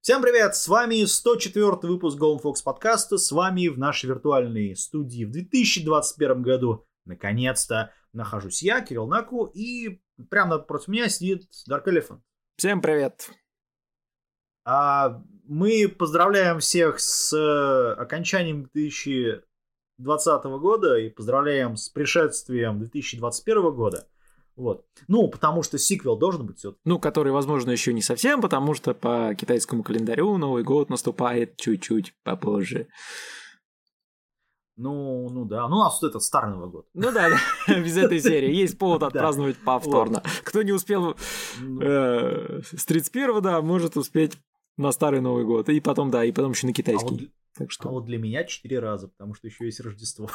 Всем привет, с вами 104 выпуск Golden Fox подкаста, с вами в нашей виртуальной студии в 2021 году. Наконец-то нахожусь я, Кирилл Наку, и прямо напротив меня сидит Dark Elephant. Всем привет. А, мы поздравляем всех с э, окончанием 2020 года и поздравляем с пришествием 2021 года. Вот. Ну, потому что сиквел должен быть все. Ну, который, возможно, еще не совсем, потому что по китайскому календарю Новый год наступает чуть-чуть попозже. Ну, ну да. Ну, у нас тут этот старый Новый год. Ну да, да. без этой серии. Есть повод отпраздновать повторно. Кто не успел ну. э, с 31 да, может успеть на старый Новый год. И потом, да, и потом еще на китайский. Так что... А вот для меня четыре раза, потому что еще есть Рождество.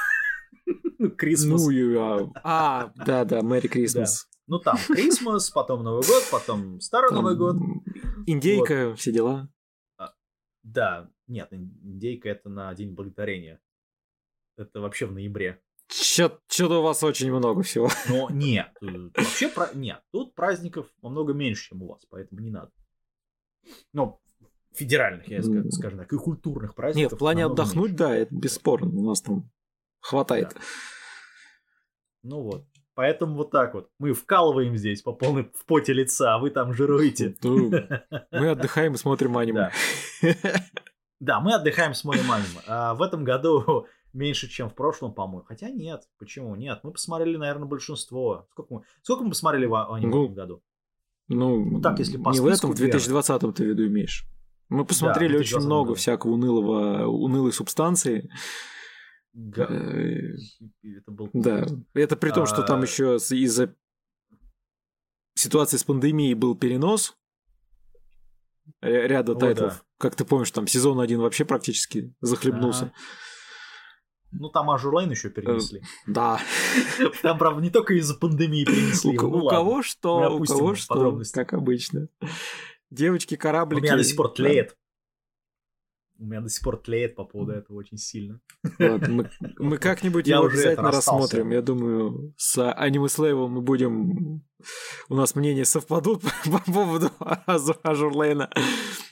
Ну, Крисмас. Ну, а, да-да, Мэри Крисмас. Ну, там Крисмас, потом Новый год, потом Старый там Новый год. Индейка, вот. все дела. А, да, нет, индейка это на День Благодарения. Это вообще в ноябре. Что-то у вас очень много всего. Но нет, вообще про... нет, тут праздников намного меньше, чем у вас, поэтому не надо. Ну, федеральных, я скажу так, и культурных праздников. Нет, в плане отдохнуть, меньше. да, это бесспорно. У нас там Хватает. Да. Ну вот. Поэтому вот так вот. Мы вкалываем здесь по полной в поте лица, а вы там жируете. Ну, мы отдыхаем и смотрим аниме. Да. мы отдыхаем смотрим аниме. А в этом году меньше, чем в прошлом, по-моему. Хотя нет. Почему? Нет. Мы посмотрели, наверное, большинство. Сколько мы, сколько мы посмотрели в аниме ну, в этом году? Ну, ну так, если по не в этом, в 2020 ты в виду имеешь. Мы посмотрели да, очень много году. всякого унылого, унылой субстанции. Э, это был... Да, это при том, что там а. еще из-за ситуации с пандемией был перенос ряда тайтлов. Как ты помнишь, там сезон один вообще практически захлебнулся. Ну, там Azur Lane еще перенесли. Э, да. Там, правда, не только из-за пандемии перенесли. У, ну, кого что, у кого что, как обычно. Девочки-кораблики. У меня до сих пор тлеет у меня до сих пор тлеет по поводу этого очень сильно. Вот, мы, мы как-нибудь его обязательно рассмотрим. Я думаю, с Anime Slave'ом мы будем... У нас мнения совпадут по поводу Azur Lane'а.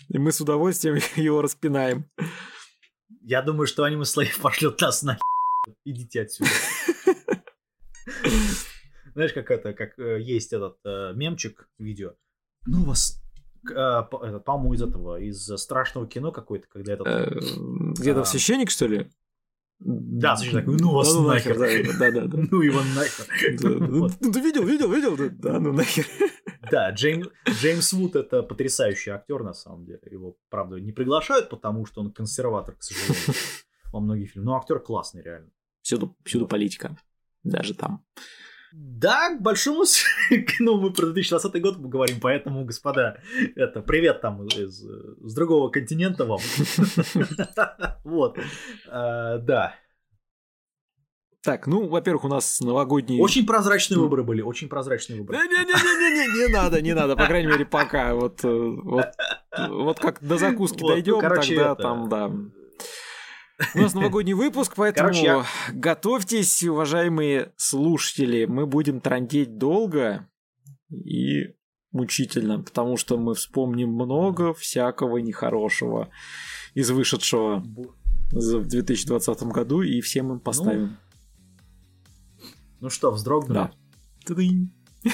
И мы с удовольствием его распинаем. Я думаю, что Anime Slave пошлет нас на Идите отсюда. Знаешь, как это, как э, есть этот э, мемчик видео. Ну вас по-моему, из этого, из страшного кино какой-то, когда этот... Э, где-то а... священник, что ли? Да, священник такой, ну вас ну, нахер. Да, да, да. Ну его нахер. Ну ты видел, видел, видел? Да, ну нахер. Да, Джеймс Вуд это потрясающий актер, на самом деле. Его, правда, не приглашают, потому что он консерватор, к сожалению, во многих фильмах. Но актер классный, реально. Всюду, всюду политика. Даже там. Да, к большому ну, мы про 2020 год говорим, поэтому, господа, это привет там из, с другого континента вам. Вот, а, да. Так, ну, во-первых, у нас новогодние... Очень прозрачные выборы были, очень прозрачные выборы. Не-не-не-не, не надо, не надо, по крайней мере, пока. Вот, э, вот, вот как до закуски дойдем, тогда там, да, у нас новогодний выпуск, поэтому Короче, я... готовьтесь, уважаемые слушатели. Мы будем трандеть долго и мучительно, потому что мы вспомним много всякого нехорошего из вышедшего в 2020 году и всем им поставим. Ну, ну что, вздрогнули? Да. Ну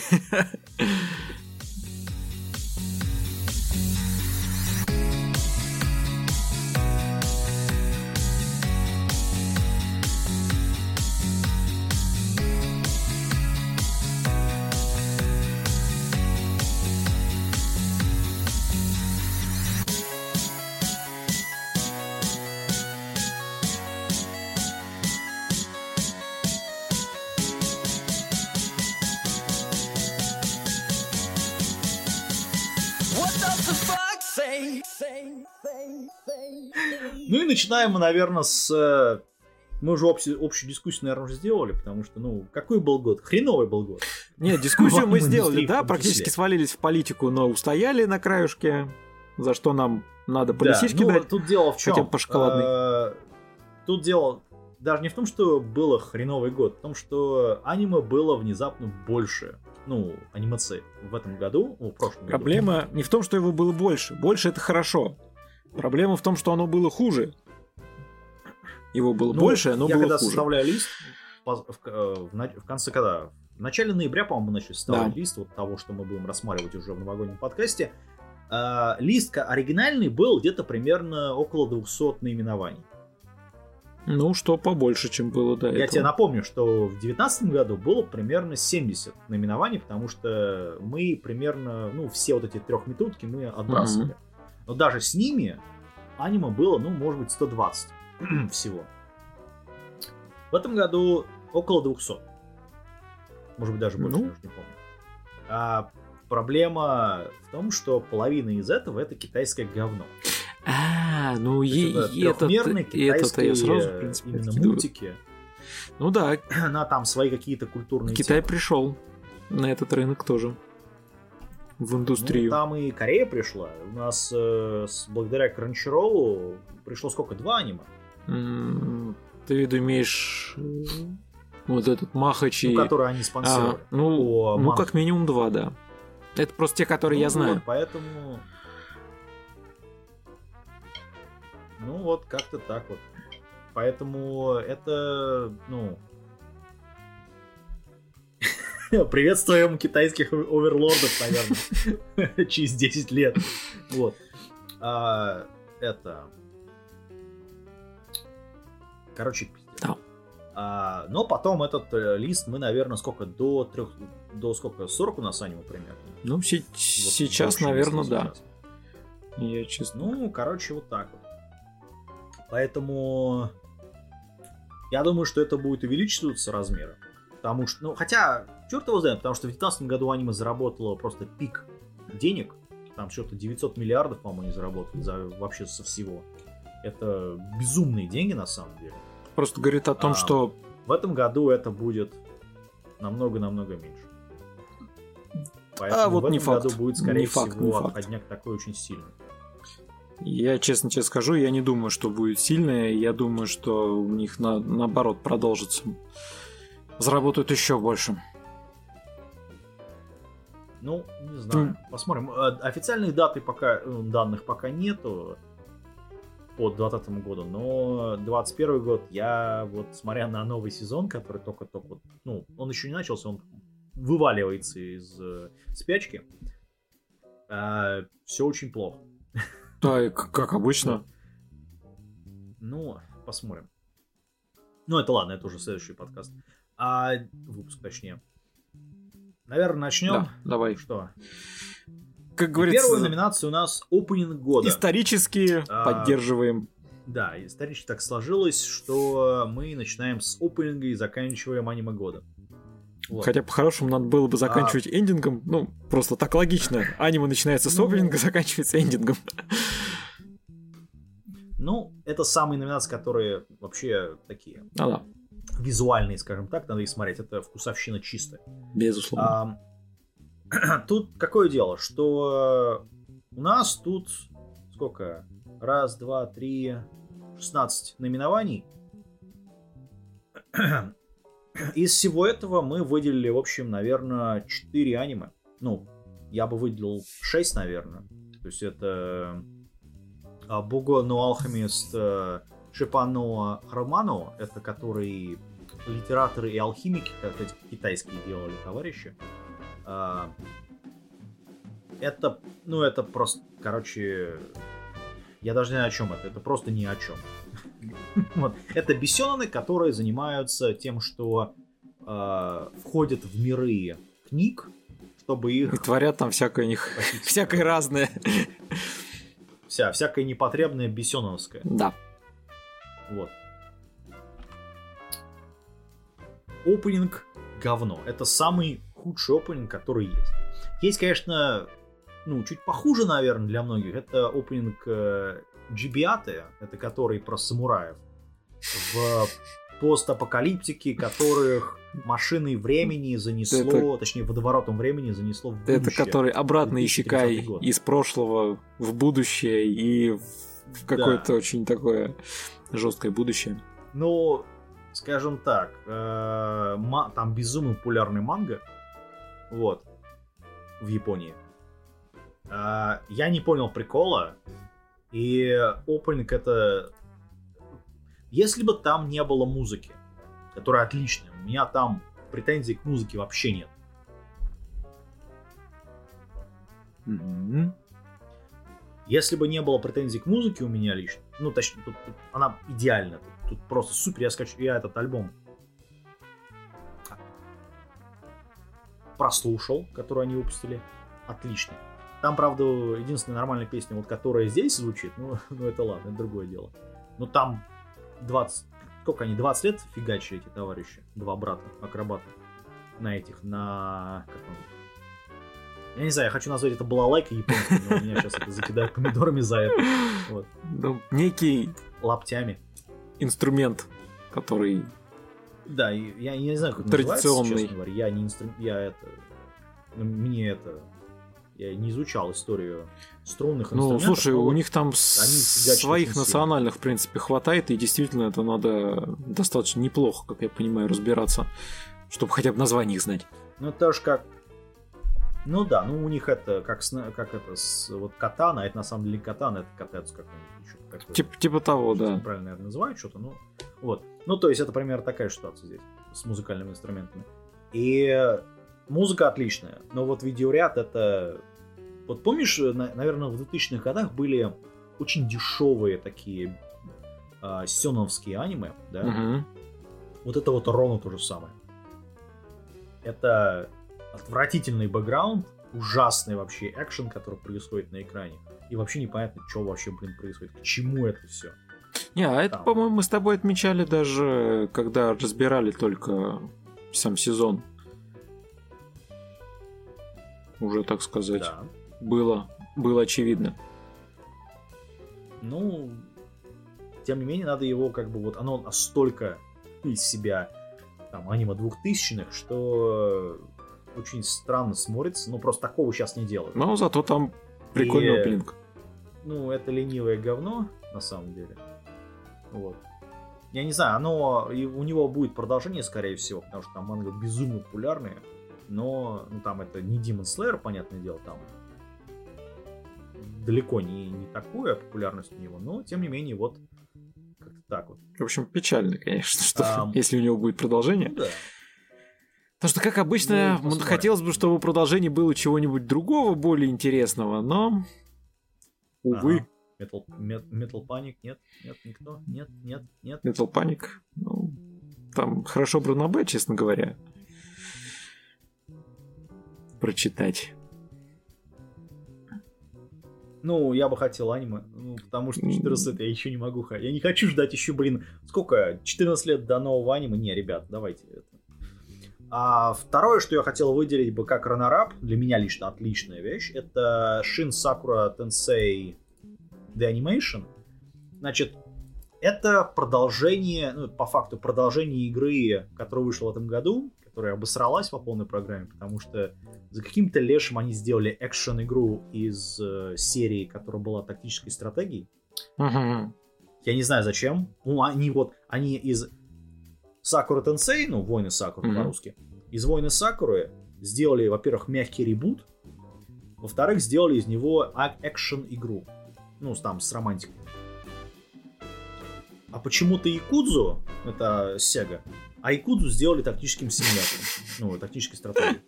начинаем мы, наверное, с... Э, мы уже общую, общую дискуссию, наверное, уже сделали, потому что, ну, какой был год? Хреновый был год. Нет, дискуссию мы сделали, да, практически свалились в политику, но устояли на краюшке, за что нам надо по лисичке ну, дать. тут дело в чем? Хотя по шоколадной. Э, тут дело даже не в том, что было хреновый год, в том, что аниме было внезапно больше. Ну, анимации в этом году, ну, в прошлом Проблема году. не в том, что его было больше. Больше это хорошо. Проблема в том, что оно было хуже. Его было ну, больше, оно я было когда хуже. составляю лист, в, в, в, в конце когда? В начале ноября, по-моему, начали составлять да. лист вот того, что мы будем рассматривать уже в новогоднем подкасте. Э, лист оригинальный был где-то примерно около 200 наименований. Ну, что побольше, чем было до Я этого. тебе напомню, что в 2019 году было примерно 70 наименований, потому что мы примерно, ну, все вот эти трехметутки мы отбрасывали. Mm-hmm. Но даже с ними аниме было, ну, может быть, 120 всего. В этом году около 200. Может быть, даже больше, ну, я уже не помню. А проблема в том, что половина из этого это китайское говно. А, ну и, и этот, этот я сразу, в принципе, именно мультики. Ну да. На там свои какие-то культурные. Китай темы. пришел на этот рынок тоже в индустрию. Ну, там и Корея пришла. У нас э, с, благодаря Crunchyroll пришло сколько? Два аниме. Ты виду имеешь э, вот этот Махачи? Ну, который они спонсировали. А, ну, ну, как минимум два, да. Это просто те, которые ну, я знаю. Вот, поэтому Ну вот, как-то так вот. Поэтому это, ну... Приветствуем китайских оверлордов, наверное, через 10 лет. Вот. А, это... Короче, пиздец. Да. А, но потом этот э, лист мы, наверное, сколько? До трех... До сколько? 40 у нас аниме примерно? Ну, се- вот сейчас, наверное, да. Сейчас. Я честно. Ну, короче, вот так вот. Поэтому я думаю, что это будет увеличиваться размеры. Потому что, ну, хотя, черт его знает, потому что в 2019 году аниме заработало просто пик денег. Там что-то 900 миллиардов, по-моему, они заработали за, вообще со всего. Это безумные деньги, на самом деле. Просто говорит о том, а, что... В этом году это будет намного-намного меньше. Поэтому а вот в этом не факт. году будет, скорее не всего, факт, не отходняк такой очень сильный. Я честно тебе скажу, я не думаю, что будет сильное. Я думаю, что у них на, наоборот продолжится. Заработают еще больше. Ну, не знаю. Mm. Посмотрим. Э, официальных даты пока, данных пока нету по 2020 году, но 21 год я вот, смотря на новый сезон, который только-только, ну, он еще не начался, он вываливается из э, спячки, э, все очень плохо. Да, и как обычно. Ну, посмотрим. Ну, это ладно, это уже следующий подкаст. А, выпуск, точнее. Наверное, начнем. Да, давай. Что? Как говорится... Первая номинация у нас опенинг года. Исторически а, поддерживаем. Да, исторически так сложилось, что мы начинаем с опенинга и заканчиваем аниме года. Вот. Хотя по-хорошему надо было бы заканчивать а... эндингом. Ну, просто так логично. Аниме начинается с ну... опенинга, заканчивается эндингом. Ну, это самые номинации, которые вообще такие. А, да. Визуальные, скажем так, надо их смотреть. Это вкусовщина чистая. Безусловно. А, тут какое дело, что у нас тут сколько? Раз, два, три, шестнадцать наименований. Из всего этого мы выделили, в общем, наверное, 4 аниме. Ну, я бы выделил 6, наверное. То есть это а, Буго но Алхимист э, Шипано Хромано, это который литераторы и алхимики, как эти китайские делали товарищи. А, это, ну, это просто, короче, я даже не знаю, о чем это. Это просто ни о чем. вот. Это бесенаны, которые занимаются тем, что э, входят в миры книг, чтобы их... И творят там всякое, них... всякое разное. Вся, всякое непотребное бесеновское. Да. Вот. Опенинг говно. Это самый худший опенинг, который есть. Есть, конечно, ну, чуть похуже, наверное, для многих. Это опенинг э, Джибиаты, это который про самураев, в постапокалиптике, которых машиной времени занесло, это... точнее водоворотом времени занесло в будущее. Это который обратно ищекай из прошлого в будущее и в какое-то да. очень такое жесткое будущее. Ну, скажем так, э, там безумно популярный манга, вот, в Японии. Э, я не понял прикола, И опенинг это... Если бы там не было музыки, которая отличная, у меня там претензий к музыке вообще нет. Mm-hmm. Если бы не было претензий к музыке у меня лично, ну, точнее, тут, тут она идеальна, тут, тут просто супер, я скачу, я этот альбом прослушал, который они выпустили, отлично. Там, правда, единственная нормальная песня, вот которая здесь звучит, ну, ну это ладно, это другое дело. Но там 20, сколько они, 20 лет фигачили эти товарищи, два брата, акробата, на этих, на, как он, я не знаю, я хочу назвать это балалайка японской, но меня сейчас это закидают помидорами за это. Вот. Ну, некий... Лаптями. Инструмент, который... Да, я, я не знаю, как Традиционный. честно говоря. Я не инструмент... Я это... Ну, мне это... Я не изучал историю струнных ну, инструментов. Ну, слушай, у них там своих национальных, в принципе, хватает, и действительно это надо достаточно неплохо, как я понимаю, разбираться, чтобы хотя бы название их знать. Ну, это же как ну да, ну у них это как, как это с вот катана, это на самом деле катана, это катец какой-нибудь еще такой. Тип, типа того, да. Правильно, наверное, называют что-то, ну вот. Ну то есть это примерно такая ситуация здесь с музыкальными инструментами. И музыка отличная, но вот видеоряд это... Вот помнишь, наверное, в 2000-х годах были очень дешевые такие э, сёновские аниме, да? Угу. Вот это вот ровно то же самое. Это отвратительный бэкграунд, ужасный вообще экшен, который происходит на экране. И вообще непонятно, что вообще, блин, происходит, к чему это все. Не, а это, по-моему, мы с тобой отмечали даже, когда разбирали только сам сезон. Уже, так сказать. Да. Было, было очевидно. Ну, тем не менее, надо его как бы вот, оно настолько из себя там аниме двухтысячных, что очень странно смотрится. Ну, просто такого сейчас не делают. Но зато там прикольный оплинг. Ну, это ленивое говно, на самом деле. Вот. Я не знаю, оно, и у него будет продолжение, скорее всего, потому что там манга безумно популярные. Но, ну, там это не Demon Slayer, понятное дело, там далеко не, не такая популярность у него, но, тем не менее, вот как-то так вот. В общем, печально, конечно, что а, если у него будет продолжение. Ну, да. Потому что, как обычно, ну, хотелось бы, чтобы продолжение было чего-нибудь другого, более интересного, но... Увы. Ага. Metal, Metal Panic, нет, нет, никто, нет, нет, нет. Metal Panic, ну, там хорошо бы на Б, честно говоря, прочитать. Ну, я бы хотел аниме, ну, потому что 14 лет я еще не могу. Я не хочу ждать еще, блин, сколько? 14 лет до нового аниме? Не, ребят, давайте это. А второе, что я хотел выделить бы как ранорап, для меня лично отличная вещь, это Shin Sakura Tensei The Animation. Значит, это продолжение, ну, по факту продолжение игры, которая вышла в этом году, которая обосралась по полной программе, потому что за каким-то лешим они сделали экшен-игру из э, серии, которая была тактической стратегией. Uh-huh. Я не знаю зачем. Ну, они вот, они из Сакура Тенсей, ну, Войны Сакуры mm-hmm. по-русски, из Войны Сакуры сделали, во-первых, мягкий ребут, во-вторых, сделали из него экшен-игру. Ну, там, с романтикой. А почему-то Якудзу, это Sega, а Якудзу сделали тактическим симулятором. Ну, тактической стратегией.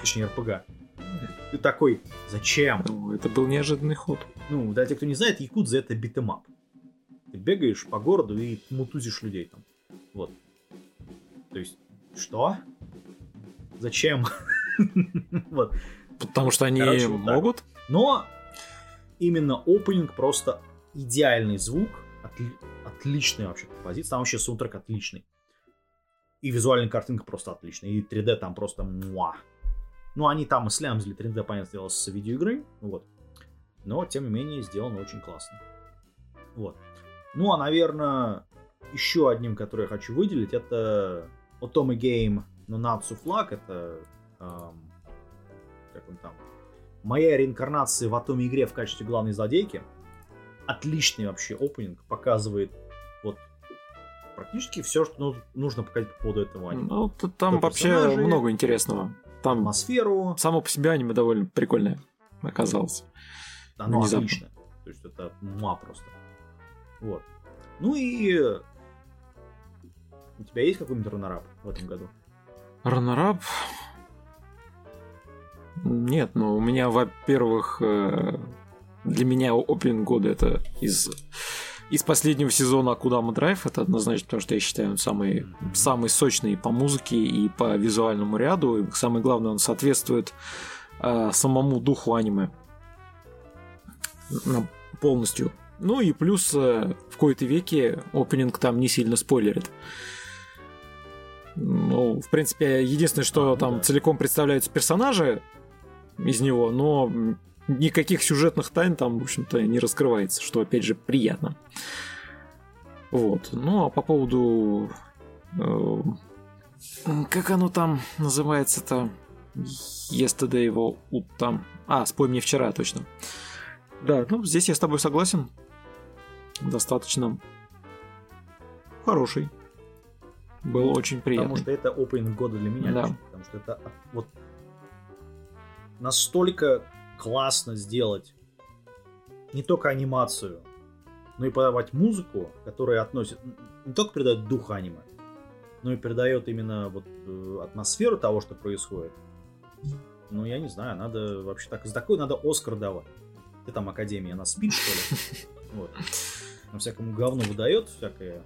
Точнее, РПГ. Ты такой, зачем? Ну, это был неожиданный ход. Ну, для тех, кто не знает, Якудза это beat 'em up. Ты бегаешь по городу и мутузишь людей там. Вот. То есть, что? Зачем? вот. Потому что они Короче, вот могут. Но именно опенинг просто идеальный звук, отли... отличная вообще композиция, там вообще саундтрек отличный. И визуальная картинка просто отличная, и 3D там просто муа. Ну, они там и слямзили 3D, понятно, сделал с видеоигры, вот. Но, тем не менее, сделано очень классно. Вот. Ну, а, наверное, еще одним, который я хочу выделить, это Otome Game но Нацу Флаг это эм, как он там моя реинкарнация в Атоме игре в качестве главной злодейки. Отличный вообще опенинг, показывает вот практически все, что ну, нужно показать по поводу этого аниме. Ну, там вообще много интересного. Там атмосферу. Само по себе аниме довольно прикольное оказалось. Оно Внезапно. отлично. То есть это ма просто. Вот. Ну и у тебя есть какой-нибудь раннерап в этом году? Раннерап? Нет, ну у меня, во-первых, э, для меня опенинг года это из из последнего сезона Акудама Драйв это однозначно, потому что я считаю он самый, mm-hmm. самый сочный по музыке и по визуальному ряду. И самое главное, он соответствует э, самому духу аниме полностью. Ну и плюс э, в кои-то веке опенинг там не сильно спойлерит. Ну, в принципе, единственное, что а, там да. целиком представляются персонажи из него, но никаких сюжетных тайн там, в общем-то, не раскрывается, что, опять же, приятно. Вот. Ну, а по поводу... Э, как оно там называется-то? Yesterday его там... А, спой мне вчера, точно. Да, ну, здесь я с тобой согласен. Достаточно хороший. Был очень приятный. Потому что это опенинг года для меня. Да. Потому что это вот настолько классно сделать не только анимацию, но и подавать музыку, которая относит, не только передает дух аниме, но и передает именно вот э, атмосферу того, что происходит. Ну, я не знаю, надо вообще так, за такой надо Оскар давать. Ты там Академия, она спит, что ли? Вот. На всякому говну выдает всякое.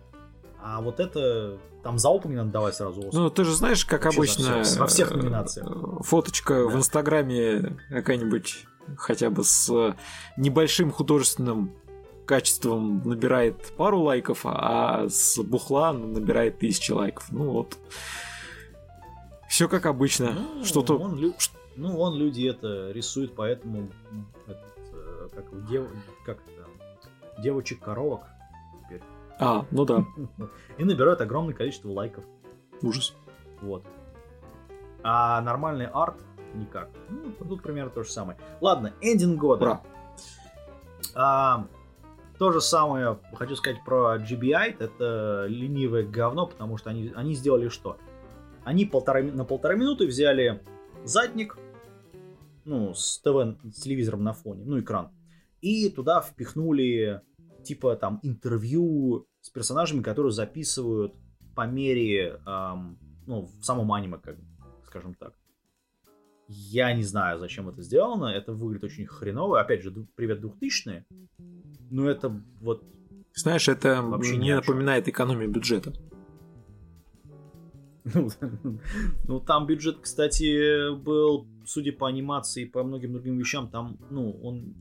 А вот это там за не надо давать сразу Оскар. Ну, ты же знаешь, как Вообще обычно... Во всех номинациях. Фоточка да. в Инстаграме какая-нибудь хотя бы с небольшим художественным качеством набирает пару лайков, а с бухла набирает тысячи лайков. Ну вот. Все как обычно. Ну, Что-то. Он, ну, он люди это рисует, поэтому этот, э, как, дев, как это, девочек коровок теперь. А, ну да. И набирают огромное количество лайков. Ужас. Вот. А нормальный арт никак. Ну, тут примерно то же самое. Ладно, эндинг года. Ура. А, то же самое хочу сказать про GBI. Это ленивое говно, потому что они, они сделали что? Они полтора, на полтора минуты взяли задник, ну, с ТВ, с телевизором на фоне, ну, экран, и туда впихнули типа там интервью с персонажами, которые записывают по мере, эм, ну, в самом аниме, как, скажем так. Я не знаю, зачем это сделано. Это выглядит очень хреново. Опять же, привет 2000-е. Но это вот... Знаешь, это вообще не напоминает экономию бюджета. ну, там бюджет, кстати, был, судя по анимации и по многим другим вещам, там, ну, он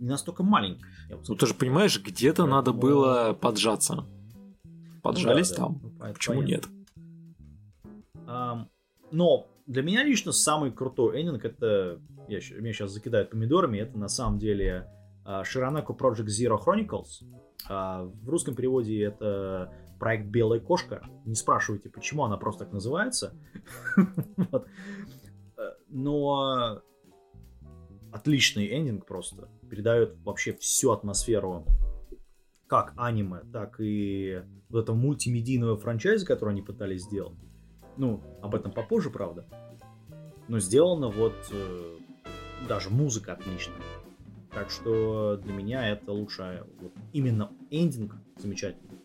не настолько маленький. Ну, ты же понимаешь, где-то надо было поджаться. Поджались ну, да, там. Да. Ну, Почему понятно. нет? Um, но для меня лично самый крутой эндинг это... Я, меня сейчас закидают помидорами. Это на самом деле uh, Shiranaku Project Zero Chronicles. Uh, в русском переводе это проект Белая кошка. Не спрашивайте, почему она просто так называется. Э, но отличный эндинг просто. Передает вообще всю атмосферу как аниме, так и вот этого мультимедийного франчайза, который они пытались сделать. Ну, об этом попозже, правда. Но сделано вот э, даже музыка отличная. Так что для меня это лучшая вот, именно эндинг замечательный.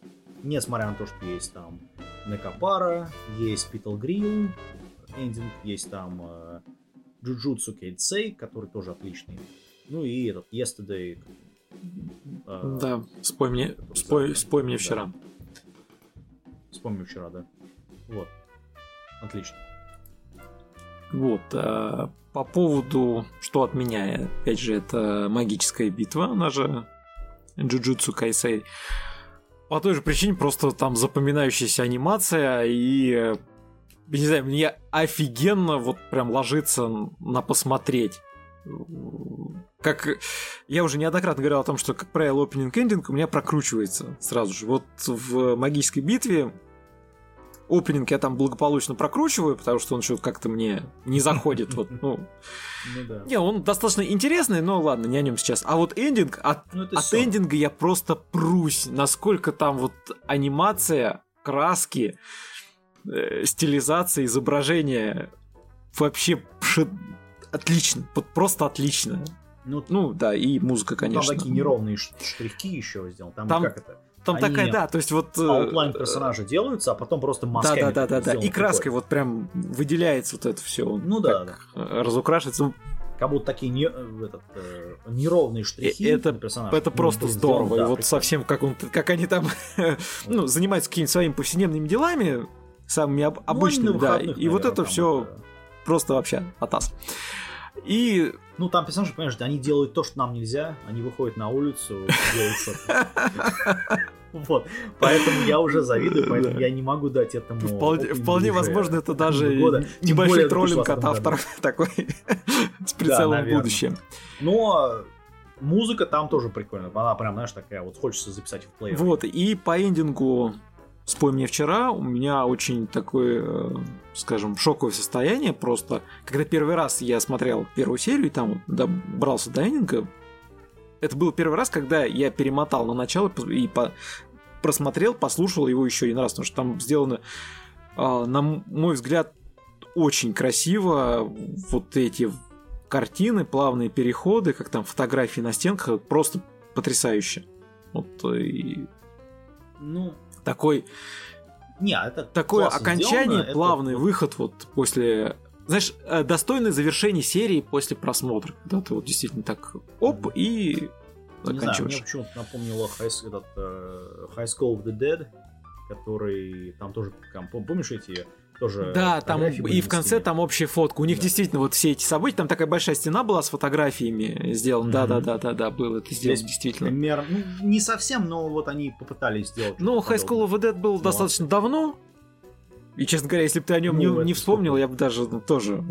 Несмотря на то, что есть там Некапара, есть Питал Грилл, эндинг, есть там э, Джуджутсу Кейдсей, который тоже отличный. Ну и этот Yesterday. Э, да, спой мне, спой, спой мне вчера. Мне вчера, да. Вот. Отлично. Вот. А по поводу, что от меня, опять же, это магическая битва, она же Джуджутсу Кайсей. По той же причине просто там запоминающаяся анимация и не знаю, мне офигенно вот прям ложится на посмотреть. Как я уже неоднократно говорил о том, что, как правило, ending у меня прокручивается сразу же. Вот в магической битве опенинг я там благополучно прокручиваю, потому что он что-то как-то мне не заходит. Вот, ну. ну да. Не, он достаточно интересный, но ладно, не о нем сейчас. А вот эндинг, от, ну, от эндинга я просто прусь, насколько там вот анимация, краски, э, стилизация, изображение вообще пши... отлично, вот просто отлично. Ну, ну да, и музыка, конечно. Там такие неровные штрихи еще сделаны. Там, там как это? Там Они такая, да, то есть вот... Аутлайн э, персонажа делаются, а потом просто масками. Да, да, да, да, да. И краской вот прям выделяется вот это все. Ну да, да. Разукрашивается. Как будто такие не, э, этот, э, неровные штрихи это, персонажа. Это просто ну, здорово. Сделан, да, и вот прикольно. совсем как он, как они там ну, занимаются какими-то своими повседневными делами, самыми об, ну, обычными, да. Выходных, и наверное, вот это все это... просто вообще атас. И ну, там персонажи, понимаешь, они делают то, что нам нельзя, они выходят на улицу, делают что-то. Вот. Поэтому я уже завидую, поэтому я не могу дать этому. Вполне, вполне возможно, это даже небольшой троллинг от авторов такой с прицелом в будущее. Но музыка там тоже прикольная. Она прям, знаешь, такая вот хочется записать в плеер. Вот, и по эндингу Спой мне вчера, у меня очень такое, э, скажем, шоковое состояние просто. Когда первый раз я смотрел первую серию и там добрался до эндинга, это был первый раз, когда я перемотал на начало и по просмотрел, послушал его еще один раз, потому что там сделано, а, на мой взгляд, очень красиво вот эти картины, плавные переходы, как там фотографии на стенках, просто потрясающе. Вот э, и... Ну, такой... Не, это такое окончание, сделано, плавный это... выход вот после знаешь, э, достойное завершение серии после просмотра. Когда ты вот действительно так оп, и не знаю, мне почему-то напомнило High, этот, uh, High School of the Dead, который там тоже, помнишь эти тоже да, там и в конце там общая фотка. У них да. действительно вот все эти события, там такая большая стена была с фотографиями сделана. Да, да, да, да, да, было это сделано Здесь действительно. Пример, ну, не совсем, но вот они попытались сделать. Ну, High School of the Dead был ну, достаточно давно, и, честно говоря, если бы ты о нем ну, не, не вспомнил, я бы даже ну, тоже...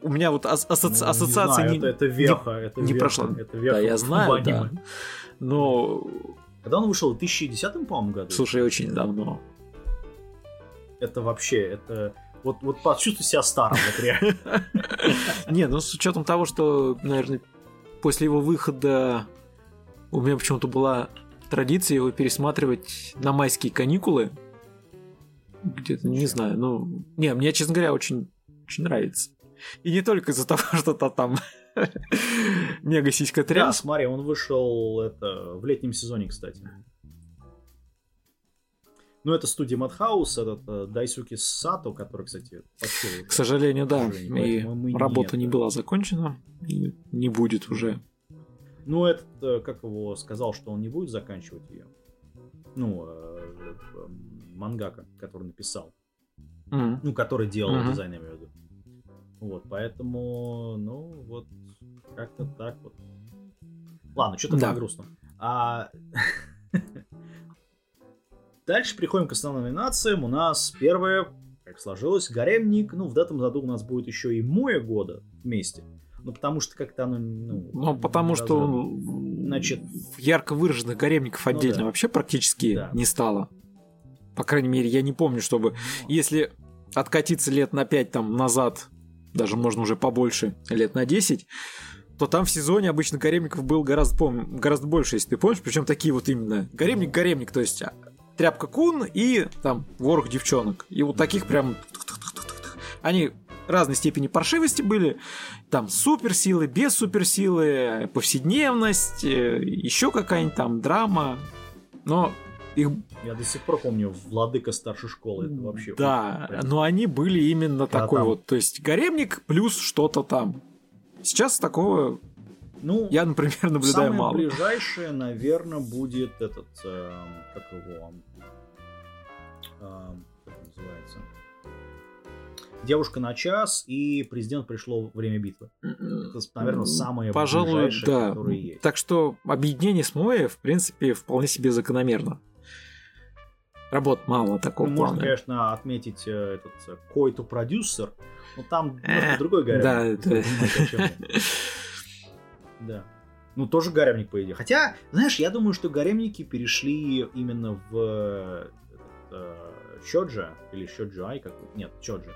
У меня вот ас- асоци... ну, ассоциация не, не, это, это веха, не, это не веха, прошла. Это веха да, я знаю, да. Но... Когда он вышел? В 2010, по-моему, году? Слушай, очень давно. Это вообще, это... Вот, вот почувствуй себя старым в игре. Не, ну с учетом того, что, наверное, после его выхода у меня почему-то была традиция его пересматривать на майские каникулы где-то, не знаю, ну... Не, мне, честно говоря, очень, очень нравится. И не только из-за того, что то там мега сиська тряс. Да, смотри, он вышел это, в летнем сезоне, кстати. Ну, это студия Madhouse, этот uh, Дайсуки Сато, который, кстати. К сожалению, да. И работа не, не была закончена, и не будет уже. Ну, этот, э, как его сказал, что он не будет заканчивать ее. Ну, э, мангака, который написал. Mm-hmm. Ну, который делал mm-hmm. дизайн, я имею в виду. Вот, поэтому, ну, вот, как-то так вот. Ладно, что-то да. грустно. А... Дальше приходим к основным номинациям. У нас первое, как сложилось, Гаремник. Ну, в этом году у нас будет еще и Моя года вместе. Ну, потому что как-то оно... Ну, ну потому что Значит, ярко выраженных гаремников отдельно ну, да. вообще практически да. не стало. По крайней мере, я не помню, чтобы... Если откатиться лет на 5 там назад, даже можно уже побольше, лет на 10, то там в сезоне обычно гаремников был гораздо, пом... гораздо больше, если ты помнишь. Причем такие вот именно гаремник-гаремник, то есть а, тряпка кун и там ворох девчонок. И вот таких прям... Они разной степени паршивости были. Там суперсилы, без суперсилы, повседневность, э, еще какая-нибудь там драма. Но их... Я до сих пор помню Владыка старшей школы. Это вообще... Да, прям... но они были именно Когда такой там... вот. То есть гаремник плюс что-то там. Сейчас такого ну, я, например, наблюдаю самое мало. Самое ближайшее, наверное, будет этот, э, как его, э, как называется, Девушка на час и президент пришло время битвы. Это, наверное, самые Пожалуй, да. которые есть. Так что объединение с Моей, в принципе, вполне себе закономерно. Работ мало такого ну, Можно, конечно, отметить э, этот э, Койту продюсер, но там э, другой гаремник. Да, это... Да. Ну, тоже гаремник, по идее. Хотя, знаешь, я думаю, что гаремники перешли именно в Чоджа или Чоджай, как нет, Чоджа.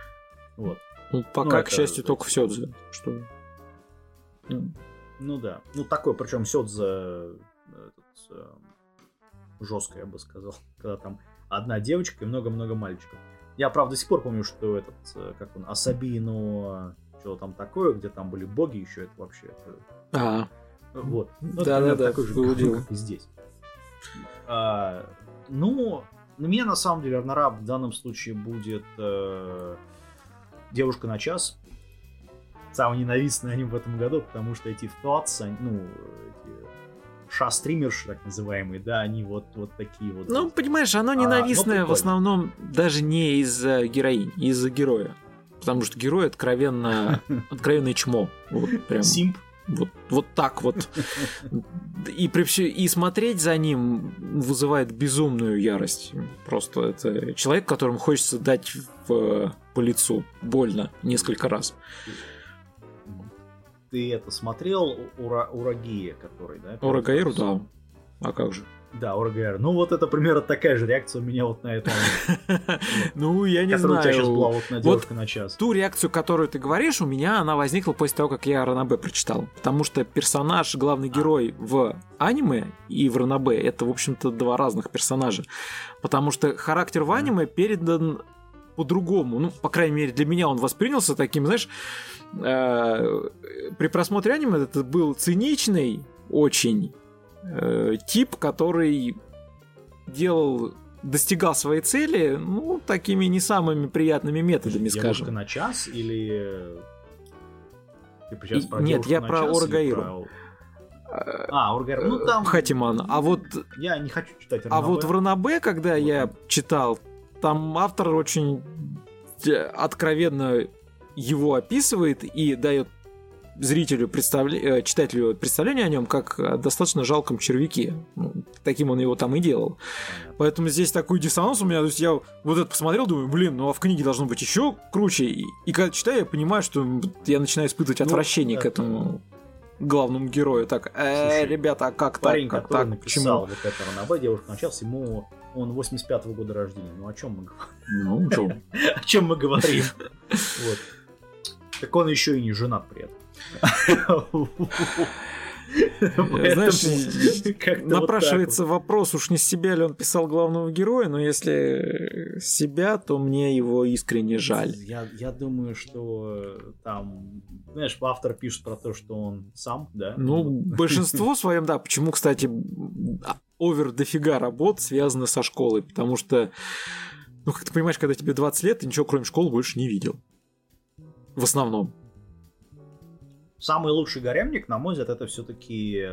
Вот. Ну, пока, ну, к счастью, это, только в Сёдзе. Что... Ну да. Ну такой, причем Сёдзе этот, жесткое, я бы сказал. Когда там одна девочка и много-много мальчиков. Я, правда, до сих пор помню, что этот, э, как он, Асабино, что там такое, где там были боги еще, это вообще... Это... А. Вот. Ну, да, да, да, такой же, как и здесь. А, ну, на меня на самом деле Арнараб в данном случае будет э, девушка на час. Самый ненавистный аним в этом году, потому что эти флотс, ну, эти ша-стримерши, так называемые, да, они вот, вот такие вот. Ну, понимаешь, оно а, ненавистное а, в основном даже не из-за героини, из-за героя. Потому что герой откровенно, откровенное чмо. Вот прям. Симп. Вот, вот так вот. И, при все, и смотреть за ним вызывает безумную ярость. Просто это человек, которому хочется дать в, по лицу больно несколько раз. Ты это смотрел Ура, Урагия, который, да? Урагаиру, да. А как же? Да, Оргайр. Ну, вот это примерно такая же реакция у меня вот на это. Ну, я не знаю. у тебя сейчас была вот на девушка на час. Ту реакцию, которую ты говоришь, у меня она возникла после того, как я Ранабе прочитал. Потому что персонаж, главный герой в аниме и в Ранабе это, в общем-то, два разных персонажа. Потому что характер в аниме передан по-другому. Ну, по крайней мере, для меня он воспринялся таким, знаешь, э, при просмотре аниме это был циничный очень э, тип, который делал достигал своей цели, ну, такими не самыми приятными методами, Девушка скажем. на час или... Типа сейчас про Нет, я про Оргаиру. Про... А, Оргаир, ну там... Хатиман. А вот... Я не хочу читать А вот в Ранабе, когда вот. я читал, там автор очень откровенно его описывает и дает зрителю, представля... Э, читателю представление о нем как о достаточно жалком червяке. Ну, таким он его там и делал. Поэтому здесь такой диссонанс у меня. То есть я вот это посмотрел, думаю, блин, ну а в книге должно быть еще круче. И, и когда читаю, я понимаю, что я начинаю испытывать ну, отвращение ну, к этому главному герою. Так, э, Слушай, ребята, а как парень, так? который так, написал почему? вот это Ранабе, девушка начался, ему он 85-го года рождения. Ну о чем мы говорим? Ну, о чем мы говорим? Вот. Так он еще и не женат при этом. Знаешь, напрашивается вопрос, уж не себя ли он писал главного героя, но если себя, то мне его искренне жаль. Я, я думаю, что там, знаешь, автор пишет про то, что он сам, да? Ну, большинство своем, да. Почему, кстати, овер дофига работ связаны со школой, потому что, ну, как ты понимаешь, когда тебе 20 лет, ты ничего кроме школы больше не видел. В основном. Самый лучший гаремник, на мой взгляд, это все-таки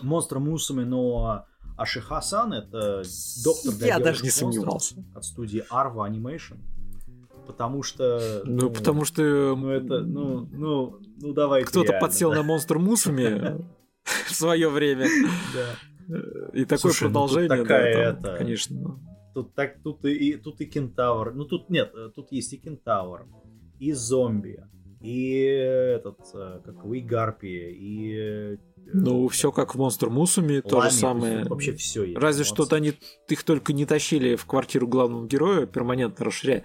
Монстр Мусами, но Ашихасан это доктор Я даже не сомневался. От студии Arva Animation. Потому что... Ну, ну потому что... Ну, это, ну, ну, ну давай. Кто-то подсел на Монстр Мусами в свое время. Да. И такое ну продолжение, такая это, конечно. Тут так, тут и тут и кентавр. Ну тут нет, тут есть и кентавр, и зомби, и этот, э, как и Гарпи, и... Э, ну, все как в Монстр Мусуме, то же самое. Вообще все есть. Разве что они их только не тащили в квартиру главного героя, перманентно расширяя.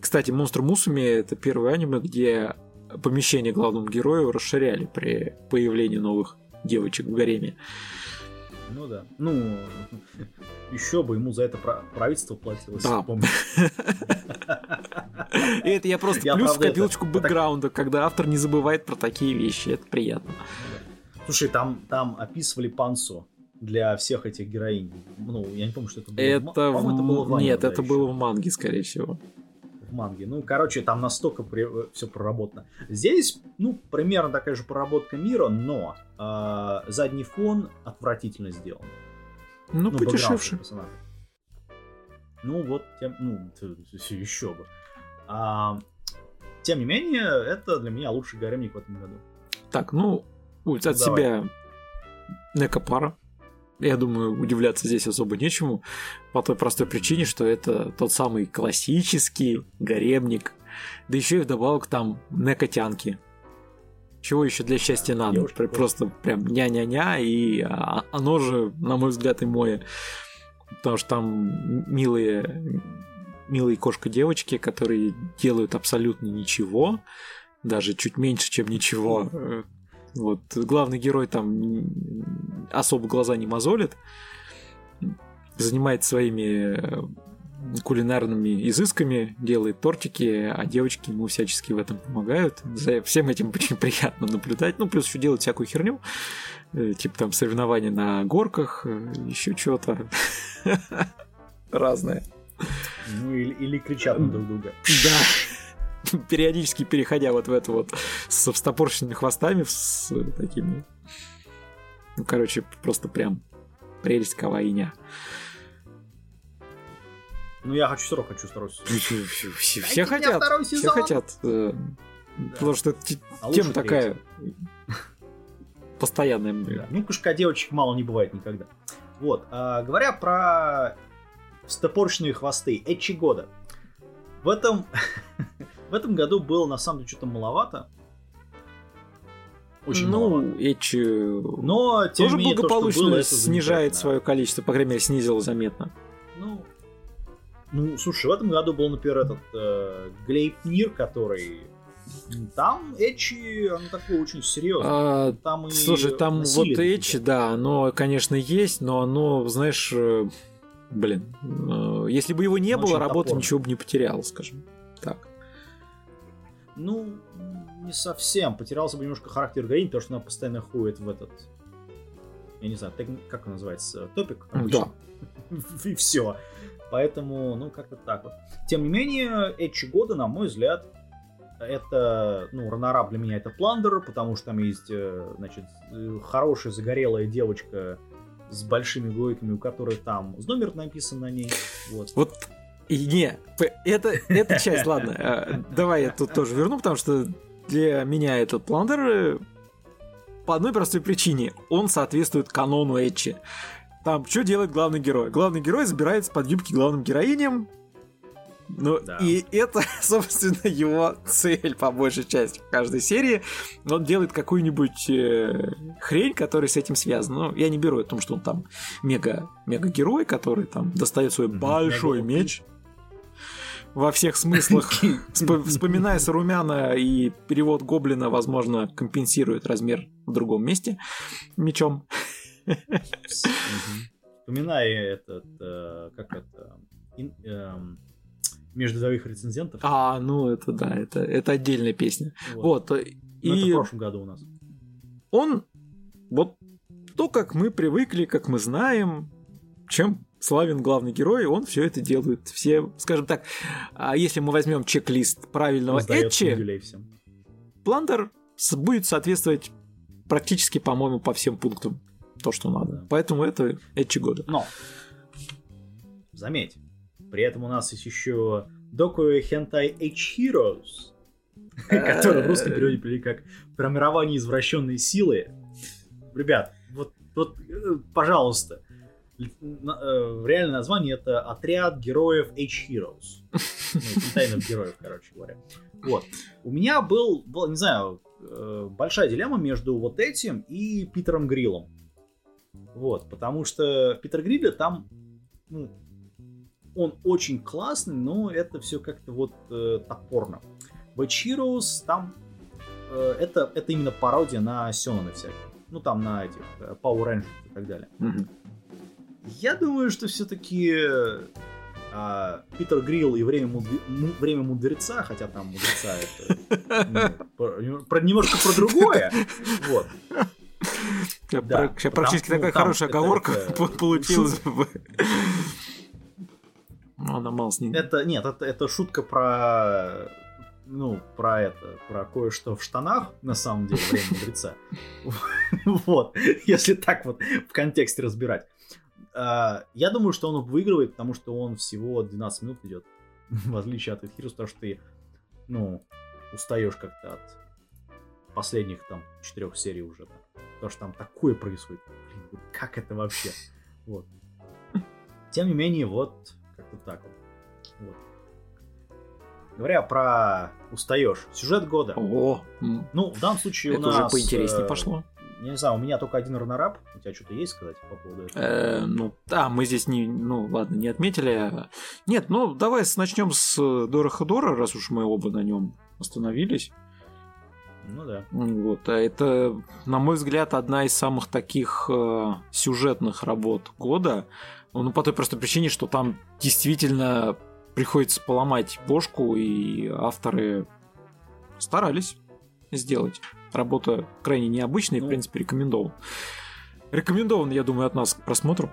Кстати, Монстр Мусуме это первое аниме, где помещение главному герою расширяли при появлении новых девочек в гареме. Ну да. Ну, еще бы ему за это правительство платилось. Да. И это я просто я, плюс в копилочку это, бэкграунда, когда автор не забывает про такие вещи. Это приятно. Слушай, там, там описывали Пансо для всех этих героинь. Ну, я не помню, что это было. Это, в... это было в Нет, это еще. было в манге, скорее всего. В манге. Ну, короче, там настолько при... все проработано. Здесь, ну, примерно такая же проработка мира, но э, задний фон отвратительно сделан. Ну, ну подешевше. Ну, вот, тем, ну, еще бы. А, тем не менее, это для меня лучший гаремник в этом году. Так, ну, от ну, себя Некопара. Я думаю, удивляться здесь особо нечему. По той простой причине, что это тот самый классический гаремник. Да еще и вдобавок там некотянки. Чего еще для счастья надо? Девушка, Просто прям ня-ня-ня, и а, оно же, на мой взгляд, и мое. Потому что там милые милые кошка-девочки, которые делают абсолютно ничего, даже чуть меньше, чем ничего. Вот главный герой там особо глаза не мозолит, занимается своими кулинарными изысками, делает тортики, а девочки ему всячески в этом помогают. За всем этим очень приятно наблюдать. Ну, плюс еще делать всякую херню, э, типа там соревнования на горках, э, еще чего-то разное. Ну, или, или кричат на друг друга. Да. Периодически переходя вот в это вот с встопорщенными хвостами, с такими... Ну, короче, просто прям прелесть кавайня. Ну, я хочу, все равно хочу второй сезон. Все, все хотят. Все хотят. Э, потому что а тема такая постоянная. Да. Ну, кушка девочек мало не бывает никогда. Вот. А, говоря про стопорочные хвосты, Эчи года. В этом, в этом году было на самом деле что-то маловато. Очень ну, маловато. Эчи... Но, тем тоже менее, благополучно то, было, снижает свое количество, по крайней мере, снизило заметно. Ну, ну, слушай, в этом году был, например, этот э, Глейпнир, который там Эчи, он такой очень серьезный. А, там и слушай, там вот Эчи, да, оно, конечно, есть, но оно, знаешь, э, блин, э, если бы его не было, работа топорно. ничего бы не потеряла, скажем так. Ну, не совсем. Потерялся бы немножко характер героини, потому что она постоянно ходит в этот... Я не знаю, как он называется? Топик? Да. И все. Поэтому, ну, как-то так вот. Тем не менее, Эчи года, на мой взгляд, это, ну, ранораб для меня это Пландер, потому что там есть, э, значит, э, хорошая загорелая девочка с большими гойками, у которой там номер написан на ней. Вот. Вот и не, это, эта часть, ладно, э, давай я тут тоже верну, потому что для меня этот Пландер по одной простой причине. Он соответствует канону Эчи. Там, что делает главный герой? Главный герой забирается под юбки главным героиням, ну, да. и это, собственно, его цель по большей части в каждой серии. Он делает какую-нибудь э, хрень, которая с этим связана. Ну, я не беру о том, что он там мега, мега герой, который там достает свой большой меч во всех смыслах. Вспоминая Сарумяна и перевод Гоблина, возможно, компенсирует размер в другом месте мечом. Вспоминая этот, э, как это, эм, между двоих рецензентов. А, ну это да, это, это отдельная песня. Вот. вот и... Ну, это в прошлом году у нас. Он, вот то, как мы привыкли, как мы знаем, чем славен главный герой, он все это делает. Все, скажем так, а если мы возьмем чек-лист правильного Этчи, Плантер будет соответствовать практически, по-моему, по всем пунктам то, что надо. Да. Поэтому это Этчи года. Но, заметь, при этом у нас есть еще Доку Hentai H Heroes, который в русском переводе перевели как «Формирование извращенной силы». Ребят, вот, вот э, пожалуйста, реальное название это «Отряд героев H Heroes». Ну, тайных героев, короче говоря. Вот. У меня был, был, не знаю, э, большая дилемма между вот этим и Питером Гриллом. Вот, потому что Питер Грилля там, ну, он очень классный, но это все как-то вот э, топорно. В Heroes там э, это, это именно пародия на Сёнона всякие. Ну, там на этих э, Power Rangers и так далее. Mm-hmm. Я думаю, что все-таки э, Питер Грилл и время, мудр... время мудреца, хотя там мудреца это ну, про, немножко про другое. Вот. Да, Сейчас практически ну, такая хорошая оговорка получилась бы. Ну, она мало с ним. Это, нет, это, это шутка про ну, про это, про кое-что в штанах, на самом деле, время мудреца. Вот, если так вот в контексте разбирать. А, я думаю, что он выигрывает, потому что он всего 12 минут идет, в отличие от Эфирус, потому что ты, ну, устаешь как-то от последних там четырех серий уже. Потому что там такое происходит. Блин, как это вообще? Вот. Тем не менее, вот вот так вот. вот. Говоря про устаешь, сюжет года. О, ну в данном случае это у нас уже поинтереснее э, пошло. не знаю, у меня только один ранорап. У тебя что-то есть сказать по поводу этого? Э, ну, да, мы здесь не, ну, ладно, не отметили. Нет, ну, давай начнем с Дора Ходора, раз уж мы оба на нем остановились. Ну да. Вот, а это, на мой взгляд, одна из самых таких э, сюжетных работ года. Ну, по той простой причине, что там действительно приходится поломать бошку, и авторы старались сделать. Работа крайне необычная ну, и, в принципе, рекомендован. Рекомендован, я думаю, от нас к просмотру.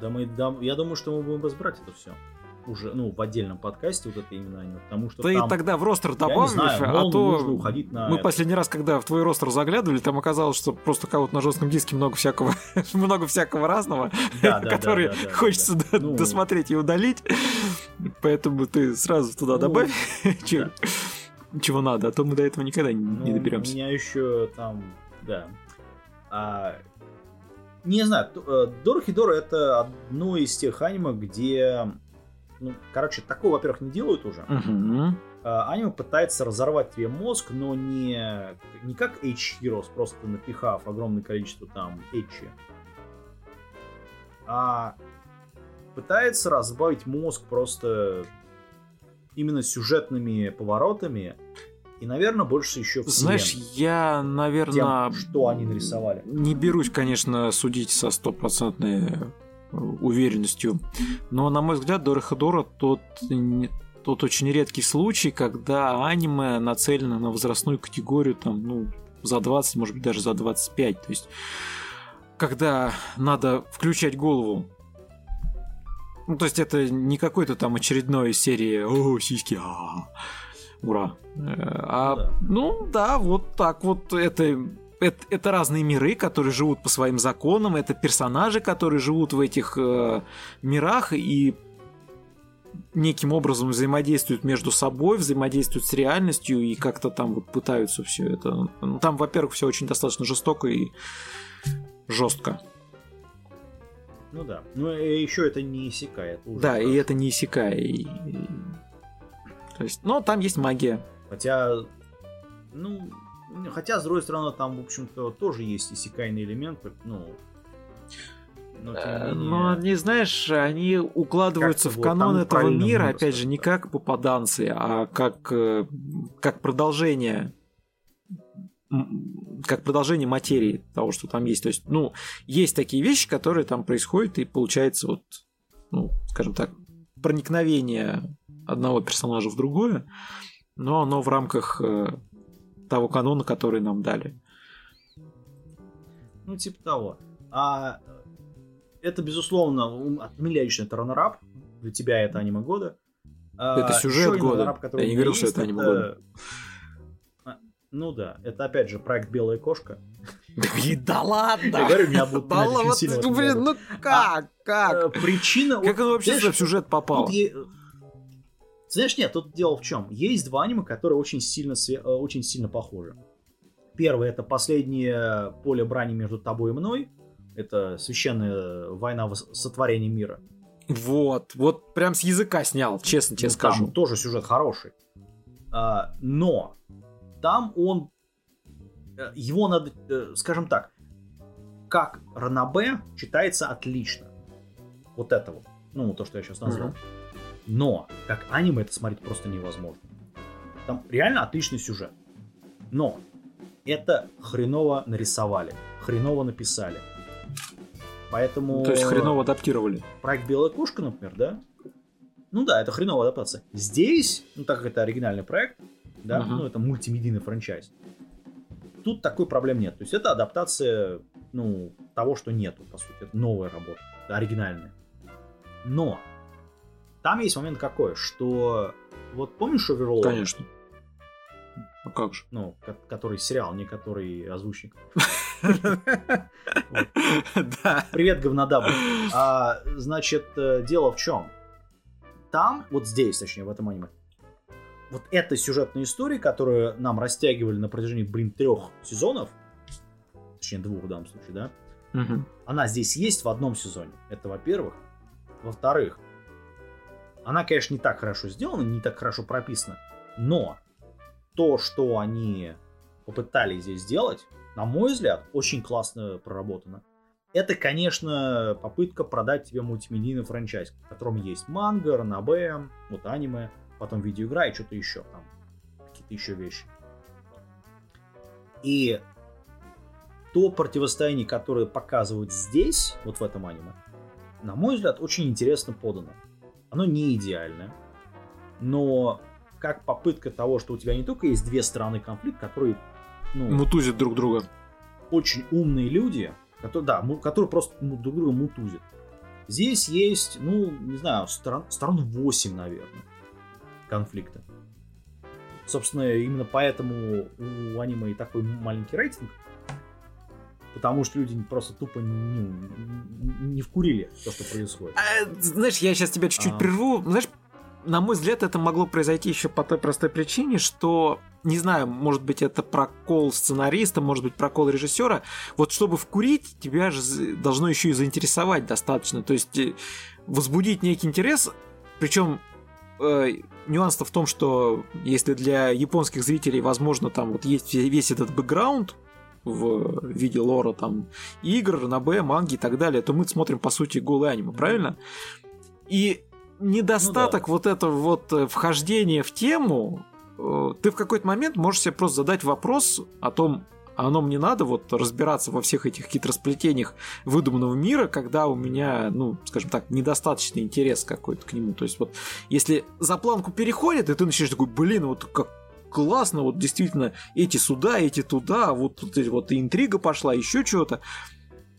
Да, мы, да, я думаю, что мы будем разбирать это все уже, ну, в отдельном подкасте вот это именно аниме, потому что Ты там, тогда в ростер добавишь, знаю, а то уходить на мы это. последний раз, когда в твой ростер заглядывали, там оказалось, что просто кого-то на жестком диске много всякого, много всякого разного, который хочется ну. досмотреть и удалить, поэтому ты сразу туда ну, добавь, чего надо, а то мы до этого никогда не ну, доберемся. У меня еще там, да, а, не знаю, э, Дорохидора это одно из тех аниме, где ну, короче, такого, во-первых, не делают уже. Uh-huh. Аниме пытается разорвать тебе мозг, но не, не как H-Heroes, просто напихав огромное количество там H, а пытается разбавить мозг просто именно сюжетными поворотами и, наверное, больше еще вселенной. Знаешь, я, наверное... Тем, что они нарисовали. Не берусь, конечно, судить со стопроцентной уверенностью. Но, на мой взгляд, Дора тот, тот очень редкий случай, когда аниме нацелено на возрастную категорию там, ну, за 20, может быть, даже за 25. То есть, когда надо включать голову ну, то есть это не какой-то там очередной серии «О, сиськи, а, ура!» э, А, ну да. ну да, вот так вот это это, это разные миры, которые живут по своим законам, это персонажи, которые живут в этих э, мирах и неким образом взаимодействуют между собой, взаимодействуют с реальностью и как-то там вот пытаются все это. Ну, там, во-первых, все очень достаточно жестоко и жестко. Ну да. Ну и еще это не иссякает. Да, хорошо. и это не иссякает. И... То есть, но там есть магия. Хотя, ну, Хотя, с другой стороны, там, в общем-то, тоже есть иссякайный элемент, ну... Но, э, менее, но они, знаешь, они укладываются в канон этого мира, опять же, не как попаданцы, а как, э, как продолжение как продолжение материи того, что там есть. То есть, ну, есть такие вещи, которые там происходят, и получается вот, ну, скажем так, проникновение одного персонажа в другое, но оно в рамках э, того канона, который нам дали. Ну, типа того. А это, безусловно, от меня лично это раннерап. Для тебя это аниме года. А это сюжет года. Я не говорил, что это аниме года. Ну да, это опять же проект Белая кошка. Да ладно! Я говорю, меня будут да ладно, блин, ну как, а, как? Э, причина... Как он вообще в сюжет попал? Знаешь, нет, тут дело в чем. Есть два аниме, которые очень сильно, э, очень сильно похожи. Первый это последнее поле брани между тобой и мной. Это священная война сотворения мира. Вот, вот прям с языка снял, честно тебе ну, скажу. Там тоже сюжет хороший. А, но там он э, его надо, э, скажем так, как Ранабе читается отлично. Вот это вот. Ну, то, что я сейчас назвал. Mm-hmm. Но, как аниме это смотреть просто невозможно. Там реально отличный сюжет. Но, это хреново нарисовали, хреново написали. Поэтому... То есть хреново адаптировали. Проект Белая кошка, например, да? Ну да, это хреновая адаптация. Здесь, ну так как это оригинальный проект, да, uh-huh. ну это мультимедийный франчайз, тут такой проблем нет. То есть это адаптация, ну, того, что нету, по сути. Это новая работа, оригинальная. Но там есть момент какой, что вот помнишь Overlord? Конечно. А как же? Ну, который сериал, не который озвучник. Да. Привет, говнодабы. А, значит, э, дело в чем? Там, вот здесь, точнее, в этом аниме, вот эта сюжетная история, которую нам растягивали на протяжении, блин, трех сезонов, точнее, двух в данном случае, да, она здесь есть в одном сезоне. Это во-первых. Во-вторых, она, конечно, не так хорошо сделана, не так хорошо прописана, но то, что они попытались здесь сделать, на мой взгляд, очень классно проработано. Это, конечно, попытка продать тебе мультимедийный франчайз, в котором есть манга, ранобэ, вот аниме, потом видеоигра и что-то еще там, какие-то еще вещи. И то противостояние, которое показывают здесь, вот в этом аниме, на мой взгляд, очень интересно подано. Оно не идеальное, но как попытка того, что у тебя не только есть две стороны конфликта, которые... Ну, Мутузят друг друга. Очень умные люди, которые, да, которые просто друг друга мутузят. Здесь есть, ну, не знаю, сторон, сторон 8, наверное, конфликта. Собственно, именно поэтому у аниме и такой маленький рейтинг, потому что люди просто тупо не, не вкурили то, что происходит. А, знаешь, я сейчас тебя чуть-чуть а... прерву. Знаешь, на мой взгляд, это могло произойти еще по той простой причине, что, не знаю, может быть, это прокол сценариста, может быть, прокол режиссера. Вот чтобы вкурить, тебя же должно еще и заинтересовать достаточно. То есть э, возбудить некий интерес, причем э, нюанс-то в том, что если для японских зрителей, возможно, там вот есть весь этот бэкграунд, в виде лора там игр, на Б, манги и так далее, то мы смотрим по сути голый аниме, правильно? И недостаток ну, да. вот этого вот э, вхождения в тему, э, ты в какой-то момент можешь себе просто задать вопрос о том, а оно мне надо вот разбираться во всех этих хитросплетениях выдуманного мира, когда у меня, ну, скажем так, недостаточный интерес какой-то к нему. То есть вот если за планку переходит, и ты начинаешь такой, блин, вот как классно, вот действительно эти сюда, эти туда, вот, вот, вот и интрига пошла, еще чего-то.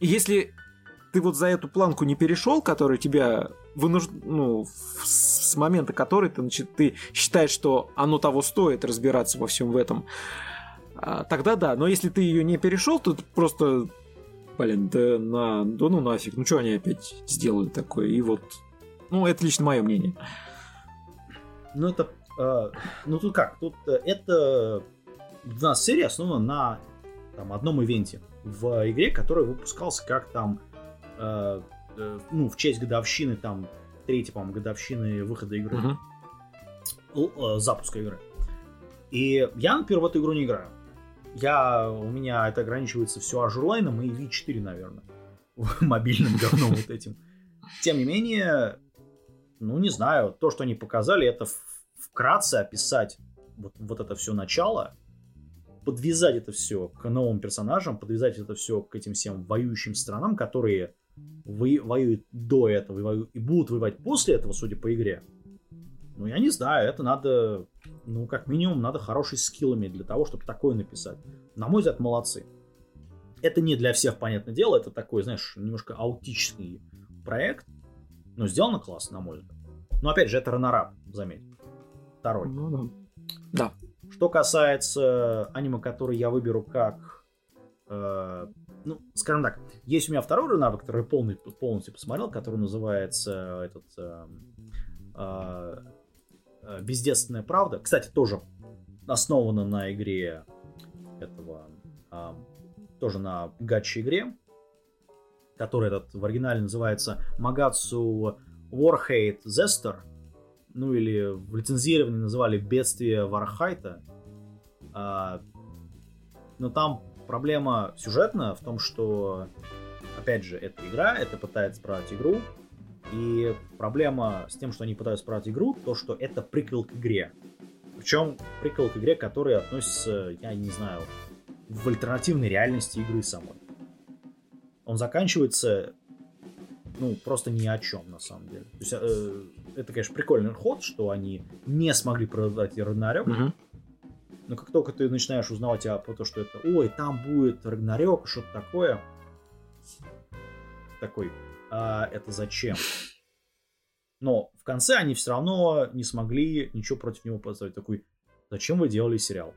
Если ты вот за эту планку не перешел, которая тебя вынужд... ну, с момента которой ты, значит, ты считаешь, что оно того стоит разбираться во всем в этом, а, тогда да. Но если ты ее не перешел, то просто, блин, да, на... да ну нафиг, ну что они опять сделали такое? И вот, ну это лично мое мнение. Ну это, э, ну тут как, тут э, это у нас серия основана на там, одном ивенте в игре, который выпускался как там э, э, ну, в честь годовщины, там, третьей, по-моему, годовщины выхода игры, uh-huh. э, запуска игры. И я, например, в эту игру не играю. Я, у меня это ограничивается все Azur Lane'ом и V4, наверное. Мобильным говном вот этим. Тем не менее, ну, не знаю, то, что они показали, это вкратце описать вот, вот это все начало, подвязать это все к новым персонажам, подвязать это все к этим всем воюющим странам, которые вы, воюют до этого и, воюют, и будут воевать после этого, судя по игре, ну, я не знаю, это надо, ну, как минимум, надо хороший скиллами для того, чтобы такое написать. На мой взгляд, молодцы. Это не для всех, понятное дело, это такой, знаешь, немножко аутический проект, но сделано классно, на мой взгляд. Но, опять же, это Ранорап, заметь. Второй. Ну, да. да. Что касается аниме, который я выберу как э, ну, скажем так, есть у меня второй навык, который полный, полностью посмотрел, который называется этот э, э, Бездетственная правда. Кстати, тоже основана на игре этого, э, тоже на гачи игре, которая этот в оригинале называется Магацу Warhate Zester, ну или в лицензировании называли Бедствие Вархайта. А, но там проблема сюжетная в том, что, опять же, это игра, это пытается справить игру, и проблема с тем, что они пытаются справить игру, то, что это приквел к игре. Причем приквел к игре, который относится, я не знаю, в альтернативной реальности игры самой. Он заканчивается, ну, просто ни о чем, на самом деле. То есть, э, это, конечно, прикольный ход, что они не смогли продать Рагнарёк, угу. Но как только ты начинаешь узнавать о то, что это, ой, там будет Рагнарёк, что-то такое, такой, а это зачем? Но в конце они все равно не смогли ничего против него поставить. Такой, зачем вы делали сериал?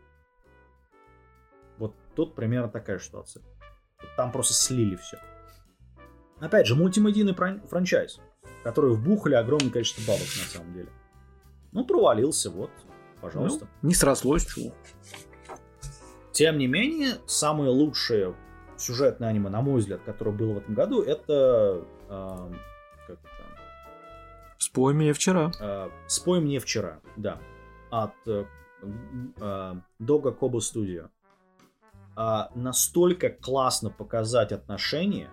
Вот тут примерно такая ситуация. Там просто слили все. Опять же, мультимедийный франчайз, который вбухали огромное количество бабок на самом деле. Ну, провалился, вот пожалуйста. Ну, не срослось, чего. Тем не менее, самые лучшие сюжетные аниме, на мой взгляд, которое было в этом году, это... Как это? Спой мне вчера. Э, Спой мне вчера, да. От э, э, Дога Коба Студио. Э, настолько классно показать отношения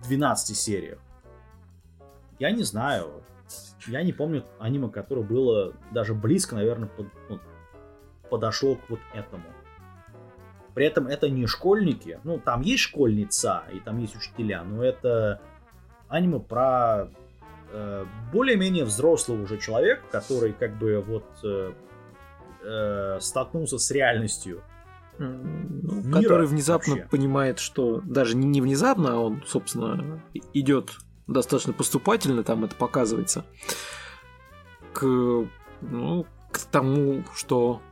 в 12 сериях. Я не знаю, я не помню аниме, которое было даже близко, наверное, под, ну, подошло к вот этому. При этом это не школьники, ну там есть школьница и там есть учителя, но это аниме про э, более-менее взрослый уже человек, который как бы вот э, э, столкнулся с реальностью. Ну, который внезапно вообще. понимает, что даже не, не внезапно, а он, собственно, идет достаточно поступательно, там это показывается, к, ну, к тому, что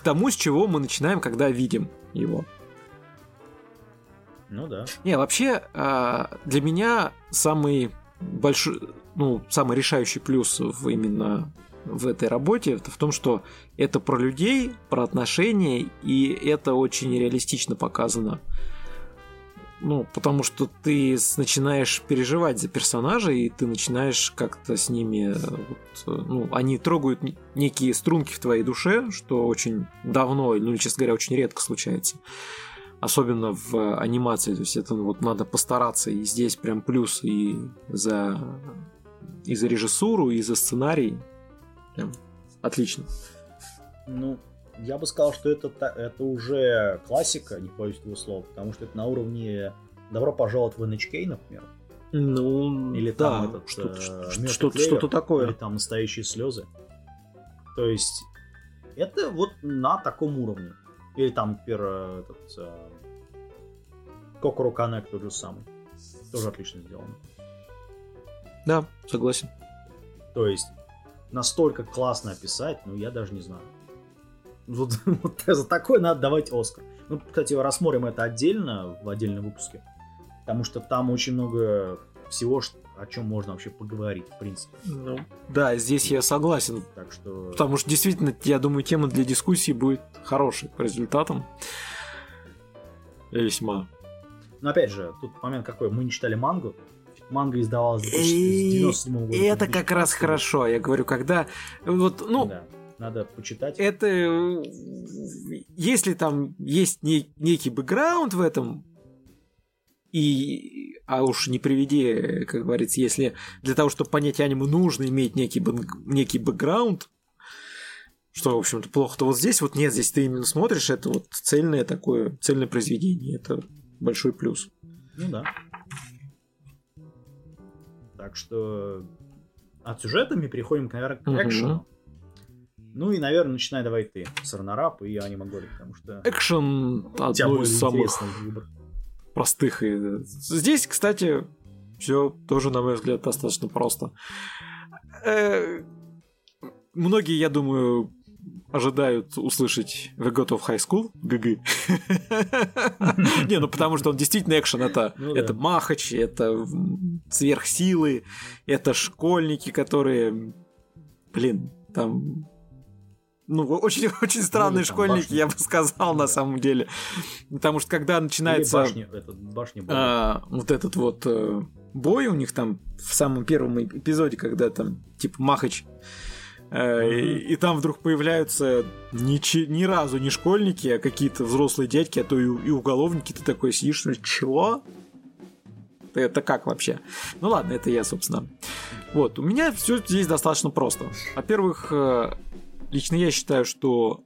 к тому, с чего мы начинаем, когда видим его. Ну да. Не, вообще, а, для меня самый большой, ну, самый решающий плюс в именно в этой работе это в том, что это про людей, про отношения, и это очень реалистично показано. Ну, потому что ты начинаешь переживать за персонажей, и ты начинаешь как-то с ними... Вот, ну, они трогают некие струнки в твоей душе, что очень давно, ну, честно говоря, очень редко случается. Особенно в анимации. То есть это ну, вот надо постараться. И здесь прям плюс и за, и за режиссуру, и за сценарий. Прям отлично. Ну, я бы сказал, что это, это уже классика, не боюсь этого слова, потому что это на уровне «Добро пожаловать в NHK», например. Ну, или там да, этот, что-то, э, что-то, что-то такое. Или там «Настоящие слезы». То есть, это вот на таком уровне. Или там, например, этот... Э, Kokoro Connect тот же самый. Тоже отлично сделано. Да, согласен. То есть, настолько классно описать, ну, я даже не знаю. Вот, вот за такое надо давать Оскар. Ну, кстати, рассмотрим это отдельно, в отдельном выпуске. Потому что там очень много всего, о чем можно вообще поговорить, в принципе. Ну, да, здесь я согласен. Так что... Потому что действительно, я думаю, тема для дискуссии будет хорошей по результатам. Весьма. Но опять же, тут момент какой, мы не читали мангу, манга издавалась с 97 года. И это как раз хорошо, я говорю, когда вот, ну, да надо почитать. Это если там есть не, некий бэкграунд в этом, и, а уж не приведи, как говорится, если для того, чтобы понять аниме, нужно иметь некий, некий бэкграунд, что, в общем-то, плохо-то вот здесь вот нет, здесь ты именно смотришь, это вот цельное такое, цельное произведение, это большой плюс. Ну да. Так что от сюжета мы переходим, наверное, к экшену. Угу. Ну и, наверное, начинай давай ты с Ранорап и Анимагори, потому что... Экшен одно из самых выбор. простых. И... Здесь, кстати, все тоже, на мой взгляд, достаточно просто. Э, многие, я думаю, ожидают услышать The God of High School, ГГ. Не, ну потому что он действительно экшен, это, ну, это махач, это сверхсилы, это школьники, которые, блин, там ну, очень, очень странные ну, школьники, башни. я бы сказал, да. на самом деле. Потому что когда начинается... башни, этот, башни а, вот этот вот э, бой у них там в самом первом эпизоде, когда там, типа, Махач Uh-huh. И, и там вдруг появляются ни, ни разу не школьники, а какие-то взрослые дядьки, а то и, и уголовники. Ты такой сидишь, чего? Это как вообще? Ну ладно, это я, собственно. Вот, у меня все здесь достаточно просто. Во-первых, э, Лично я считаю, что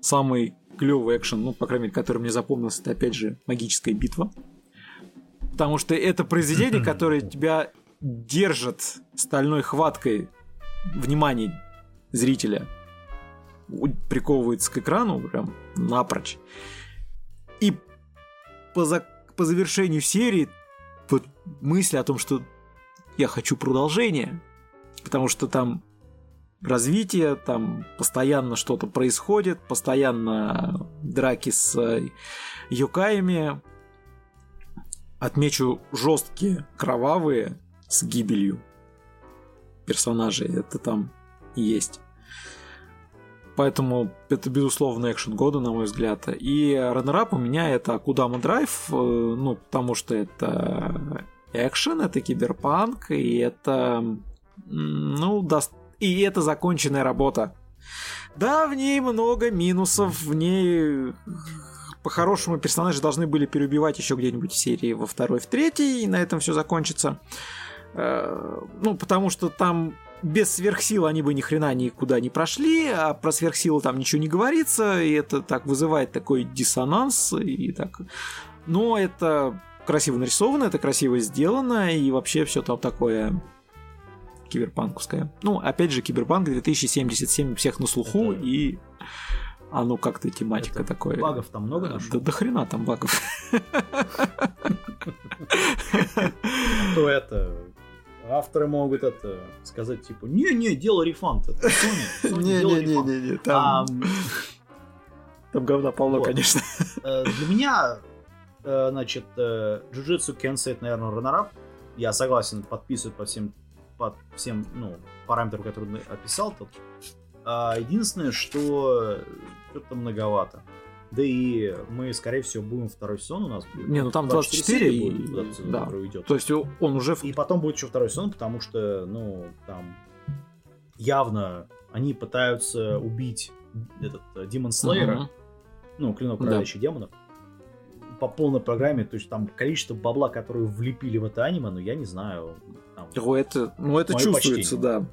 самый клевый экшен, ну, по крайней мере, который мне запомнился, это опять же магическая битва. Потому что это произведение, которое тебя держит стальной хваткой внимания зрителя, приковывается к экрану прям напрочь. И по, за... по завершению серии вот мысль о том, что я хочу продолжения, потому что там развитие, там постоянно что-то происходит, постоянно драки с э, юкаями. Отмечу жесткие, кровавые с гибелью персонажей. Это там есть. Поэтому это, безусловно, экшен года, на мой взгляд. И раннерап у меня это Кудама Драйв, э, ну, потому что это экшен, это киберпанк, и это, ну, даст и это законченная работа. Да, в ней много минусов, в ней по-хорошему персонажи должны были переубивать еще где-нибудь в серии во второй, в третьей, и на этом все закончится. Э, ну, потому что там без сверхсил они бы ни хрена никуда не прошли, а про сверхсилу там ничего не говорится, и это так вызывает такой диссонанс, и так... Но это красиво нарисовано, это красиво сделано, и вообще все там такое киберпанковское. Ну, опять же, киберпанк 2077 у всех на слуху, это... и оно как-то тематика это такое. Багов там много нашел? Да, до хрена там багов. То это авторы могут это сказать, типа, не-не, дело рефанд. Не-не-не-не, там... Там говна полно, конечно. Э, для меня, э, значит, Jujutsu Kensei это, наверное, раннерап. Я согласен, подписывать по всем, по всем ну, параметрам, которые описал тут. А единственное, что что-то многовато. Да и мы, скорее всего, будем второй сезон у нас. Будет. Не, ну там 24, 24 и... будет, да. уйдет. То есть он уже... И потом будет еще второй сезон, потому что, ну, там явно они пытаются убить этот Demon Slayer'а, uh-huh. ну, клинок правящих да. демонов, по полной программе, то есть там количество бабла, которое влепили в это аниме, ну, я не знаю. Там, О, это, ну, это чувствуется, почтение. да,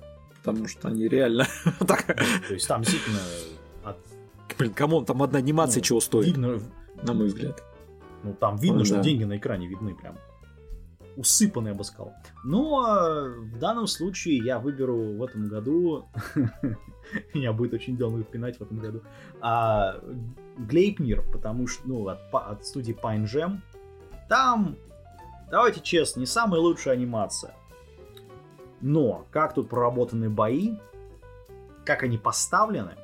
потому что они реально... То есть там действительно Блин, come on, там одна анимация ну, чего стоит? Видно, на мой взгляд. Ну, там видно, ну, что да. деньги на экране видны прям. Усыпанный, я бы сказал. Но э, в данном случае я выберу в этом году... Меня будет очень долго пинать в этом году. А, Глейпнир, потому что, ну, от, от студии Pine Jam. Там, давайте честно, не самая лучшая анимация. Но как тут проработаны бои, как они поставлены,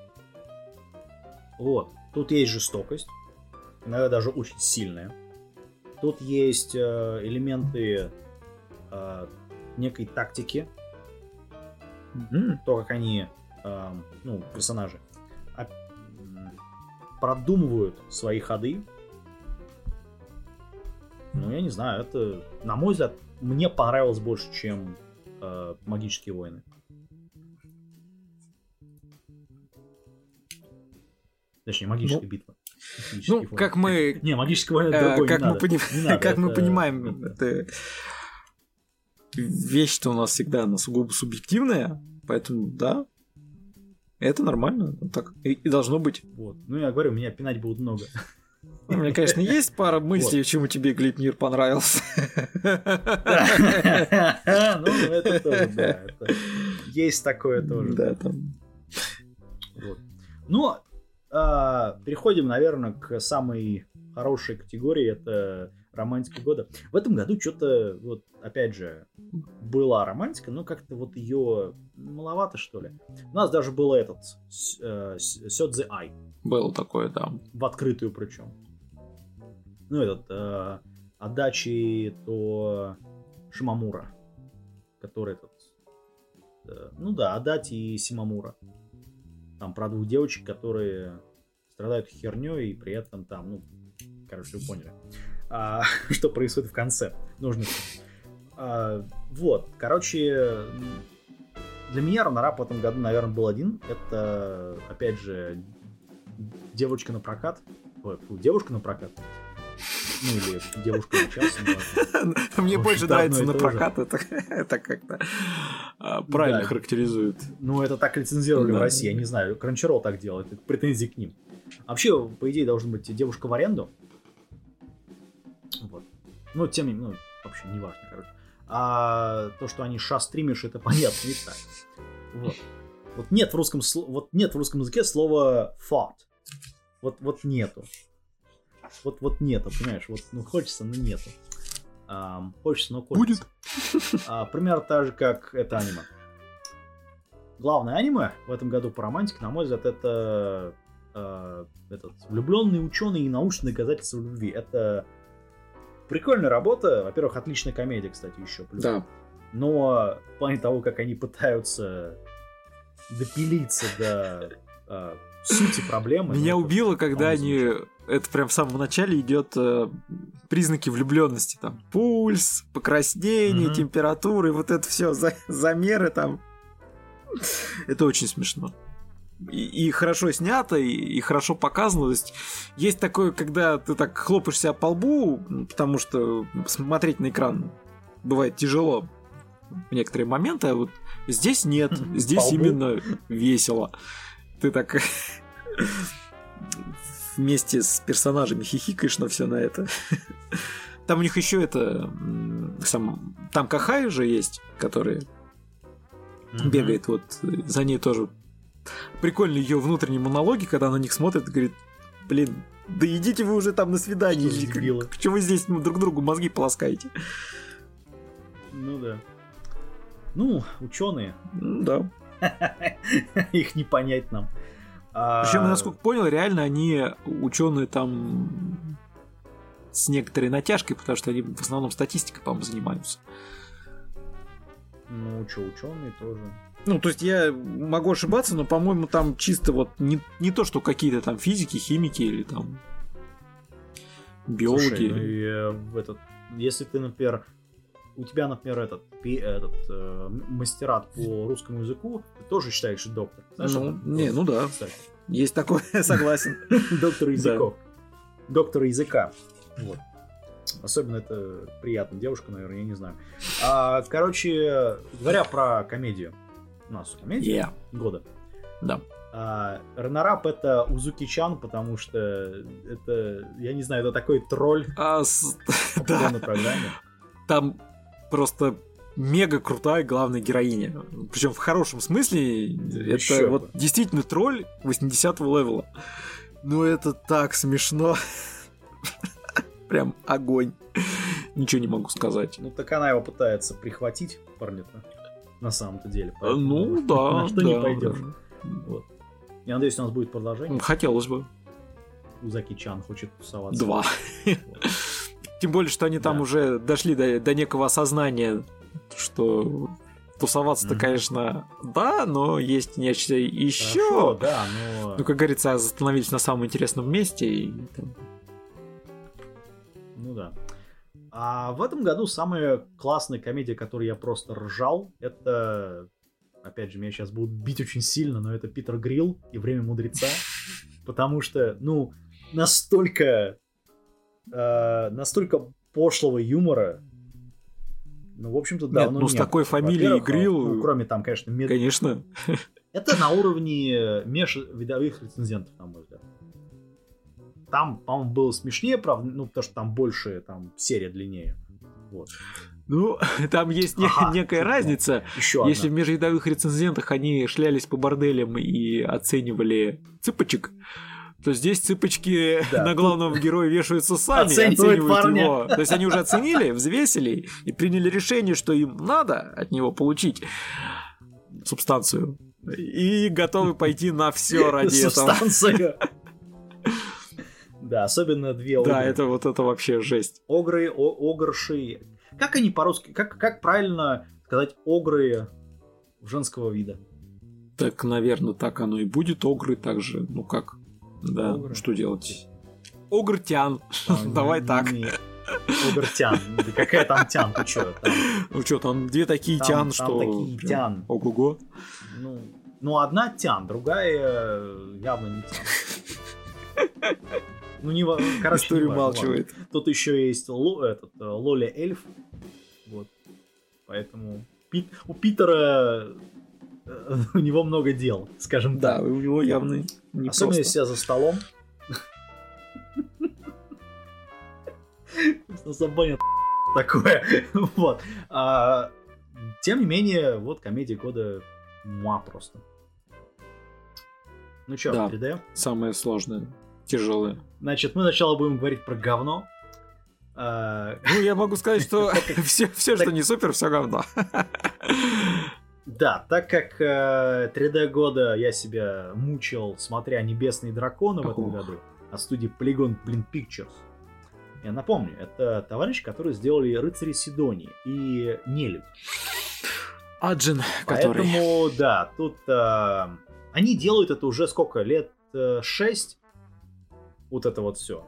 вот. Тут есть жестокость, иногда даже очень сильная. Тут есть э, элементы э, некой тактики. Mm-hmm. То, как они, э, ну, персонажи, а, продумывают свои ходы. Ну, я не знаю, это, на мой взгляд, мне понравилось больше, чем э, магические войны. Точнее, магическая ну, битва. Ну, фон. как мы... Не, магическая война э, другой, как, мы, поним... надо, как это... мы понимаем, это вещь-то у нас всегда на сугубо субъективная, поэтому да, это нормально, так и, и должно быть. Вот. Ну, я говорю, меня пинать будут много. У меня, конечно, есть пара мыслей, вот. чему тебе Глипнир понравился. Ну, это тоже, да. Есть такое тоже. Да, там. Вот. Но а, переходим, наверное, к самой хорошей категории. Это романтика года. В этом году что-то, вот, опять же, была романтика, но как-то вот ее маловато, что ли. У нас даже был этот э, Сёдзе Ай. Был такой, да. В открытую причем. Ну, этот, э, Адачи то Шимамура, который этот, э, ну да, Адати и Симамура. Там про двух девочек, которые страдают херней, и при этом там, ну, короче, вы поняли, а, что происходит в конце. Нужно. А, вот, короче, для меня раннерап в этом году, наверное, был один. Это, опять же, девочка на прокат. Ой, девушка на прокат. Ну или девушка на час. Мне больше нравится на прокат, это как-то а, правильно характеризует. Ну это так лицензировали в России, я не знаю. Crunchyroll так делает, претензии к ним. Вообще, по идее, должна быть девушка в аренду. Вот. Ну, тем не менее, ну, вообще, не важно, короче. А то, что они ша стримишь, это понятно, не так. Вот. Вот нет в русском, вот нет в русском языке слова thought. Вот, вот нету вот, вот нету, понимаешь, вот ну хочется, но нету. А, хочется, но хочется. Будет. А, примерно так же, как это аниме. Главное аниме в этом году по романтике, на мой взгляд, это э, этот влюбленный ученый и научные доказательства любви. Это прикольная работа. Во-первых, отличная комедия, кстати, еще плюс. Да. Но в плане того, как они пытаются допилиться до э, сути проблемы. Меня ну, убило, когда они это прям в самом начале идет э, признаки влюбленности. Там пульс, покраснение, mm-hmm. температура, и вот это все, за, замеры там. Это очень смешно. И, и хорошо снято, и, и хорошо показано. То есть есть такое, когда ты так хлопаешься по лбу, потому что смотреть на экран бывает тяжело. в некоторые моменты, а вот здесь нет, здесь именно весело. Ты так вместе с персонажами хихикаешь на все на это. Там у них еще это сам там Кахай же есть, который бегает вот за ней тоже. Прикольные ее внутренние монологи, когда она на них смотрит и говорит, блин, да идите вы уже там на свидание. Почему вы здесь друг другу мозги полоскаете? Ну да. Ну, ученые. Да. Их не понять нам. Причем, насколько понял, реально они ученые там с некоторой натяжкой, потому что они в основном статистикой, по-моему, занимаются. Ну, что, ученые тоже. Ну, то есть я могу ошибаться, но, по-моему, там чисто вот не, не то, что какие-то там физики, химики или там биологи. Слушай, ну и, э, этот, если ты, например, у тебя, например, этот, этот э, мастерат по русскому языку, ты тоже считаешь доктор. Знаешь, ну, это, не, ну да. Кстати. Есть такое, согласен. Доктор языков. Доктор языка. Вот. Особенно это приятно. Девушка, наверное, я не знаю. А, короче, говоря про комедию. У нас комедия yeah. года. Да. А, Ренарап это Узуки Чан, потому что это, я не знаю, это такой тролль а, с... да. программе. Там просто мега крутая главная героиня. Причем в хорошем смысле. Еще это бы. вот действительно тролль 80-го левела. Ну это так смешно. Прям огонь. Ничего не могу сказать. Ну так она его пытается прихватить, парня-то. На самом-то деле. Ну да. На что да, не пойдешь. Да. Вот. Я надеюсь, у нас будет продолжение. Хотелось бы. Узаки Чан хочет тусоваться. Два. Вот. Тем более, что они там да. уже дошли до, до некого осознания, что тусоваться-то, mm-hmm. конечно, да, но есть нечто еще. Хорошо, да, но... Ну, как говорится, остановились на самом интересном месте. И... Ну да. А в этом году самая классная комедия, которую я просто ржал, это... Опять же, меня сейчас будут бить очень сильно, но это Питер Грилл и «Время мудреца». Потому что, ну, настолько... Э, настолько пошлого юмора, ну, в общем-то, да. Нет, ну, с такой фамилией Грилл... Ну, кроме там, конечно, мед... Конечно. Это на уровне межвидовых рецензентов, на мой взгляд. Там, по-моему, было смешнее, правда, ну, потому что там больше, там, серия длиннее. Вот. Ну, там есть ага, некая разница. Еще Если одна. в межвидовых рецензентах они шлялись по борделям и оценивали цыпочек, то здесь цыпочки да. на главном герое вешаются сами, оценивают, оценивают парня. его. То есть они уже оценили, взвесили и приняли решение, что им надо от него получить субстанцию. И готовы пойти на все ради этого. Субстанцию. Да, особенно две огры. Да, это вот это вообще жесть. Огры, о, огрши. Как они по-русски, как, как правильно сказать огры женского вида? Так, наверное, так оно и будет. Огры также, ну как, да, Огры. что делать? Огртян. А, Давай так. Огртян. Да какая там тян, ты чё? Там... Ну что, там две такие там, тян, там что... такие тян. Ого-го. Ну, ну, одна тян, другая э, явно не тян. Ну, не короче, Историю умалчивает. Тут еще есть ло, этот, э, Лоли Эльф. Вот. Поэтому Пит, у Питера у него много дел, скажем так. Да, у него явно не Особенно просто. если я за столом. Забанят такое. Вот. А, тем не менее, вот комедия года муа просто. Ну что, да, 3D? Самое сложное, тяжелое. Значит, мы сначала будем говорить про говно. А... Ну, я могу сказать, что все, все что не супер, все говно. Да, так как э, 3D года я себя мучил, смотря «Небесные драконы» в этом году, от студии Polygon Blink Pictures. Я напомню, это товарищи, которые сделали «Рыцари Сидонии» и «Нелюдь». Аджин, который... Поэтому, да, тут э, они делают это уже сколько, лет э, 6? Вот это вот все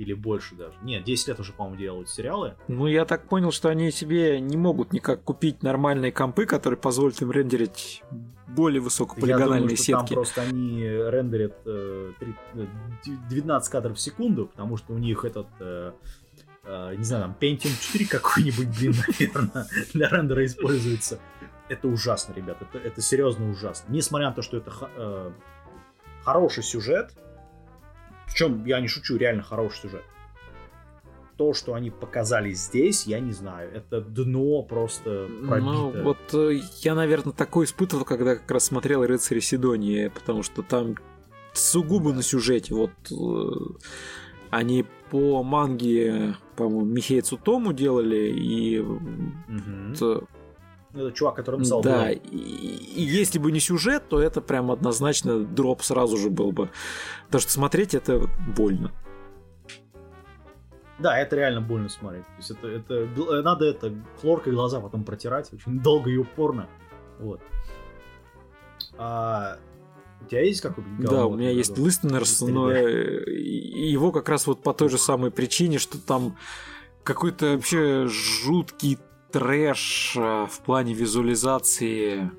или больше даже. Нет, 10 лет уже, по-моему, делают сериалы. Ну, я так понял, что они себе не могут никак купить нормальные компы, которые позволят им рендерить более высокополигональные я думаю, что сетки. Там просто они рендерят э, 3, 19 э, кадров в секунду, потому что у них этот э, э, не знаю, там, Pentium 4 какой-нибудь, блин, наверное, для рендера используется. Это ужасно, ребят, это, это серьезно ужасно. Несмотря на то, что это э, хороший сюжет, в чем я не шучу, реально хороший сюжет. То, что они показали здесь, я не знаю. Это дно просто пробито. Ну, вот э, я, наверное, такое испытывал, когда как раз смотрел «Рыцари Сидонии», потому что там сугубо на сюжете. Вот э, они по манге, по-моему, Михея Цутому делали, и угу. Это чувак, который написал. Да, и, и если бы не сюжет, то это прям однозначно дроп сразу же был бы. Потому что смотреть это больно. Да, это реально больно смотреть. То есть это, это надо это хлоркой глаза потом протирать очень долго и упорно. Вот. А, у тебя есть какой-нибудь Да, у меня есть Listeners, но его как раз вот по той же самой причине, что там какой-то вообще жуткий трэш а, в плане визуализации.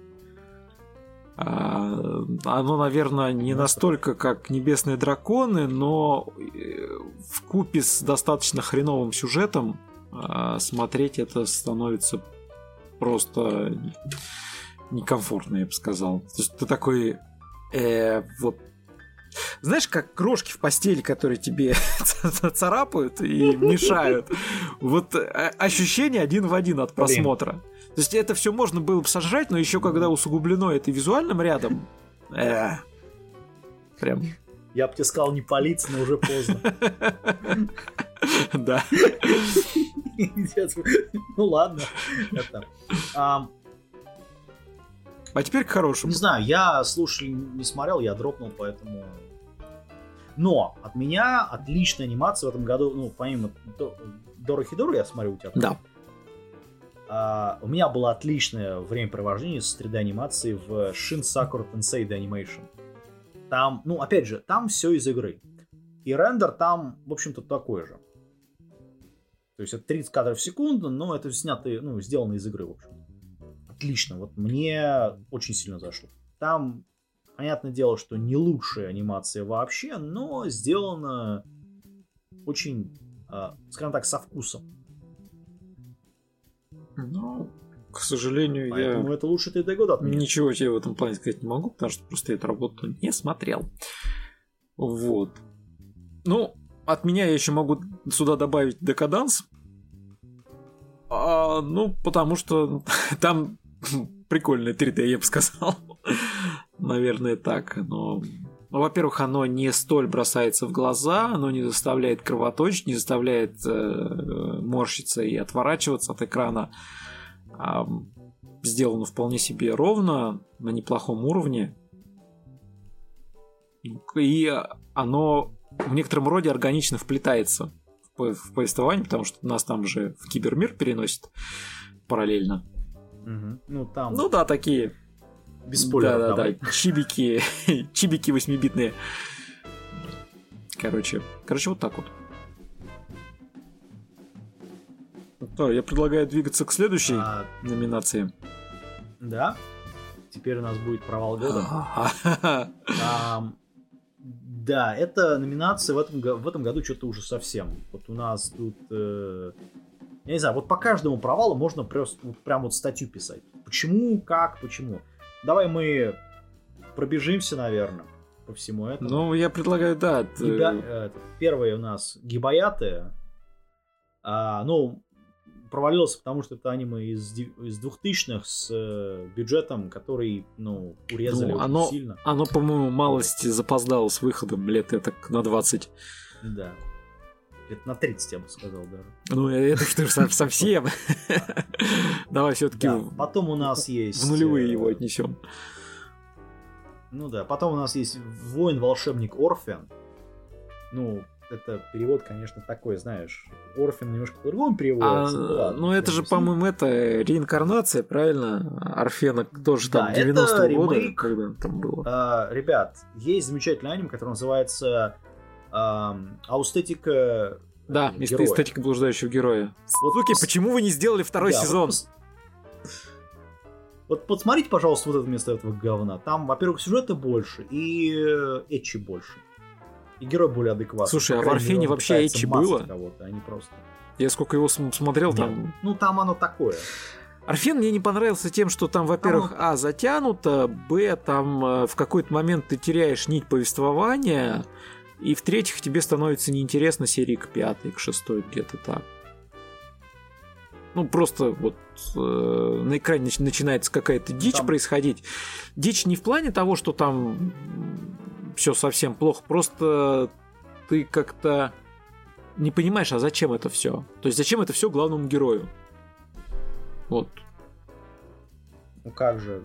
А, оно, наверное, не настолько, как Небесные драконы, но э, в купе с достаточно хреновым сюжетом смотреть это становится просто некомфортно, я бы сказал. То есть ты такой, э, вот знаешь, как крошки в постели, которые тебе царапают и мешают. Вот э, ощущение один в один от просмотра. То есть это все можно было бы сожрать, но еще когда усугублено это визуальным рядом, э, прям. Я бы тебе сказал не палиться, но уже поздно. Да. Ну ладно. А теперь к хорошему. Не знаю, я слушал, не смотрел, я дропнул, поэтому... Но от меня отличная анимация в этом году, ну, помимо Дора Хидору, я смотрю у тебя. Да. А, у меня было отличное времяпровождение с 3D-анимацией в Shin Sakura Tensei The Animation. Там, ну, опять же, там все из игры. И рендер там, в общем-то, такой же. То есть это 30 кадров в секунду, но это снято, ну, сделано из игры, в общем отлично. Вот мне очень сильно зашло. Там, понятное дело, что не лучшая анимация вообще, но сделана очень, э, скажем так, со вкусом. Ну, к сожалению, Поэтому я... это лучше 3D года от меня. Ничего тебе в этом плане сказать не могу, потому что просто эту работу не смотрел. Вот. Ну, от меня я еще могу сюда добавить декаданс. А, ну, потому что там прикольное 3D, я бы сказал. Наверное, так. Но ну, во-первых, оно не столь бросается в глаза, оно не заставляет кровоточить, не заставляет э, морщиться и отворачиваться от экрана. А, сделано вполне себе ровно, на неплохом уровне. И оно в некотором роде органично вплетается в, в повествование, потому что нас там же в кибермир переносит параллельно. Угу. Ну, там... Ну да, такие. Без спойлеров, да, да, да. Чибики. Чибики восьмибитные. Короче. Короче, вот так вот. То, я предлагаю двигаться к следующей а... номинации. Да. Теперь у нас будет провал года. а, да, эта номинация в этом, в этом году что-то уже совсем. Вот у нас тут э, я не знаю, вот по каждому провалу можно просто вот, прям вот статью писать. Почему, как, почему. Давай мы пробежимся, наверное, по всему этому. Ну, я предлагаю, да. Ты... Гиба... Э, первый у нас Гибаяты. А, ну, провалился, потому что это аниме из, из 2000-х с э, бюджетом, который, ну, урезали ну, очень оно, сильно. Оно, по-моему, малости запоздало с выходом лет это на 20. Да. Лет на 30, я бы сказал даже. Ну, это что ж совсем. Давай все-таки. Потом у нас есть. В нулевые его э, отнесем. Ну да, потом у нас есть воин-волшебник Орфен. Ну, это перевод, конечно, такой, знаешь, Орфен немножко по-другому переводится. А, ну, ну это же, по-моему, это реинкарнация, правильно? Орфена тоже там да, 90-го года, когда там было. А, ребят, есть замечательный аниме, который называется аустетика да, э, героя. эстетика блуждающего героя. Вот, Суки, почему вы не сделали второй да, сезон? Вот, вот посмотрите, пожалуйста, вот это вместо этого говна. Там, во-первых, сюжета больше и э, этчи больше. И герой более адекватный. Слушай, а в Арфене вообще этчи было? Кого-то, а не просто. Я сколько его смотрел, там... Ну, там оно такое. Арфен мне не понравился тем, что там, во-первых, а, затянуто, б, там э, в какой-то момент ты теряешь нить повествования, и в-третьих, тебе становится неинтересно серии к пятой, к шестой, где-то так. Ну, просто вот э, на экране начинается какая-то дичь там... происходить. Дичь не в плане того, что там все совсем плохо, просто ты как-то не понимаешь, а зачем это все? То есть зачем это все главному герою? Вот. Ну как же?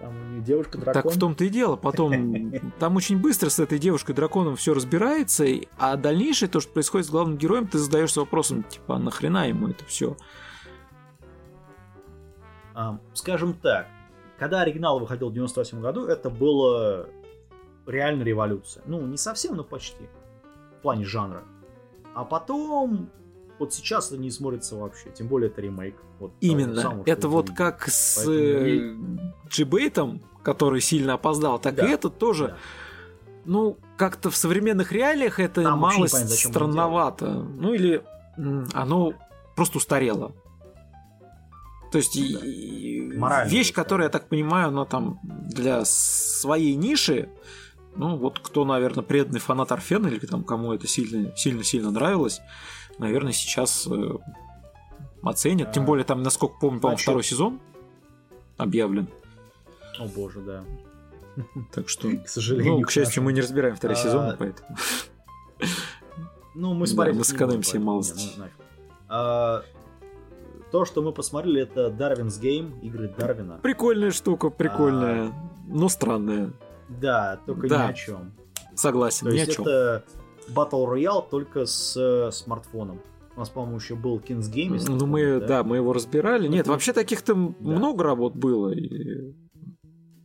Там у нее девушка дракон. Так в том-то и дело. Потом там очень быстро с этой девушкой драконом все разбирается, а дальнейшее то, что происходит с главным героем, ты задаешься вопросом, типа, а нахрена ему это все? А, скажем так, когда оригинал выходил в 98 году, это было реально революция. Ну, не совсем, но почти. В плане жанра. А потом вот сейчас это не смотрится вообще, тем более это ремейк. Вот Именно. Самого, это вот как с э, Джибейтом, который сильно опоздал, так да. и этот тоже. Да. Ну, как-то в современных реалиях это Там мало странновато. Ну или оно просто устарело. То есть да. вещь, которая, я так понимаю, она там для своей ниши, ну вот кто, наверное, преданный фанат Арфена или там кому это сильно сильно сильно нравилось, наверное, сейчас э, оценят. Тем более там, насколько помню, по-моему, второй сезон объявлен. О боже, да. Так что, к сожалению, ну, к счастью, мы не разбираем второй а... сезон, поэтому. Ну, мы смотрели. Мы сэкономим малость. Ну, а, то, что мы посмотрели, это Darwin's Game, игры Дарвина. Прикольная штука, прикольная, а... но странная. Да, только ни о чем. Согласен, ни о чем. это Battle Royale только с э, смартфоном. У нас, по-моему, еще был Kings Game. Ну, мы, да? да, мы его разбирали. Нет, вообще таких-то да. много работ было. И...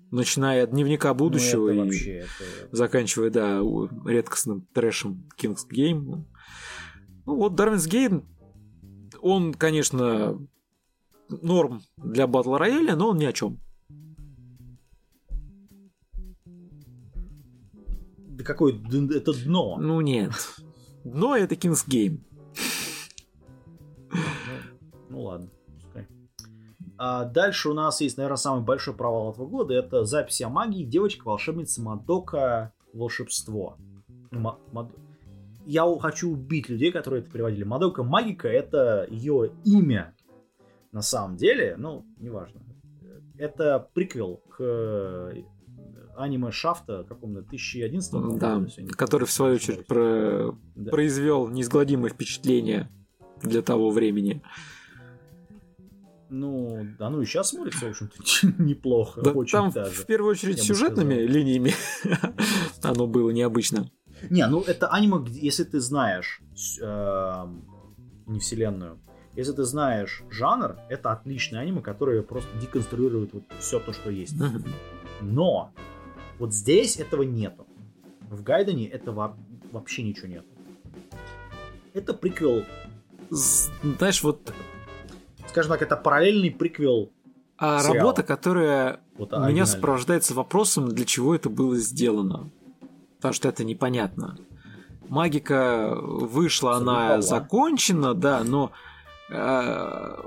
Начиная от дневника будущего ну, и вообще, это... заканчивая, да, редкостным трэшем Kings Game. Ну вот Darwin's Game, он, конечно, норм для батл рояля, но он ни о чем. Да какое это дно? Ну нет. Дно это King's Game. Ну, ну ладно. А дальше у нас есть, наверное, самый большой провал этого года. Это запись о магии девочка-волшебница Мадока волшебство. М- Мад... Я хочу убить людей, которые это переводили. Мадока Магика это ее имя. На самом деле, ну, неважно. Это приквел к аниме Шафта каком-то 2011 году. Да, который в свою очередь про... да. произвел неизгладимое впечатление для того времени. Ну, да, ну и сейчас смотрится, в общем-то, неплохо. Да, очень там даже, в первую очередь сюжетными линиями оно было необычно. Не, ну это аниме, если ты знаешь э, не вселенную, если ты знаешь жанр, это отличное аниме, которое просто деконструирует вот все то, что есть. Но вот здесь этого нету. В Гайдене этого вообще ничего нет. Это приквел. Знаешь, вот... Скажем так, это параллельный приквел а сериала. работа, которая вот, меня сопровождается вопросом, для чего это было сделано. Потому что это непонятно. Магика вышла, она закончена, да, но э,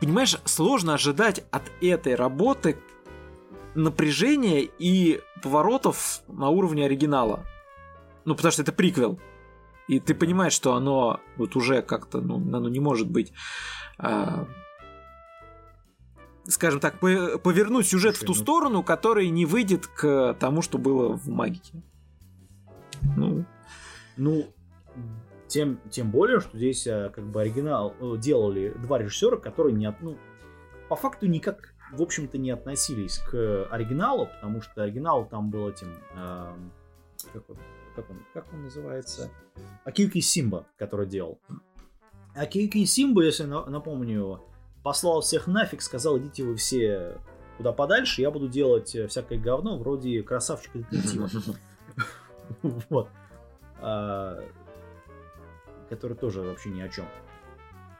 понимаешь, сложно ожидать от этой работы напряжения и поворотов на уровне оригинала. Ну, потому что это приквел. И ты понимаешь, что оно вот уже как-то, ну, оно не может быть, а, скажем так, повернуть сюжет Слушай, в ту ну... сторону, который не выйдет к тому, что было в магике. Ну, ну тем, тем более, что здесь а, как бы оригинал э, делали два режиссера, которые не, ну, по факту никак в общем-то, не относились к оригиналу, потому что оригинал там был этим... Э, как, он, как, он, как он называется? Акиюки Симба, который делал. Акиюки Симба, если напомню, послал всех нафиг, сказал, идите вы все куда подальше, я буду делать всякое говно вроде красавчика детектива. Вот. А, который тоже вообще ни о чем.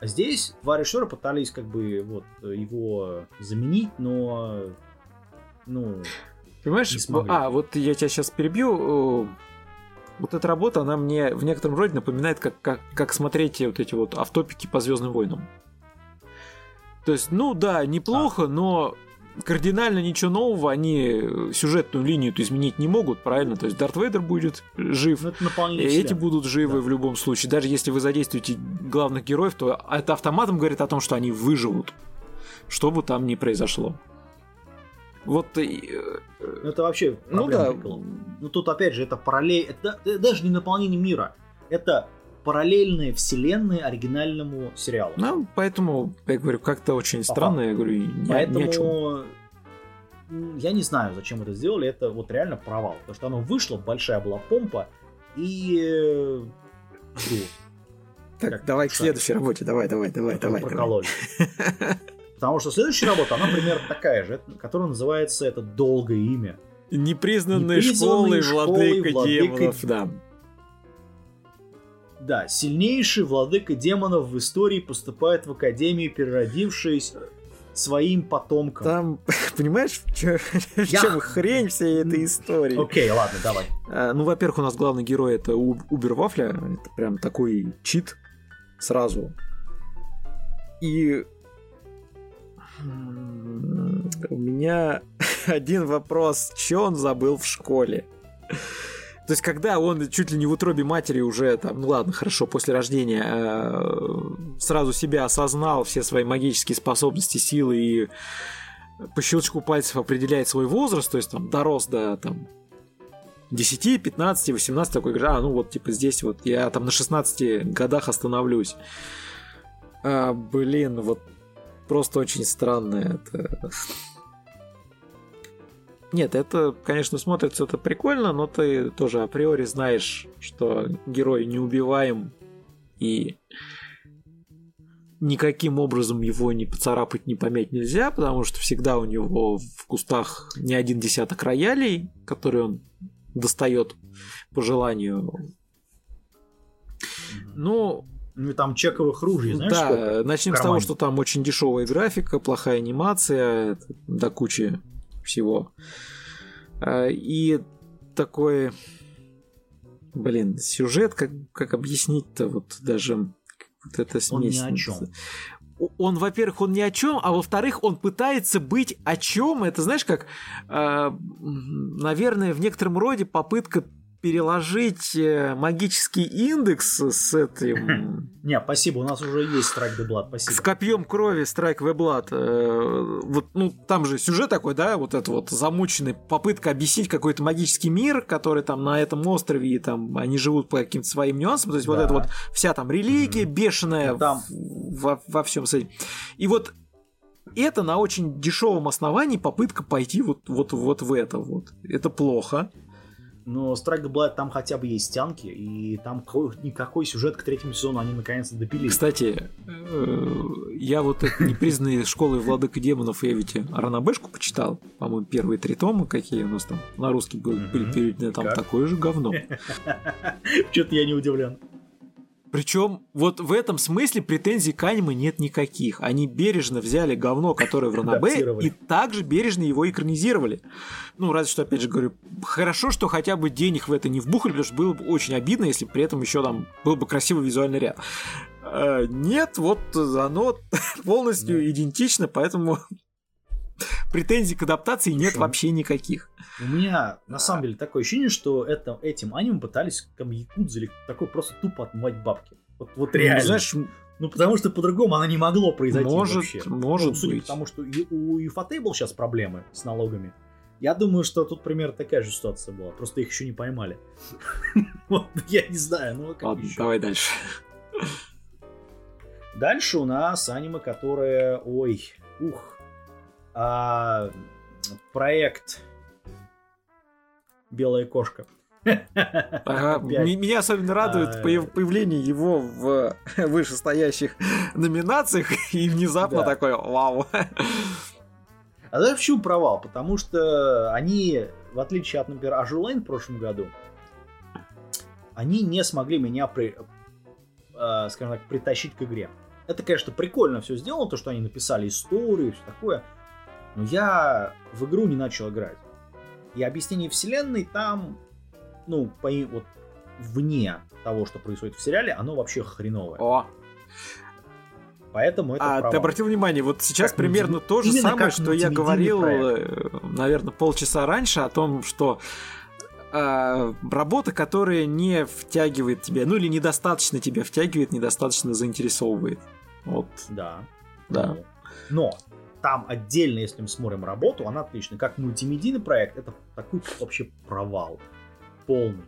А здесь два режиссера пытались как бы вот его заменить, но ну Понимаешь, а вот я тебя сейчас перебью. вот эта работа, она мне в некотором роде напоминает, как, как, как смотреть вот эти вот автопики по Звездным войнам. То есть, ну да, неплохо, а. но кардинально ничего нового они сюжетную линию-то изменить не могут, правильно? То есть Дарт Вейдер будет жив, ну, эти будут живы да. в любом случае. Даже если вы задействуете главных героев, то это автоматом говорит о том, что они выживут, что бы там ни произошло. Вот э, это вообще ну да. Ну тут опять же это параллель, это, это даже не наполнение мира, это параллельные вселенные оригинальному сериалу. Ну, поэтому, я говорю, как-то очень странно, я говорю, ни, поэтому... ни о чем. Я не знаю, зачем это сделали, это вот реально провал. Потому что оно вышло, большая была помпа, и... Э, так, как давай к следующей работе, давай, давай, давай, давай. Прокололи. Потому что следующая работа, она примерно такая же, которая называется это долгое имя. Непризнанные, Непризнанные школы, школы владыка, владыка демонов, да. Да, сильнейший владыка демонов в истории поступает в Академию, переродившись своим потомкам. Там, понимаешь, в чем, Я... чем хрень всей этой истории? Окей, okay, ладно, давай. А, ну, во-первых, у нас главный герой это Убер Вафля, это прям такой чит сразу. И у меня один вопрос, что он забыл в школе? То есть, когда он чуть ли не в утробе матери уже, там, ну ладно, хорошо, после рождения, э, сразу себя осознал, все свои магические способности, силы и по щелчку пальцев определяет свой возраст, то есть там дорос до там 10, 15, 18, такой говорит, а, ну вот, типа, здесь вот я там на 16 годах остановлюсь. А, блин, вот просто очень странно это. Нет, это, конечно, смотрится это прикольно, но ты тоже априори знаешь, что герой неубиваем и никаким образом его не поцарапать, не помять нельзя, потому что всегда у него в кустах не один десяток роялей, которые он достает по желанию. Ну, ну, там чековых ружей, знаешь, Да, сколько? начнем с того, что там очень дешевая графика, плохая анимация, до кучи всего. А, и такой, блин, сюжет, как, как объяснить-то, вот даже вот эта смесь. Он ни о чем. Он, во-первых, он ни о чем, а во-вторых, он пытается быть о чем. Это знаешь, как, э, наверное, в некотором роде попытка переложить э, магический индекс с этим... Не, спасибо, у нас уже есть Strike the Blood, спасибо. С копьем крови Strike the Blood. Э, вот, ну, там же сюжет такой, да, вот это вот замученный, попытка объяснить какой-то магический мир, который там на этом острове, и там они живут по каким-то своим нюансам, то есть да. вот это вот вся там религия mm-hmm. бешеная ну, там... во, во всем этим. И вот это на очень дешевом основании попытка пойти вот, вот, вот в это вот. Это плохо. Но Strike Blood там хотя бы есть тянки, и там никакой сюжет к третьему сезону они наконец-то допилили. Кстати, э, я вот непризнанные школы владыка демонов, я ведь Аранабешку почитал, по-моему, первые три тома, какие у нас там на русский были переведены, там такое же говно. Что-то я не удивлен. Причем вот в этом смысле претензий к аниме нет никаких. Они бережно взяли говно, которое в Ранабе, и также бережно его экранизировали. Ну, разве что, опять же говорю, хорошо, что хотя бы денег в это не вбухали, потому что было бы очень обидно, если при этом еще там был бы красивый визуальный ряд. А, нет, вот оно полностью идентично, поэтому претензий к адаптации нет Шо? вообще никаких. У меня на самом деле такое ощущение, что это, этим аниме пытались как якудза или такой просто тупо отмывать бабки. Вот, вот ну, реально. Ну, знаешь, ну, потому что по-другому оно не могло произойти может, вообще. Может ну, судя быть. Потому что у Ufotable сейчас проблемы с налогами. Я думаю, что тут примерно такая же ситуация была. Просто их еще не поймали. Я не знаю, ну Ладно, давай дальше. Дальше у нас аниме, которое... Ой, ух, а, проект Белая кошка. Ага. Меня особенно радует а, появление его в вышестоящих номинациях и внезапно да. такой вау. А знаешь, почему провал? Потому что они, в отличие от, например, Azur Lane в прошлом году, они не смогли меня, при, э, скажем так, притащить к игре. Это, конечно, прикольно все сделано, то, что они написали историю и все такое, но я в игру не начал играть. И объяснение вселенной там, ну, по, вот, вне того, что происходит в сериале, оно вообще хреновое. О. Поэтому это А провал. ты обратил внимание, вот сейчас Как примерно то же самое, что я говорил, проект. э, наверное, полчаса раньше о том, что э, работа, которая не втягивает тебя, ну или недостаточно тебя втягивает, недостаточно заинтересовывает. Вот, Да. да. Ну, Но там отдельно, если мы смотрим работу, она отличная. Как мультимедийный проект, это такой вообще провал. Полный.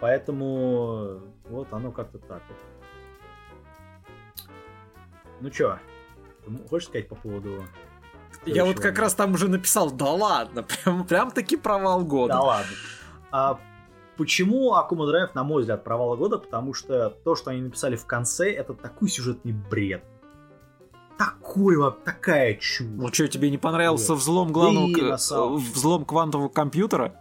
Поэтому вот оно как-то так вот. Ну чё, ты хочешь сказать по поводу... Я вот как раз там уже написал, да ладно, прям, прям таки провал года. Да ладно. А почему Акума Драйв, на мой взгляд, провал года? Потому что то, что они написали в конце, это такой сюжетный бред. Такой вот, такая чушь. Ну что, тебе не понравился Вот. взлом главного, И к- самом- взлом квантового компьютера?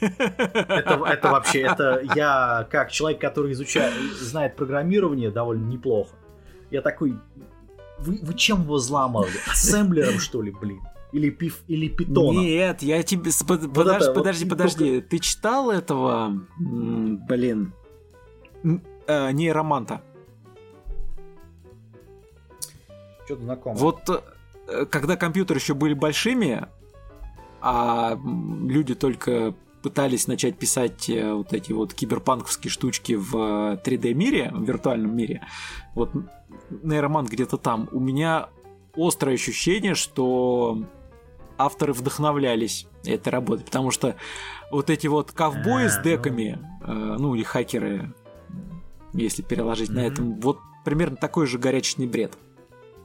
Это, это вообще, это я как человек, который изучает, знает программирование довольно неплохо. Я такой, вы, вы чем его взламывали? Ассемблером, что ли, блин? Или, пиф, или питоном? Нет, я тебе... под- Вот подожди, это вот подожди, только- подожди. Ты читал этого... Блин... э, нейроманта? Что-то знакомое. Вот э, когда компьютеры еще были большими, а люди только пытались начать писать э, вот эти вот киберпанковские штучки в э, 3D-мире, в виртуальном мире, вот нейромант где-то там, у меня острое ощущение, что авторы вдохновлялись этой работой, потому что вот эти вот ковбои А, с ну. деками, э, ну или хакеры, если переложить на Мгм. этом, вот примерно такой же горячечный бред,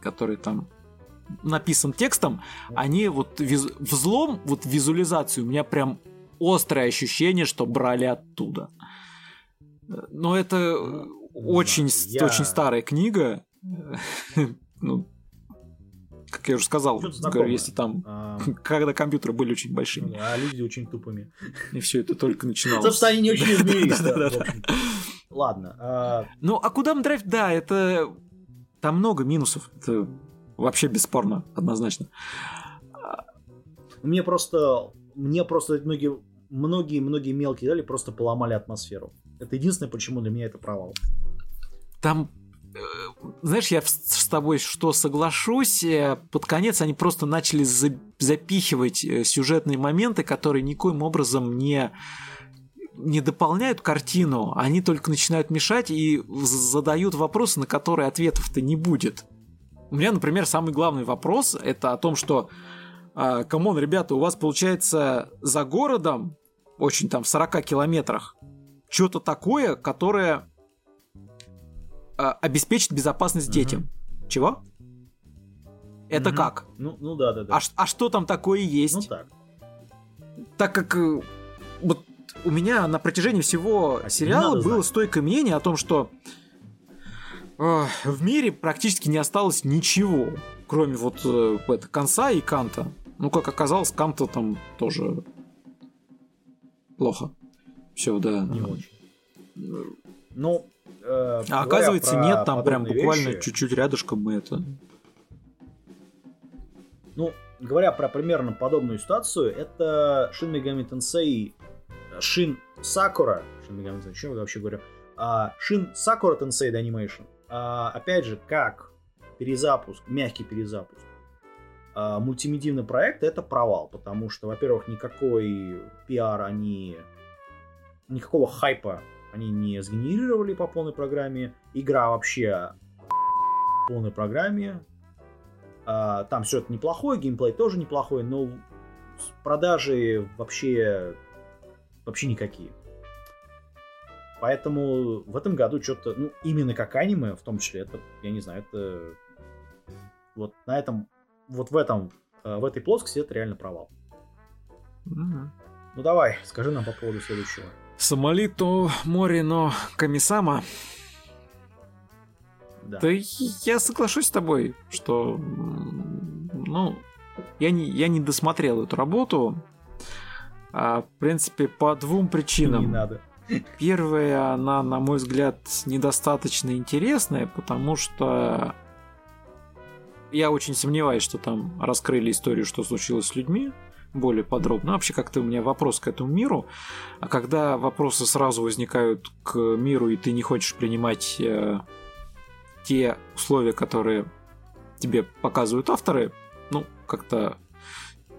который там написан текстом, они вот виз- взлом, вот визуализацию, у меня прям острое ощущение, что брали оттуда. Но это Ну, очень, я- очень старая книга. Ну, как я уже сказал, говорю, если там, А, когда компьютеры были очень ну большими, да, а люди очень тупыми. и все это только начиналось. Собственно, они не очень изменились. Ладно. а, Ну, а куда драйв? Да, это... Там много минусов. Это вообще бесспорно, однозначно. Мне просто, мне просто многие, многие, многие мелкие детали просто поломали атмосферу. Это единственное, почему для меня это провал. Там, э, знаешь, я с тобой что соглашусь, э, под конец они просто начали за- запихивать э, сюжетные моменты, которые никоим образом не не дополняют картину, они только начинают мешать и задают вопросы, на которые ответов-то не будет. У меня, например, самый главный вопрос это о том, что а, come on, ребята, у вас получается за городом, очень там в 40 километрах, что-то такое, которое а, обеспечит безопасность Мгм. детям. Чего? Это Мгм. как? Ну, ну да, да, да. А, а что там такое есть? ну так. так как э, вот у меня на протяжении всего А сериала надо было знать. стойкое мнение о том, что э, в мире практически не осталось ничего, кроме вот э, это, конца и Канта. Ну, как оказалось, Канта там тоже плохо. Все, да. Не очень. Ну, э, А оказывается, нет, там прям буквально вещи, чуть-чуть рядышком мы это. Ну, говоря про примерно подобную ситуацию, это Shin Megami Tensei Shin Megami Tensei, что я вообще говорю? А, Sakura Tensei The Animation. А, опять же, как перезапуск, мягкий перезапуск, а, мультимедийный проект это провал, потому что, во-первых, никакой пиар они, никакого хайпа они не сгенерировали по полной программе. Игра вообще в полной программе. Там все это неплохой, геймплей тоже неплохой, но продажи вообще вообще никакие. Поэтому в этом году что-то, ну, именно как аниме, в том числе, это, я не знаю, это вот на этом, вот в этом, э, в этой плоскости это реально провал. Мгм. Ну давай, скажи нам по поводу следующего. Самолито море, но Камисама. Да. Да я соглашусь с тобой, что ну я не я не досмотрел эту работу. А, в принципе, по двум Не причинам. надо. Первая, она, на мой взгляд, недостаточно интересная, потому что я очень сомневаюсь, что там раскрыли историю, что случилось с людьми. более подробно. Вообще как-то у меня вопрос к этому миру. А когда вопросы сразу возникают к миру, и ты не хочешь принимать э, те условия, которые тебе показывают авторы, ну, как-то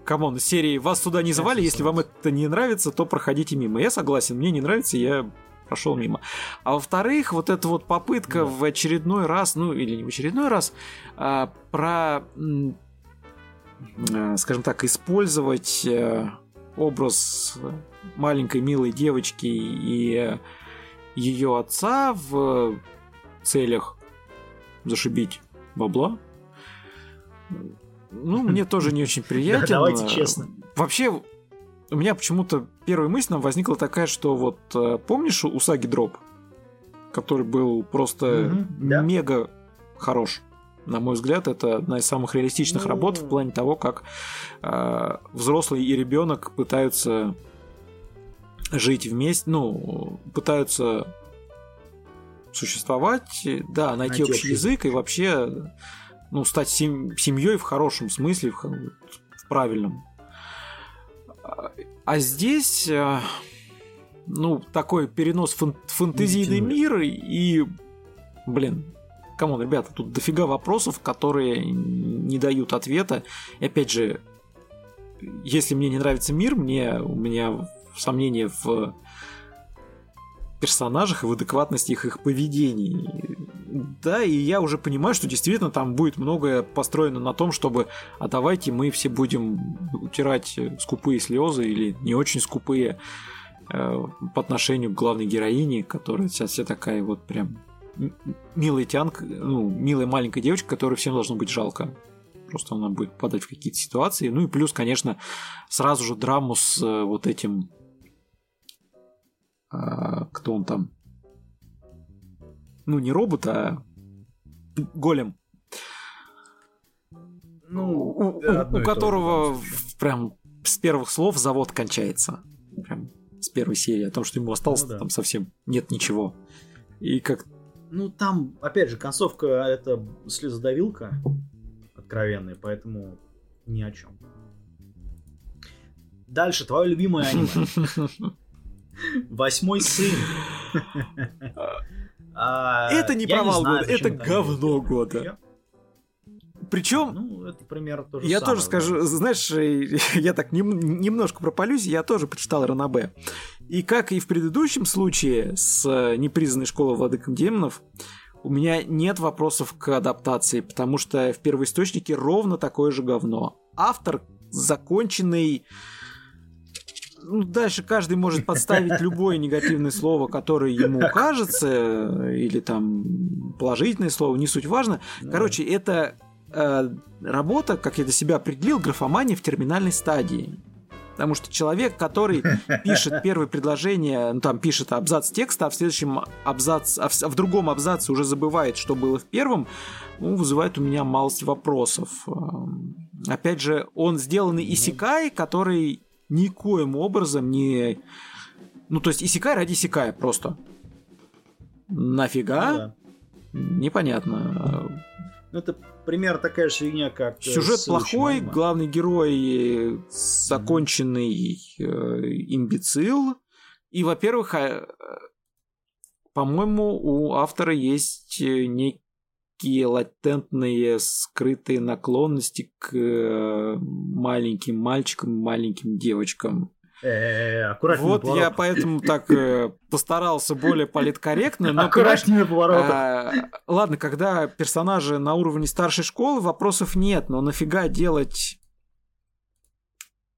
come on, серии вас сюда не звали, если вам это не нравится, то проходите мимо. Я согласен, мне не нравится, я прошел мимо. А во-вторых, вот эта вот попытка да. в очередной раз, ну или не в очередной раз, а, про, а, скажем так, использовать а, образ маленькой милой девочки и ее отца в целях зашибить бабла. Ну, мне тоже не очень приятно. Давайте честно. Вообще, у меня почему-то первая мысль возникла такая, что вот э, помнишь Усаги Дроп, который был просто мега хорош. На мой взгляд, это одна из самых реалистичных mm-hmm. работ в плане того, как э, взрослый и ребенок пытаются жить вместе, ну, пытаются существовать, да, найти, найти общий язык и вообще ну, стать сем- семьей в хорошем смысле, в, в правильном. А здесь, э, ну, такой перенос фан- фантазийный мир и, блин, come on, ребята, тут дофига вопросов, которые не дают ответа. И опять же, если мне не нравится мир, мне у меня сомнения в персонажах и в адекватности их, их поведений. Да, и я уже понимаю, что действительно там будет многое построено на том, чтобы а давайте мы все будем утирать скупые слезы или не очень скупые э, по отношению к главной героине, которая сейчас вся такая вот прям милая тянка, ну, милая маленькая девочка, которой всем должно быть жалко. Просто она будет попадать в какие-то ситуации. Ну и плюс, конечно, сразу же драму с э, вот этим а, кто он там? Ну, не робот, а голем. Ну, у, у, у которого прям с первых слов завод кончается. Прям с первой серии о том, что ему осталось ну, да. там совсем нет ничего. И как... Ну, там, опять же, концовка это слезодавилка откровенная, поэтому ни о чем. Дальше, твое любимое аниме. Восьмой сын. А, это не провал года, это говно года. Причем, ну, это примерно то же я тоже скажу, знаешь, я так немножко пропалюсь, я тоже прочитал Ранабе. И как и в предыдущем случае с непризнанной школой владыком демонов, у меня нет вопросов к адаптации, потому что в первоисточнике ровно такое же говно. Автор законченный ну, дальше каждый может подставить любое негативное слово, которое ему кажется, или там положительное слово, не суть важно. Короче, это э, работа, как я для себя определил, графомания в терминальной стадии. Потому что человек, который пишет первое предложение, ну там пишет абзац текста, а в следующем абзац, а в, а в другом абзаце уже забывает, что было в первом, ну, вызывает у меня малость вопросов. Эм, опять же, он сделанный исикай, который никоим образом не... Ну, то есть исекай ради исекая просто. Нафига? Ну, да. Непонятно. Ну, это пример такая же фигня, как... Э, Сюжет плохой, аниме. главный герой законченный э, имбецил. И, во-первых, а, по-моему, у автора есть э, некий такие латентные скрытые наклонности к э, маленьким мальчикам, маленьким девочкам. Э, вот я поэтому так э, постарался более политкорректно. Но, Аккуратнее повороты. А, ладно, когда персонажи на уровне старшей школы, вопросов нет, но нафига делать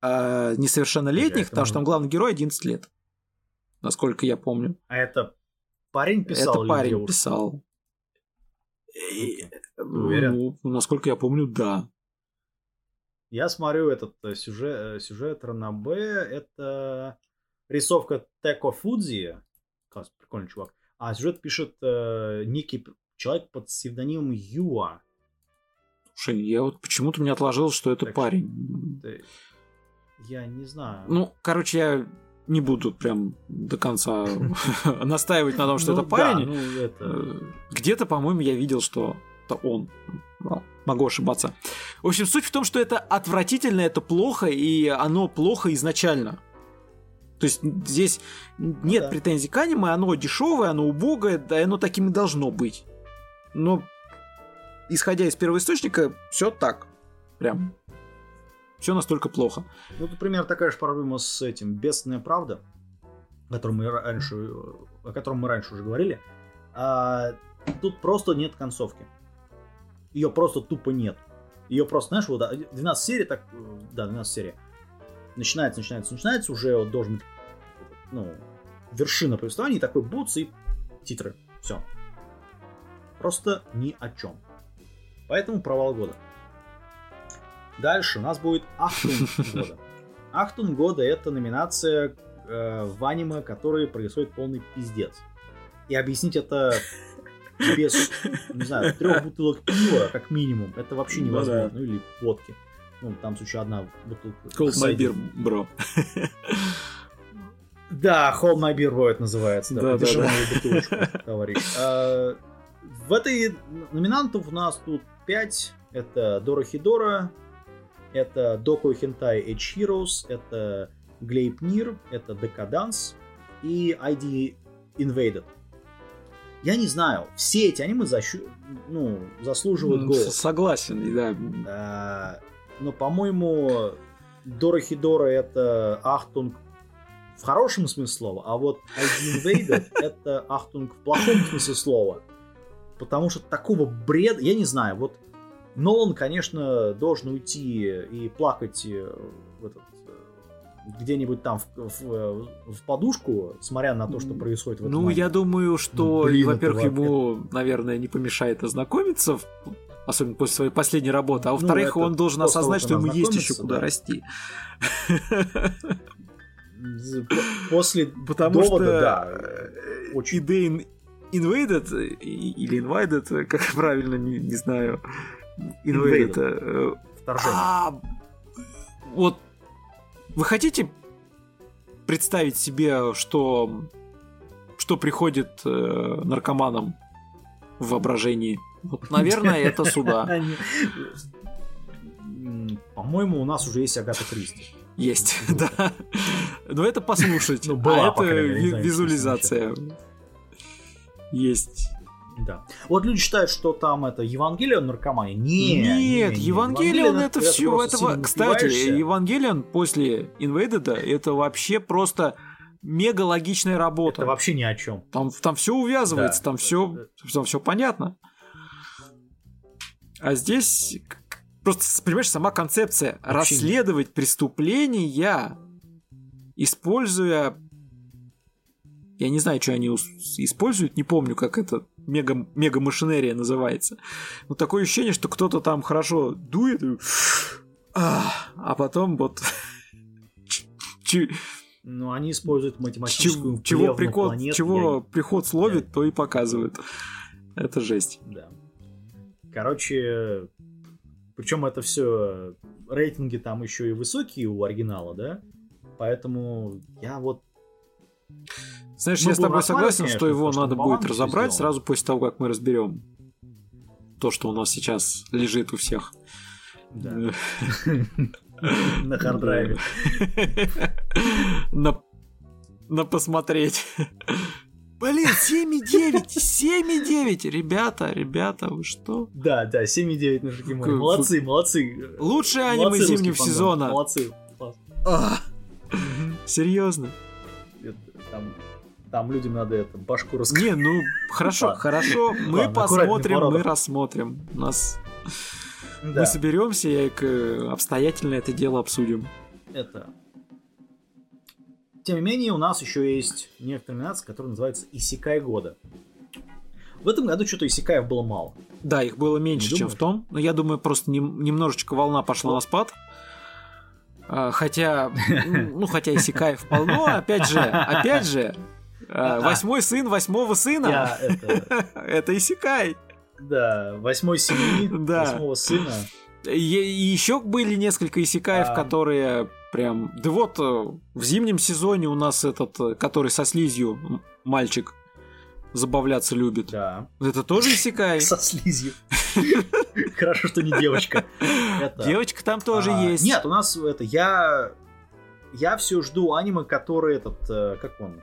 а, несовершеннолетних, потому что там главный герой 11 лет, насколько я помню. А это парень писал? Это парень девушка? писал. Уверен? Ну, насколько я помню, да. Я смотрю этот э, сюжет, э, сюжет Ранабе, это рисовка Теко Фудзи, прикольный чувак, а сюжет пишет э, некий человек под псевдонимом Юа. Слушай, я вот почему-то мне отложил, что это так парень. Что, я не знаю. Ну, короче, я не буду прям до конца настаивать на том, что это ну парень. Ну, э, где-то, по-моему, я видел, что это он. Могу ошибаться. В общем, суть в том, что это отвратительно, это плохо, и оно плохо изначально. То есть здесь нет да. претензий к аниме, оно дешевое, оно убогое, да, оно таким и должно быть. Но исходя из первого источника, все так. Прям. Все настолько плохо. Ну, например, такая же проблема с этим «Бедственная правда», о котором мы раньше, о котором мы раньше уже говорили. А, тут просто нет концовки. Ее просто тупо нет. Ее просто, знаешь, вот 12 серий, так, да, 12 серий. Начинается, начинается, начинается, уже вот должен ну, вершина повествования, такой бутс и титры. Все. Просто ни о чем. Поэтому провал года. Дальше у нас будет Ахтун года. Ахтун года это номинация э, в аниме, который происходит полный пиздец. И объяснить это без, не знаю, трех бутылок пива, как минимум, это вообще ну невозможно. Ну, или водки. Ну, там еще одна бутылка. Cold my beer, бро. Да, Hold My Beer Void называется. Да, да, да, мою бутылочку, товарищ. А, в этой номинантов у нас тут 5. Это Дора Хидора, это Доку Хентай Edge Heroes, это Глейпнир, это Decadence и ID Invaded. Я не знаю, все эти аниме защу... ну, заслуживают ну, голос. Согласен, да. А, но, по-моему, Дорохедоро это Ахтунг в хорошем смысле слова, а вот ID Invaded это Ахтунг в плохом смысле слова. Потому что такого бреда, я не знаю, вот Нолан, конечно, должен уйти и плакать э, в этот, э, где-нибудь там в, в, в подушку, смотря на то, что происходит в этом Ну, момент. я думаю, что, Блин, во-первых, ему, наверное, не помешает ознакомиться, особенно после своей последней работы, а ну, во-вторых, ну, он должен осознать, что ему есть еще куда да. расти. После Потому довода, что да, э, очень... Invaded или Invited, как правильно, не, не знаю, Invade это... Вторжение. А, вот вы хотите представить себе, что что приходит э, наркоманам в воображении? Вот, наверное, это сюда. По-моему, у нас уже есть Агата Кристи. Есть, да. Но это послушать. Ну, была, а это визуализация. Есть. Да. Вот люди считают, что там это Евангелион наркомания. Не, Нет, не, не, Евангелион это, это все. Это, кстати, Евангелион после Инвейдеда это вообще просто мега логичная работа. Это вообще ни о чем. Там, там все увязывается, да. там все, там все понятно. А здесь просто, понимаешь, сама концепция вообще расследовать нет. преступления, используя я не знаю, что они используют, не помню, как это мега, мега машинерия называется. Но такое ощущение, что кто-то там хорошо дует, и... а потом вот... Ну, они используют математическую чего, приход, планет, чего я... приход словит, я... то и показывает. Это жесть. Да. Короче, причем это все рейтинги там еще и высокие у оригинала, да? Поэтому я вот знаешь, мы я с тобой согласен, конечно, что его надо будет разобрать сразу после того, как мы разберем то, что у нас сейчас лежит у всех. На харддрайве. На на посмотреть. Блин, 7,9, 7,9, ребята, ребята, вы что? Да, да, 7,9 на Шикиморе. Молодцы, молодцы. Лучшее аниме зимнего сезона. Молодцы. Серьезно. Там там людям надо это башку раскрыть. Не, ну хорошо, хорошо, мы посмотрим, мы рассмотрим. У нас мы соберемся и обстоятельно это дело обсудим. Это. Тем не менее, у нас еще есть некоторые номинации, которые называются Исикай года. В этом году что-то Исикаев было мало. Да, их было меньше, чем в том. Но я думаю, просто немножечко волна пошла на спад. А, хотя, ну, хотя Исикаев полно, опять же, опять же, а, восьмой сын восьмого сына. это... Исикай. Да, восьмой семьи восьмого сына. И, еще были несколько исекаев, а... которые прям... Да вот, э, в зимнем сезоне у нас этот, э, который со слизью мальчик забавляться любит. Да. Это тоже исекай. Со слизью. Хорошо, что не девочка. Девочка там тоже а, есть. Нет, у нас это я я все жду аниме, который этот э, как он.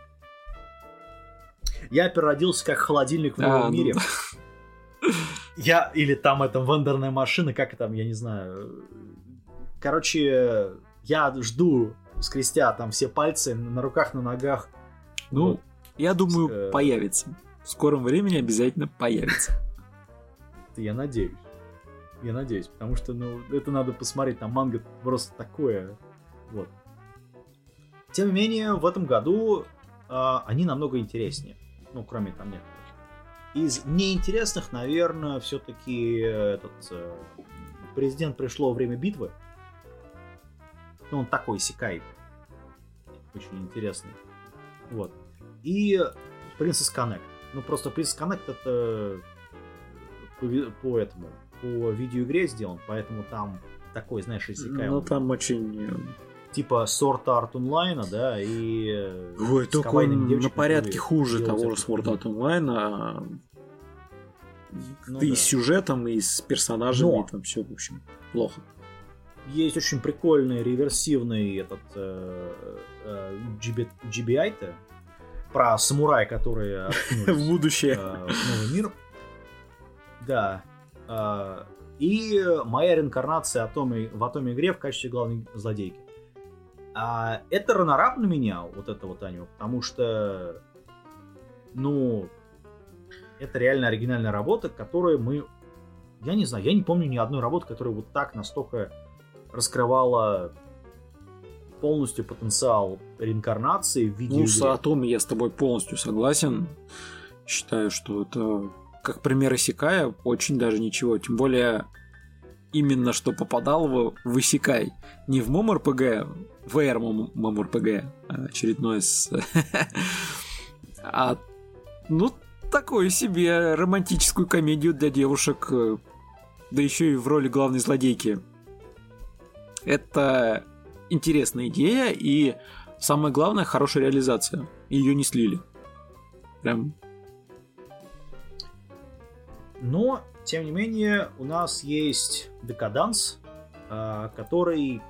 Я переродился как холодильник в новом а, ну мире. Я или там это вендорная машина, как там, я не знаю. Короче, я жду, скрестя там все пальцы на руках, на ногах. Ну, вот. я думаю, э... появится. В скором времени обязательно появится. Я надеюсь. Я надеюсь, потому что, ну, это надо посмотреть, там манга просто такое. Вот. Тем не менее, в этом году э, они намного интереснее. Ну, кроме там некоторых. Из неинтересных, наверное, все-таки этот э, президент пришло время битвы. Ну, он такой секай. Очень интересный. Вот. И Princess Connect. Ну, просто Princess Connect это по, по этому, по видеоигре сделан, поэтому там такой, знаешь, иссякаемый. Ну, там очень... Типа Sword Art Online, да, и... Э, Ой, только он на порядке хуже того же Sword Art Online, а... ну, и да. с сюжетом, и с персонажами, Но... и там все, в общем, плохо. Есть очень прикольный реверсивный этот э, э, GBI-то, про самурая, которые в будущее. Э, в новый мир. Да. Э, и моя реинкарнация атоме, в Атоме игре в качестве главной злодейки. А это ранорап на меня, вот это вот аниме, потому что, ну, это реально оригинальная работа, которую мы... Я не знаю, я не помню ни одной работы, которая вот так настолько раскрывала полностью потенциал реинкарнации в виде... Ну, с Атоме я с тобой полностью согласен. Считаю, что это как пример Исикая очень даже ничего. Тем более именно что попадал в, в Исикай. Не в ММРПГ, в VR а очередной с... а, ну, такую себе романтическую комедию для девушек, э, да еще и в роли главной злодейки. Это интересная идея и самое главное хорошая реализация. Ее не слили. Прям. Но, тем не менее, у нас есть декаданс, а, который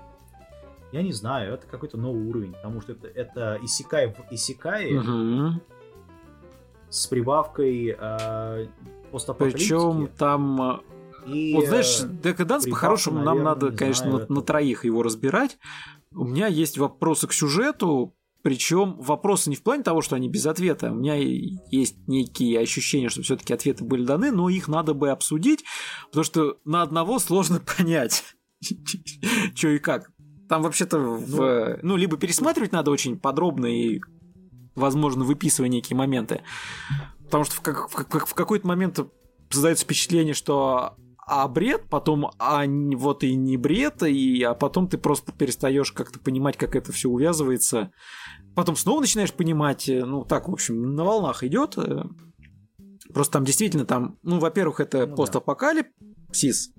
я не знаю, это какой-то новый уровень, потому что это, это Исикай в Исикае угу. с прибавкой э, Причем там и, вот знаешь, Декаданс по-хорошему нам надо, конечно, знаю, на, на троих его разбирать. У меня есть вопросы к сюжету, причем вопросы не в плане того, что они без ответа. У меня есть некие ощущения, что все-таки ответы были даны, но их надо бы обсудить, потому что на одного сложно понять, что и как. Там вообще-то, ну, ну, либо пересматривать надо очень подробно и, возможно, выписывая некие моменты. Потому что в, как, в, как, в какой-то момент создается впечатление, что а бред, потом а вот и не бред, и, а потом ты просто перестаешь как-то понимать, как это все увязывается. Потом снова начинаешь понимать, э, ну так, в общем, на волнах идет. Э. Просто там действительно там, ну, во-первых, это ну, постапокалипсис.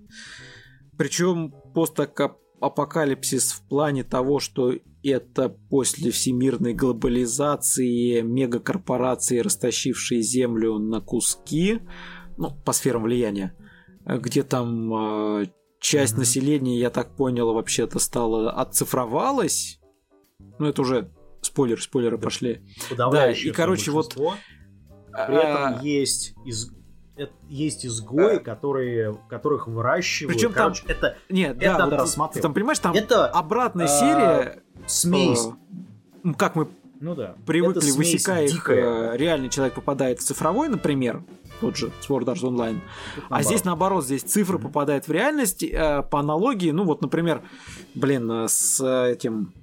Причем постапокалипсис в плане того, что это после всемирной глобализации, мегакорпорации, растащившие землю на куски, ну, по сферам влияния где там э, часть mm-hmm. населения, я так понял, вообще-то стала оцифровалась. Ну, это уже спойлер, спойлеры да. пошли. Да, и короче, вот. При этом а... есть из есть изгои, а... которые, которых выращивают. Причем там это нет, это да, надо вот, рассматривать. Там понимаешь, там это обратная а... серия смесь. Э, как мы ну да. привыкли высекая их, э, реальный человек попадает в цифровой, например, тот же Sword Art Online. А здесь наоборот, здесь цифры mm-hmm. попадают в реальность э, по аналогии, ну вот, например, блин, с этим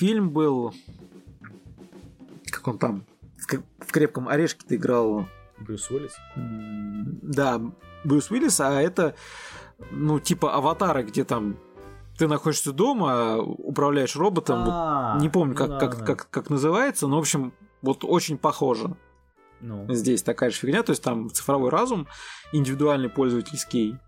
фильм был, как он там, в крепком орешке ты играл. Брюс Уиллис? Да, Брюс Уиллис, а это, ну, типа аватара, где там ты находишься дома, управляешь роботом, А-а-а, не помню, как, ну, как, как, как, как называется, но, в общем, вот очень похоже. Ну. Здесь такая же фигня, то есть там цифровой разум, индивидуальный пользовательский.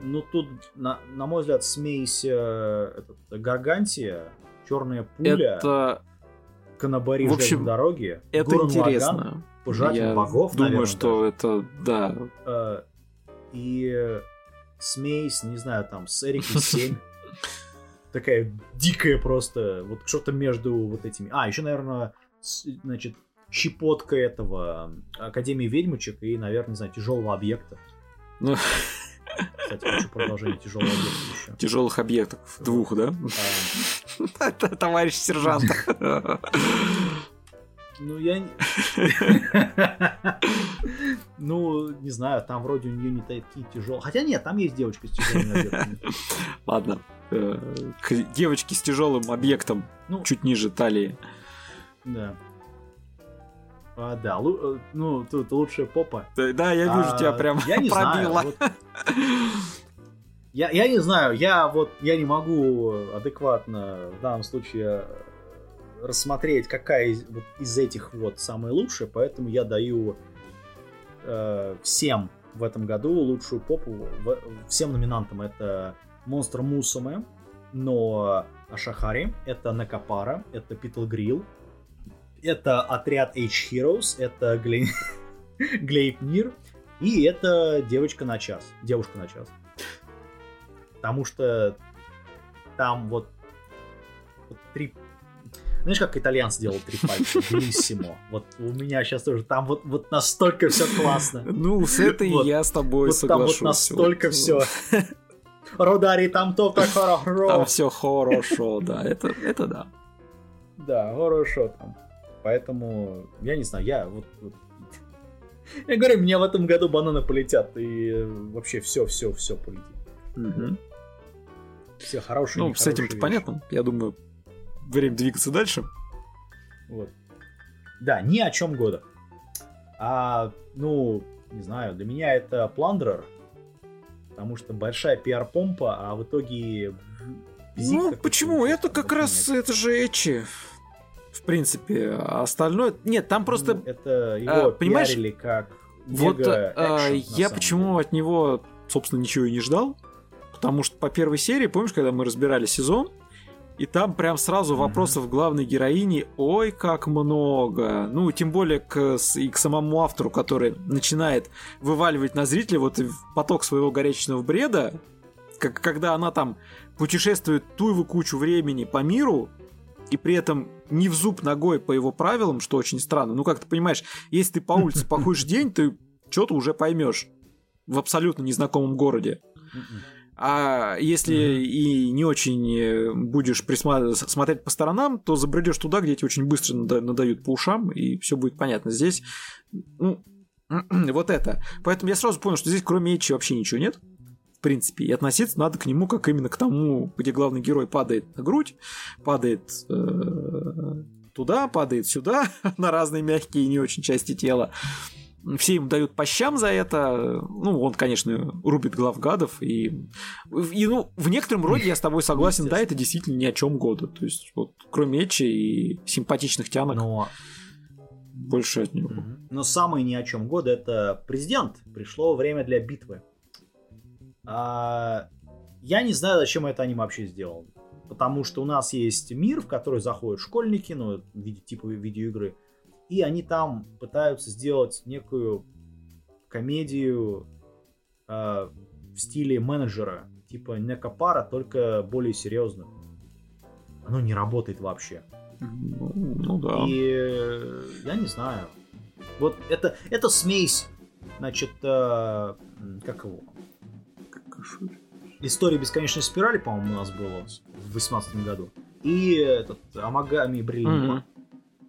Ну. тут, на, на мой взгляд, смесь э, этот, Гаргантия, черная пуля. Это Канабари в общем, дороги. Это Гурен интересно. Лаган, Пожиратель Я богов, думаю, наверное, что даже. это, да. Э, и смесь, не знаю, там, с Эриком 7. Такая дикая просто, вот что-то между вот этими. А, еще, наверное, значит, щепотка этого Академии ведьмочек и, наверное, не знаю, тяжелого объекта. Ну, кстати, хочу продолжение тяжелого объекта еще. Тяжелых объектов. Двух, да? Товарищ сержант. Ну, я... Ну, не знаю, там вроде у нее не такие тяжелые. Хотя нет, там есть девочка с тяжелыми объектами. Ладно. Э, девочки с тяжелым объектом ну, чуть ниже талии. Да. А, да, лу- э, ну, тут лучшая попа. Да, да я вижу, а, тебя прям я не пробило. Знаю, вот... я, я не знаю, я вот я не могу адекватно в данном случае рассмотреть, какая из, вот, из этих вот самая лучшая, поэтому я даю э, всем в этом году лучшую попу, в, всем номинантам. Это Монстр Мусуме, но Ашахари, это Накапара, это Питл Грилл, это отряд H-Heroes, это Глей... Глейпнир, и это девочка на час. Девушка на час. Потому что там вот, вот три знаешь, как итальянцы делают три пальца? Белиссимо. Вот у меня сейчас тоже там вот, вот настолько все классно. Ну, с этой вот, я с тобой вот соглашусь. Там вот настолько вот. все. Родари, там то-то хорошо. Там все хорошо, да, это, это да. Да, хорошо там. Поэтому, я не знаю, я вот, вот я говорю, мне в этом году бананы полетят, и вообще все, все, все полетит. Угу. Все хорошие. Ну, с этим-то понятно. Я думаю, время двигаться дальше. Вот. Да, ни о чем года. А, ну, не знаю, для меня это Пландерер, потому что большая пиар-помпа, а в итоге... Ну, почему? Это как раз, нет. это же Эчи. В принципе, а остальное... Нет, там просто... Это его а, понимаешь, как Вот а, я почему деле. от него, собственно, ничего и не ждал, потому что по первой серии, помнишь, когда мы разбирали сезон, и там прям сразу вопросов главной героини ой как много. Ну, тем более к, и к самому автору, который начинает вываливать на зрителя вот поток своего горячечного бреда, как, когда она там путешествует ту кучу времени по миру, и при этом не в зуб ногой по его правилам, что очень странно. Ну, как ты понимаешь, если ты по улице походишь день, ты что-то уже поймешь в абсолютно незнакомом городе. А если mm-hmm. и не очень э, будешь присма- смотреть по сторонам, то забредешь туда, где тебе очень быстро нада- надают по ушам, и все будет понятно. Здесь, ну, вот это. Поэтому я сразу понял, что здесь кроме Эчи вообще ничего нет. В принципе, и относиться надо к нему как именно к тому, где главный герой падает на грудь, падает э- туда, падает сюда, на разные мягкие и не очень части тела все ему дают по щам за это. Ну, он, конечно, рубит глав гадов. И, и ну, в некотором роде я с тобой согласен, да, это действительно ни о чем года. То есть, вот, кроме Эчи и симпатичных тянок. Но... Больше от него. Но самый ни о чем года это президент. Пришло время для битвы. А, я не знаю, зачем это они вообще сделали. Потому что у нас есть мир, в который заходят школьники, ну, в виде типа видеоигры, и они там пытаются сделать некую комедию э, в стиле менеджера, типа Некопара, только более серьезную. Оно не работает вообще. Ну, ну да. И э, я не знаю. Вот это, это смесь, значит, э, как его? История бесконечной спирали, по-моему, у нас было в 2018 году. И этот Амагами Бриллиант. Mm-hmm.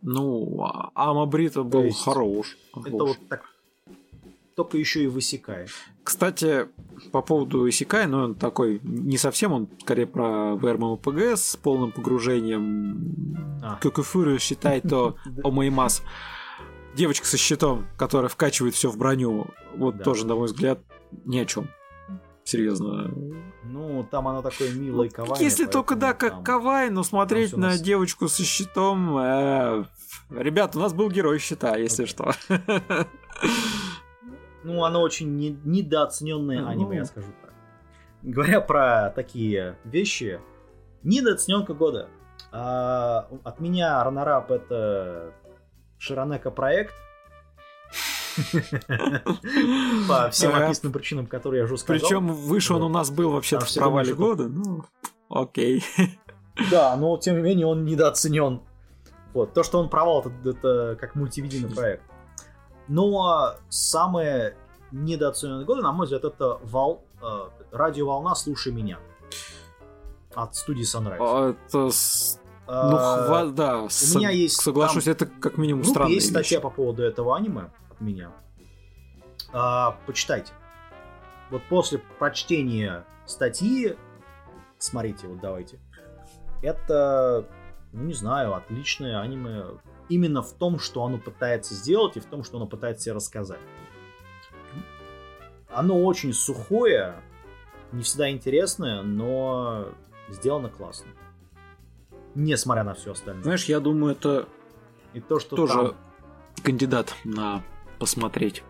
Ну, а Амабрита был есть, хорош. Это вот так только еще и высекает. Кстати, по поводу Исикай, ну, он такой не совсем, он скорее про ВРМПГ с полным погружением. А. Кюкуфурю считает то Омаймас. Девочка со щитом, которая вкачивает все в броню, вот да. тоже, на мой взгляд, ни о чем серьезно. Ну, там она такой милый ну, кавай. Если только, да, как там, кавай, но смотреть на нас... девочку со щитом... Э, ребят, у нас был герой щита, если okay. что. Ну, оно очень не, недооцененное ну... аниме, я скажу так. Говоря про такие вещи, недооцененка года. А, от меня Ранарап это Широнека проект. По всем описанным причинам, которые я уже сказал. Причем выше он у нас был вообще-то в провале года. Ну, окей. Да, но тем не менее он недооценен. Вот. То, что он провал, это, это как мультивидеойный проект. Но самое недооцененное года, на мой взгляд, это вал, э, радиоволна «Слушай меня» от студии Sunrise. А, это ну, а, хва... да, у меня есть... Соглашусь, там... это как минимум ну, странная Есть статья по поводу этого аниме меня. А, почитайте. Вот после прочтения статьи, смотрите, вот давайте. Это, ну не знаю, отличное аниме именно в том, что оно пытается сделать и в том, что оно пытается себе рассказать. Оно очень сухое, не всегда интересное, но сделано классно несмотря на все остальное. Знаешь, я думаю, это и то, что тоже там... кандидат на посмотреть.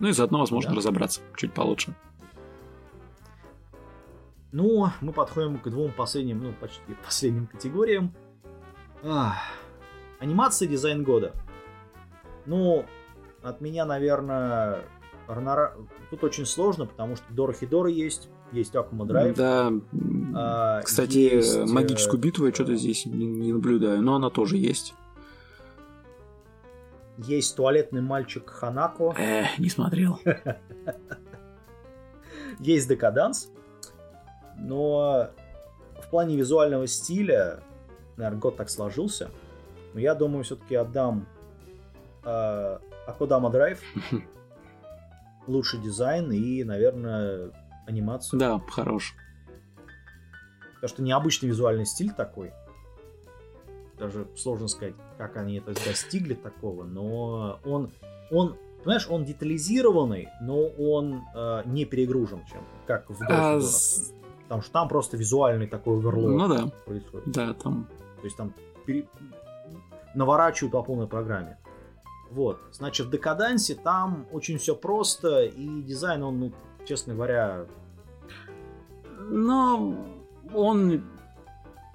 Ну и заодно, возможно, да. разобраться чуть получше. Ну, мы подходим к двум последним, ну, почти последним категориям. Ах. Анимация дизайн года. Ну, от меня, наверное, Рагнара... Тут очень сложно, потому что Дора есть, есть Акума Драйв. Да. А, Кстати, есть... магическую э, битву я что-то здесь не, не наблюдаю, но она тоже есть. Есть туалетный мальчик Ханако. Э, не смотрел. Есть Декаданс. Но в плане визуального стиля, наверное, год так сложился. Но я думаю, все-таки отдам э, Акудама Драйв. Лучший дизайн и, наверное, анимацию. Да, хорош. Потому что необычный визуальный стиль такой. Даже сложно сказать, как они это достигли такого, но он, он понимаешь, он детализированный, но он э, не перегружен чем как в а, с... Потому что там просто визуальный такой оверлоад ну, да. происходит. Да, там. То есть там пере... наворачивают по полной программе. Вот. Значит, в Декадансе там очень все просто, и дизайн, он, ну, честно говоря, но он,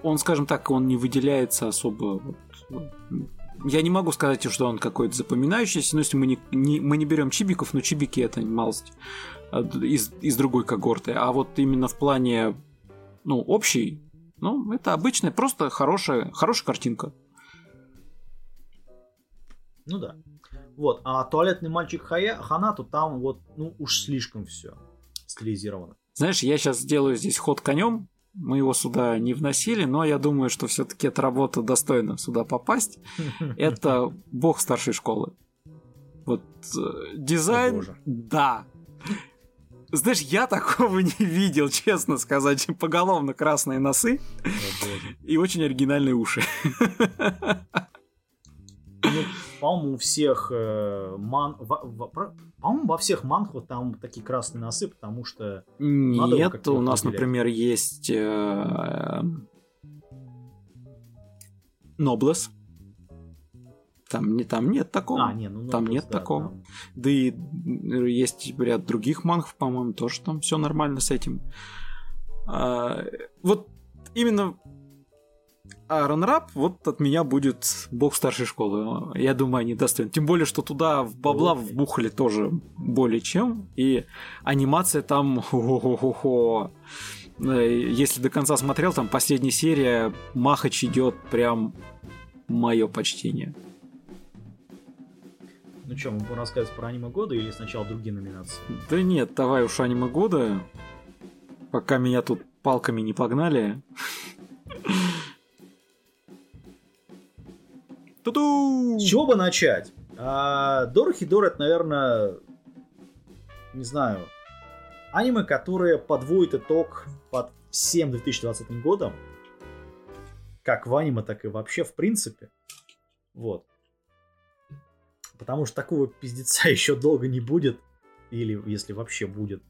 он, скажем так, он не выделяется особо. Вот, я не могу сказать, что он какой-то запоминающийся, но если мы не, не, мы не берем чибиков, но чибики это малость а, из, из другой когорты. А вот именно в плане ну, общий, ну, это обычная, просто хорошая, хорошая картинка. Ну да. Вот, а туалетный мальчик Хая, Ханату там вот, ну, уж слишком все стилизировано. Знаешь, я сейчас сделаю здесь ход конем. Мы его сюда не вносили, но я думаю, что все-таки эта работа достойна сюда попасть. Это бог старшей школы. Вот э, дизайн, да. Знаешь, я такого не видел, честно сказать. Поголовно красные носы и очень оригинальные уши. Ну, по-моему, у всех э, ман... По-моему, во всех манхвах там такие красные носы, потому что... Нет, у нас, например, есть... Э, Ноблес. Там, не, там нет такого. А, не, ну, там нет да, такого. Там... Да и есть ряд других мангов, по-моему, тоже там все нормально с этим. А, вот именно а ранрап вот от меня будет бог старшей школы. Я думаю, они достойны. Тем более, что туда в бабла вбухали тоже более чем. И анимация там... Хо-хо-хо-хо. Если до конца смотрел, там последняя серия, Махач идет прям мое почтение. Ну что, мы будем рассказывать про аниме года или сначала другие номинации? Да нет, давай уж аниме года. Пока меня тут палками не погнали. Ту-ду! С чего бы начать? А, Дорохидор это, наверное, не знаю, аниме, которое подводит итог под всем 2020 годом. Как в аниме, так и вообще в принципе. Вот. Потому что такого пиздеца еще долго не будет. Или если вообще будет.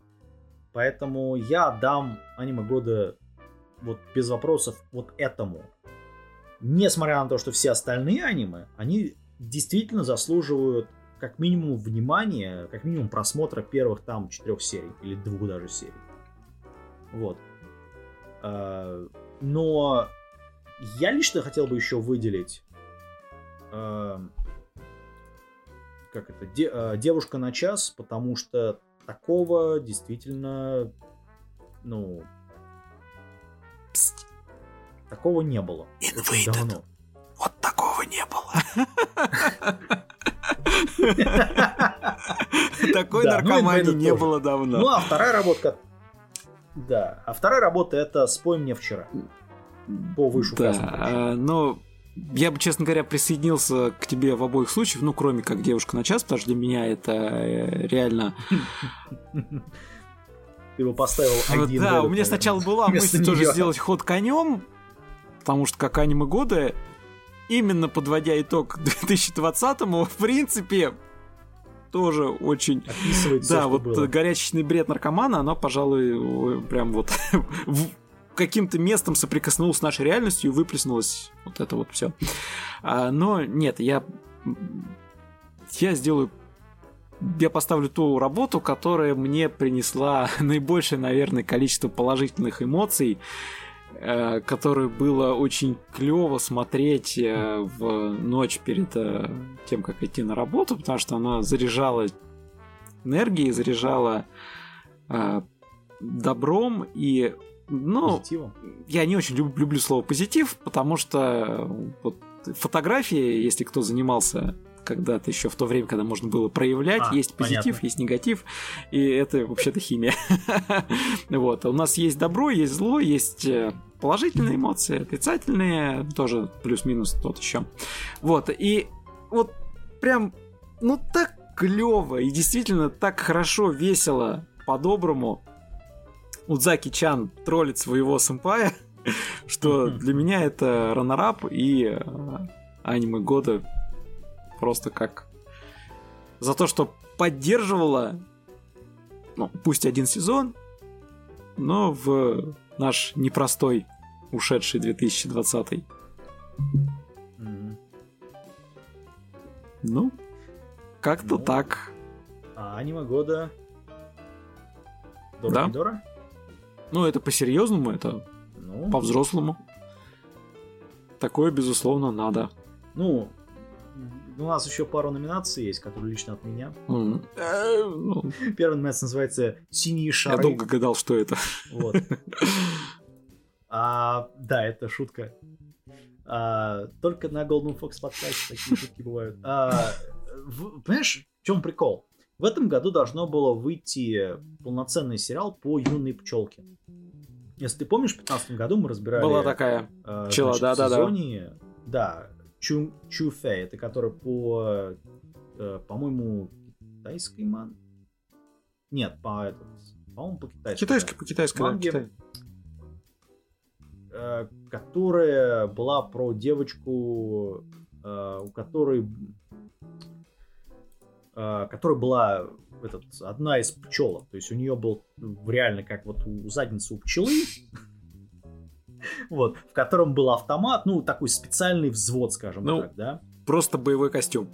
Поэтому я дам аниме года вот без вопросов вот этому несмотря на то, что все остальные аниме, они действительно заслуживают как минимум внимания, как минимум просмотра первых там четырех серий или двух даже серий. Вот. А, но я лично хотел бы еще выделить э, как это, э, девушка на час, потому что такого действительно, ну, Пст. Такого не было. Инвейдед. Давно. Вот такого не было. Такой ну, наркомании не было давно. Ну, а вторая работа... Да, а вторая работа это «Спой мне вчера». По выше Да, а, но я бы, честно говоря, присоединился к тебе в обоих случаях, ну, кроме как девушка на час, потому что для меня это э, реально... Ты его поставил один. Да, у меня сначала была мысль тоже сделать ход конем, потому что как аниме года, именно подводя итог 2020-му, в принципе, тоже очень... Описывает да, вот было. горячечный бред наркомана, оно, пожалуй, прям вот каким-то местом соприкоснулось с нашей реальностью и выплеснулось вот это вот все. А, но нет, я я сделаю я поставлю ту работу, которая мне принесла наибольшее, наверное, количество положительных эмоций, которую было очень клево смотреть э, в ночь перед э, тем, как идти на работу, потому что она заряжала энергией, заряжала добром и ну, Позитивом. я не очень люб, люблю слово позитив, потому что вот фотографии, если кто занимался когда-то еще в то время, когда можно было проявлять, а, есть позитив, понятно. есть негатив, и это вообще-то химия. вот, а у нас есть добро, есть зло, есть э, положительные эмоции, отрицательные, тоже плюс-минус тот еще. Вот, и вот прям, ну так клево и действительно так хорошо, весело, по-доброму Удзаки-чан троллит своего сэмпая, что для меня это ранорап и э, аниме года просто как за то, что поддерживала, ну, пусть один сезон, но в наш непростой ушедший 2020. Mm-hmm. Ну, как-то ну, так. А аниме года Дора да? Дора? Ну, это по-серьезному, это ну, по-взрослому. Такое, безусловно, надо. Ну, у нас еще пару номинаций есть, которые лично от меня. Э, ну. Первая номинация называется «Синие шары». Я долго гадал, что это. Вот. А, да, это шутка. А, только на Golden Fox подкасте такие шутки бывают. А, в, понимаешь, в чем прикол? В этом году должно было выйти полноценный сериал по юной пчелке. Если ты помнишь, в 2015 году мы разбирали... Была такая э, пчела, да-да-да. Да, Чу, Чуфе, это который по, э, по-моему, китайской ман... Нет, по, этот, по-моему, по китайской. Китайской, по китайской, манге, да, э, которая была про девочку, э, у которой Э, которая была этот, одна из пчелок. То есть у нее был реально как вот у задницы у пчелы, вот, в котором был автомат, ну, такой специальный взвод, скажем ну, так, да. Просто боевой костюм.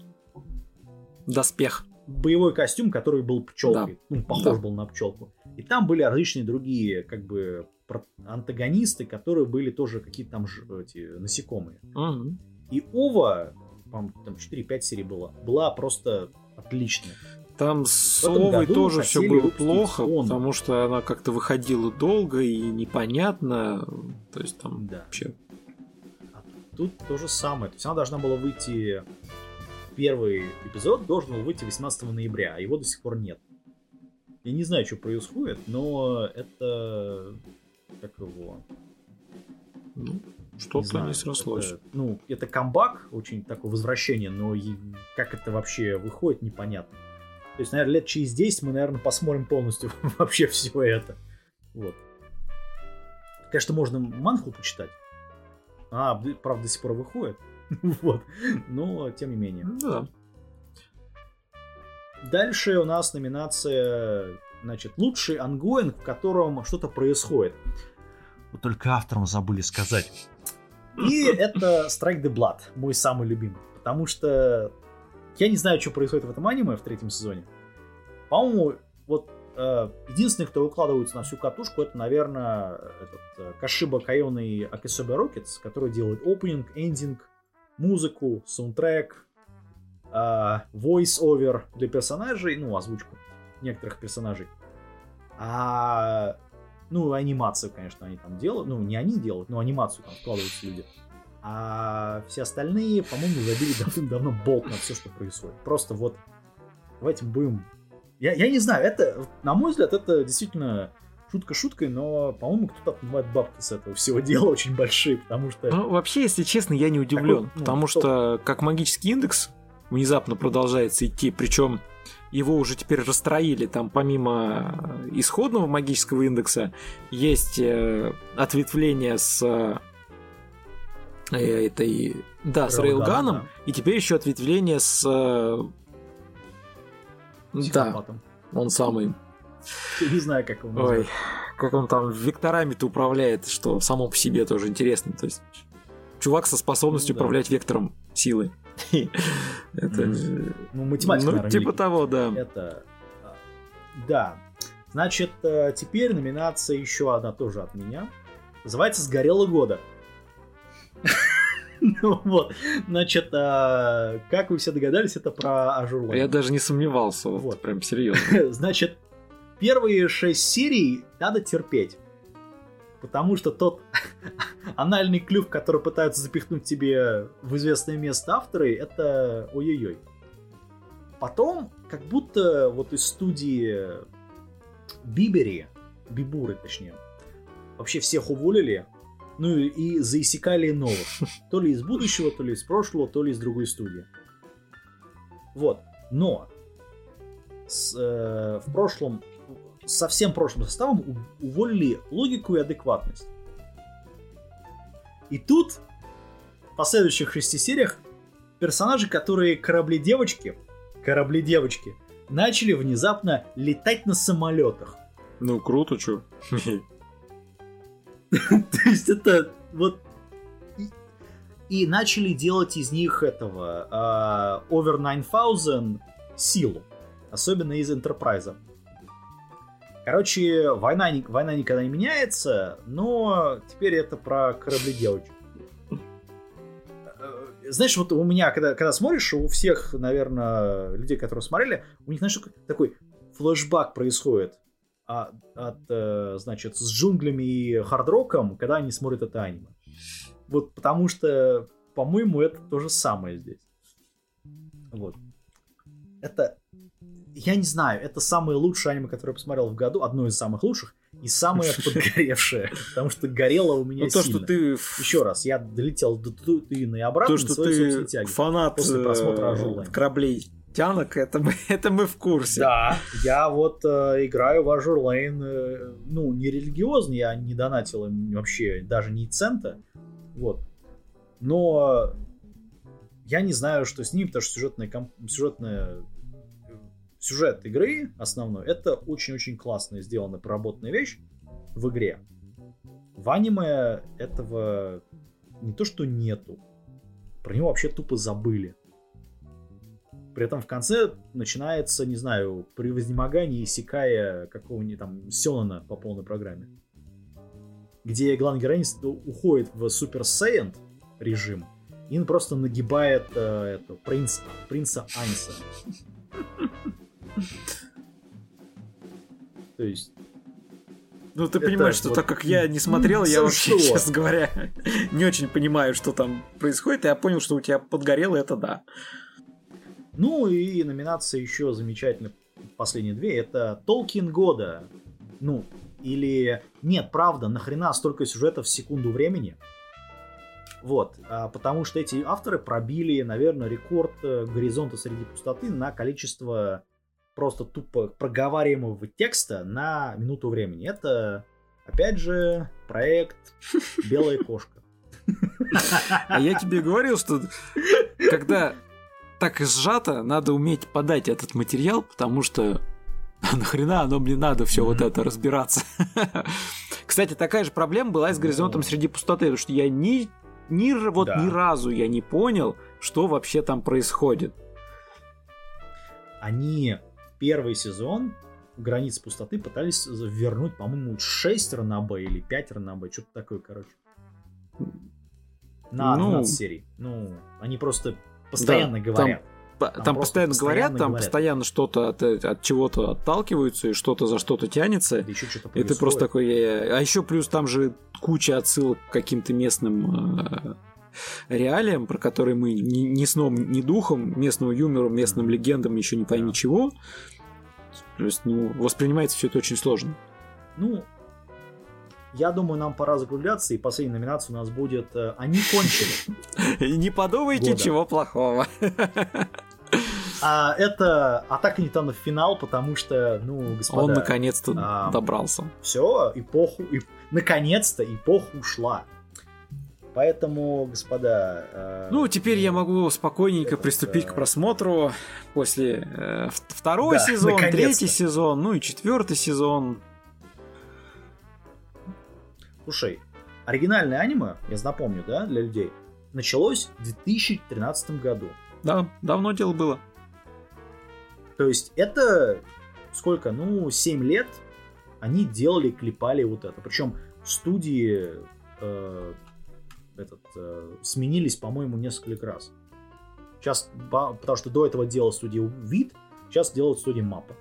Доспех. Боевой костюм, который был пчелкой. Да. Ну, похож да. был на пчелку. И там были различные другие, как бы, антагонисты, которые были тоже какие-то там эти насекомые. Угу. И Ова, по-моему, там 4-5 серий было, была просто отлично. Там с Совой тоже все было плохо, он. потому что она как-то выходила долго и непонятно. То есть там да. вообще. А тут то же самое. То есть она должна была выйти. Первый эпизод должен был выйти 18 ноября, а его до сих пор нет. Я не знаю, что происходит, но это как его. Ну, что-то не, не срослось. Это, ну, это камбак, очень такое возвращение, но и как это вообще выходит, непонятно. То есть, наверное, лет через 10 мы, наверное, посмотрим полностью вообще все это. Вот. Конечно, можно манху почитать. А, правда, до сих пор выходит. вот. Но, тем не менее. Да. Дальше у нас номинация, значит, лучший ongoing, в котором что-то происходит. Вот только авторам забыли сказать. И это Strike the Blood, мой самый любимый. Потому что я не знаю, что происходит в этом аниме в третьем сезоне. По-моему, вот э, единственный, кто выкладывается на всю катушку, это, наверное, этот Кашиба Кайоны Акисоба Rockets, который делает опенинг, эндинг, музыку, саундтрек, voice-over для персонажей, ну, озвучку некоторых персонажей. А ну, анимацию, конечно, они там делают. Ну, не они делают, но анимацию там вкладываются люди. А все остальные, по-моему, забили давно болт на все, что происходит. Просто вот давайте будем... Я, я не знаю, это, на мой взгляд, это действительно шутка шуткой, но, по-моему, кто-то отнимает бабки с этого всего дела очень большие, потому что... Ну, вообще, если честно, я не удивлен, Такой, ну, потому что, что как магический индекс внезапно продолжается идти, причем его уже теперь расстроили. Там помимо исходного магического индекса есть э, ответвление с э, этой... Да, с рейлганом, да. и теперь еще ответвление с... Э, да, он самый. Не знаю, как он Ой, как он там векторами-то управляет, что само по себе тоже интересно. То есть чувак со способностью ну, да. управлять вектором силы. Это Ну, математика, Ну, типа того, да. Это... А, да. Значит, э, теперь номинация еще одна тоже от меня. Называется «Сгорело года». Ну вот, значит, а, как вы все догадались, это про Azur Я даже не сомневался, вот, прям серьезно. Значит, первые шесть серий надо терпеть потому что тот анальный клюв, который пытаются запихнуть тебе в известное место авторы, это ой-ой-ой. Потом, как будто вот из студии Бибери, Бибуры точнее, вообще всех уволили, ну и заисекали новых. То ли из будущего, то ли из прошлого, то ли из другой студии. Вот. Но с, э, в прошлом со всем прошлым составом уволили логику и адекватность. И тут, в последующих шести сериях, персонажи, которые корабли-девочки, корабли-девочки, начали внезапно летать на самолетах. Ну, круто, чё. То есть это вот... И начали делать из них этого а, Over 9000 силу. Особенно из Enterprise. Короче, война, война никогда не меняется, но теперь это про корабли девочек. Э, знаешь, вот у меня, когда, когда смотришь, у всех, наверное, людей, которые смотрели, у них, знаешь, такой флешбак происходит от, э, значит, с джунглями и хардроком, когда они смотрят это аниме. Вот потому что, по-моему, это то же самое здесь. Вот. Это я не знаю, это самое лучшее аниме, которое я посмотрел в году, одно из самых лучших, и самое подгоревшее, потому что горело у меня то, что ты... Еще раз, я долетел до Тутыны и обратно То, что ты фанат после просмотра э, кораблей тянок, это мы, это мы в курсе. Да, я вот э, играю в Azur Lane, э, ну, не религиозно, я не донатил им вообще даже ни цента, вот. Но я не знаю, что с ним, потому что сюжетная, комп... сюжетная сюжет игры основной, это очень-очень классная сделанная проработанная вещь в игре. В аниме этого не то что нету, про него вообще тупо забыли. При этом в конце начинается, не знаю, при вознемогании Сикая какого-нибудь там Сёнана по полной программе. Где главный героинь уходит в Супер Saiyan режим и он просто нагибает э, это, принц, принца Айнса. То есть... Ну, ты понимаешь, что так как я не смотрел, я вообще, честно говоря, не очень понимаю, что там происходит. Я понял, что у тебя подгорело, это да. Ну и номинация еще замечательная, последние две, это Толкин года. Ну, или... Нет, правда, нахрена столько сюжетов в секунду времени? Вот, а, потому что эти авторы пробили, наверное, рекорд э, горизонта среди пустоты на количество просто тупо проговариваемого текста на минуту времени. Это, опять же, проект «Белая кошка». А я тебе говорил, что когда так сжато, надо уметь подать этот материал, потому что нахрена оно мне надо все вот это разбираться. Кстати, такая же проблема была и с горизонтом среди пустоты, потому что я ни, ни, вот да. ни разу я не понял, что вообще там происходит. Они первый сезон границ пустоты пытались вернуть, по-моему, 6 ранобэ или 5 ранобэ, что-то такое, короче. На ну, 12 серий. Ну, они просто постоянно да, говорят. Там, там, там постоянно, говорят, там говорят. постоянно что-то от, от чего-то отталкиваются, и что-то за что-то тянется. Да еще что-то и ты просто такой... А еще плюс там же куча отсылок к каким-то местным э, реалиям, про которые мы ни, ни сном, ни духом, местному юмору, местным легендам еще не пойми да. чего. То есть, ну, воспринимается все это очень сложно. Ну, я думаю, нам пора закругляться, и последняя номинация у нас будет э, «Они кончили». Не подумайте, чего плохого. А это атака Ньютона в финал, потому что, ну, господа... Он наконец-то а, добрался. Все, эпоху... И, наконец-то эпоха ушла. Поэтому, господа... Э, ну, теперь я могу спокойненько этот, приступить э, к просмотру после э, второй да, сезон, третий сезон, ну и четвертый сезон. Слушай, оригинальное аниме, я напомню, да, для людей, началось в 2013 году. Да, давно дело было. То есть это сколько? Ну, 7 лет они делали, клепали вот это. Причем студии э, этот, э, сменились, по-моему, несколько раз. Сейчас, потому что до этого делал студия Вид, сейчас делают студия Мапа.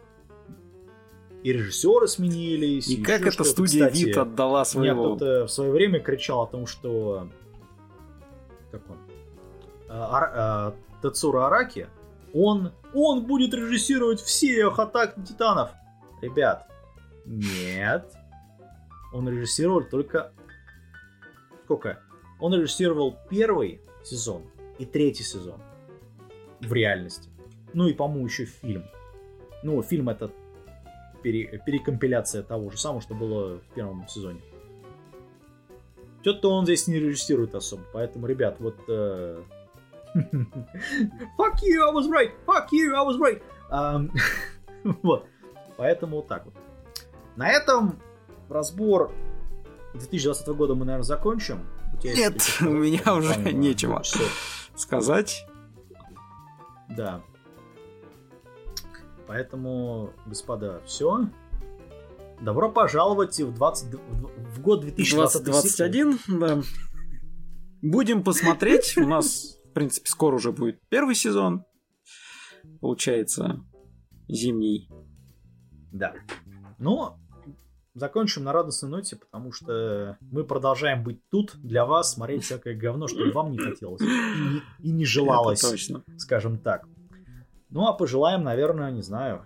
И режиссеры сменились. И, и как эта студия Кстати, Вид отдала своего... Меня кто-то в свое время кричал о том, что... Как он? Ар... А, Тацура Араки, он, он будет режиссировать всех атак титанов. Ребят, нет. Он режиссировал только... Сколько? Он режиссировал первый сезон и третий сезон в реальности. Ну и, по-моему, еще фильм. Ну, фильм это пере, перекомпиляция того же самого, что было в первом сезоне. Что-то он здесь не режиссирует особо, поэтому, ребят, вот... Э... Fuck you, I was right! Fuck you, I was right! Um, вот. Поэтому вот так вот. На этом разбор 2020 года мы, наверное, закончим. Нет, у меня уже нечего сказать. Да. Поэтому, господа, все. Добро пожаловать в, 20, в год 2021. да. Будем посмотреть. У нас, в принципе, скоро уже будет первый сезон. Получается, зимний. Да. Но закончим на радостной ноте, потому что мы продолжаем быть тут для вас, смотреть всякое говно, что вам не хотелось и не, и не желалось, точно. скажем так. Ну а пожелаем, наверное, не знаю,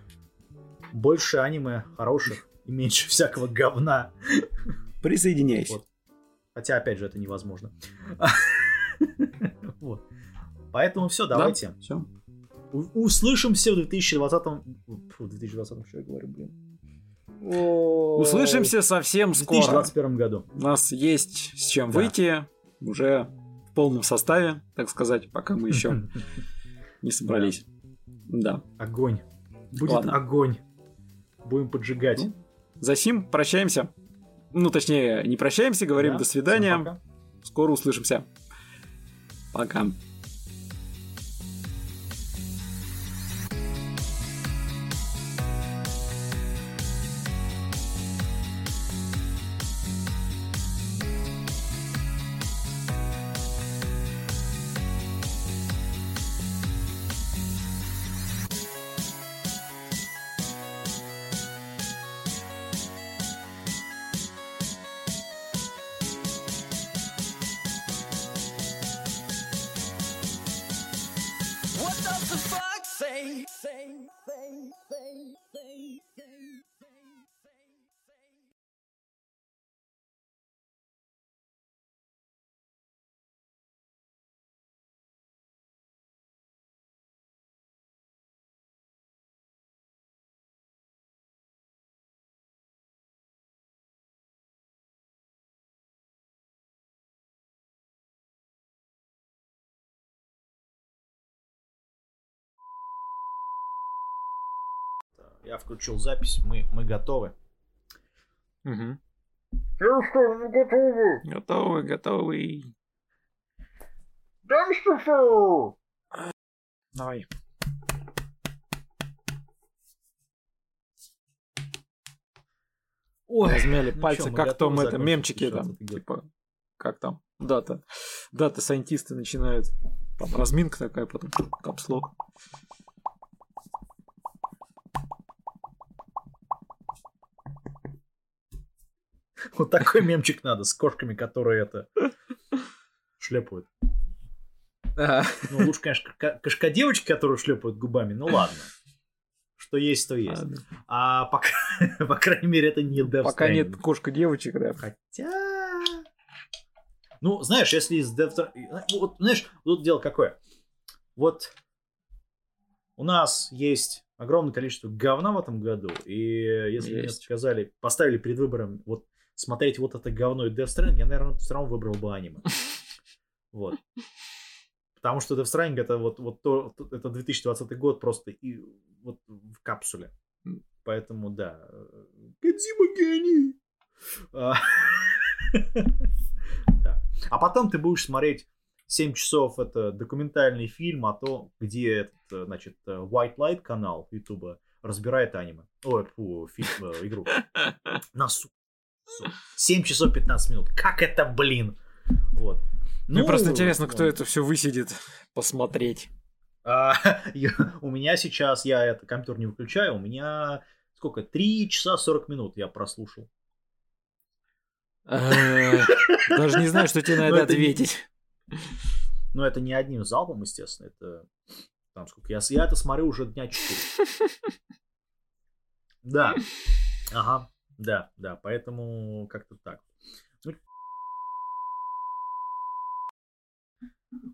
больше аниме хороших и меньше всякого говна. Присоединяйся. Вот. Хотя, опять же, это невозможно. вот. Поэтому все, давайте. Да, все. Услышимся в 2020... Фу, в 2020, что я говорю, блин. Услышимся совсем скоро. В 2021 году. У нас есть с чем да. выйти уже в полном составе, так сказать, пока мы еще не собрались. Да. Огонь. Будет Ладно. огонь. Будем поджигать. Ну, за сим прощаемся. Ну, точнее, не прощаемся, говорим да. до свидания. Скоро услышимся. Пока. stop the fight. Я включил запись, мы, мы готовы. Угу. Ну что, мы готовы? Готовы, готовы. Дальше Давай. Ой, размяли ну пальцы, чё, как там это, мемчики там, типа, как там, дата, дата сайентисты начинают, там разминка такая, потом капслок. Вот такой мемчик надо с кошками, которые это шлепают. Ну, лучше, конечно, кошка девочки, которые шлепают губами, ну ладно. Что есть, то есть. А по, по крайней мере, это не Death Пока нет кошка девочек, да. Хотя... Ну, знаешь, если из Death Вот, знаешь, тут дело какое. Вот у нас есть огромное количество говна в этом году, и если есть. мне сказали, поставили перед выбором вот смотреть вот это говно и Death Stranding, я, наверное, все равно выбрал бы аниме. Вот. Потому что Death Stranding это вот, вот то, это 2020 год просто и вот в капсуле. Поэтому, да. Кодзима гений! А, да. а потом ты будешь смотреть 7 часов это документальный фильм о том, где этот, значит, White Light канал Ютуба разбирает аниме. Ой, фу, фильм, э, игру. На, су... 7 часов 15 минут. Как это, блин? Вот. Мне ну, просто интересно, кто это все высидит посмотреть. А, у меня сейчас, я это компьютер не выключаю, у меня сколько, 3 часа 40 минут я прослушал. Э, даже не знаю, что тебе на это ответить. Ну, это не одним залпом, естественно, это там сколько, я, я это смотрю уже дня 4. Да, ага. Да, да, поэтому как-то так. Ну...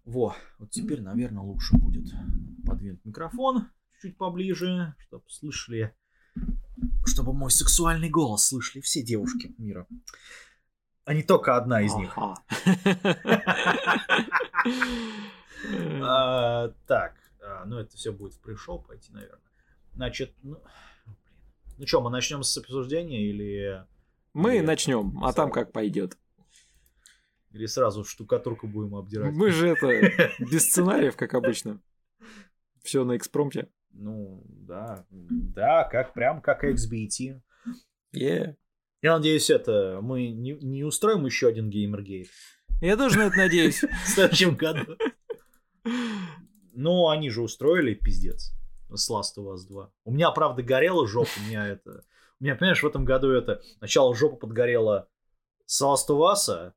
Во, вот теперь, наверное, лучше будет подвинуть микрофон чуть поближе, чтобы слышали, чтобы мой сексуальный голос слышали все девушки мира. А не только одна из них. А, так, а, ну это все будет в пришел пойти, наверное. Значит, ну, ну что, мы начнем с обсуждения или... Мы или... начнем, а сразу? там как пойдет. Или сразу штукатурку будем обдирать. Мы же это без сценариев, как обычно. Все на экспромте. Ну, да. Да, как прям как XBT. Yeah. Я надеюсь, это мы не, не устроим еще один геймергейт. Я тоже на это надеюсь. В следующем году. Ну, они же устроили, пиздец с Last of Us 2. У меня, правда, горела жопа, у меня это... У меня, понимаешь, в этом году это... Сначала жопа подгорела с Last of Us,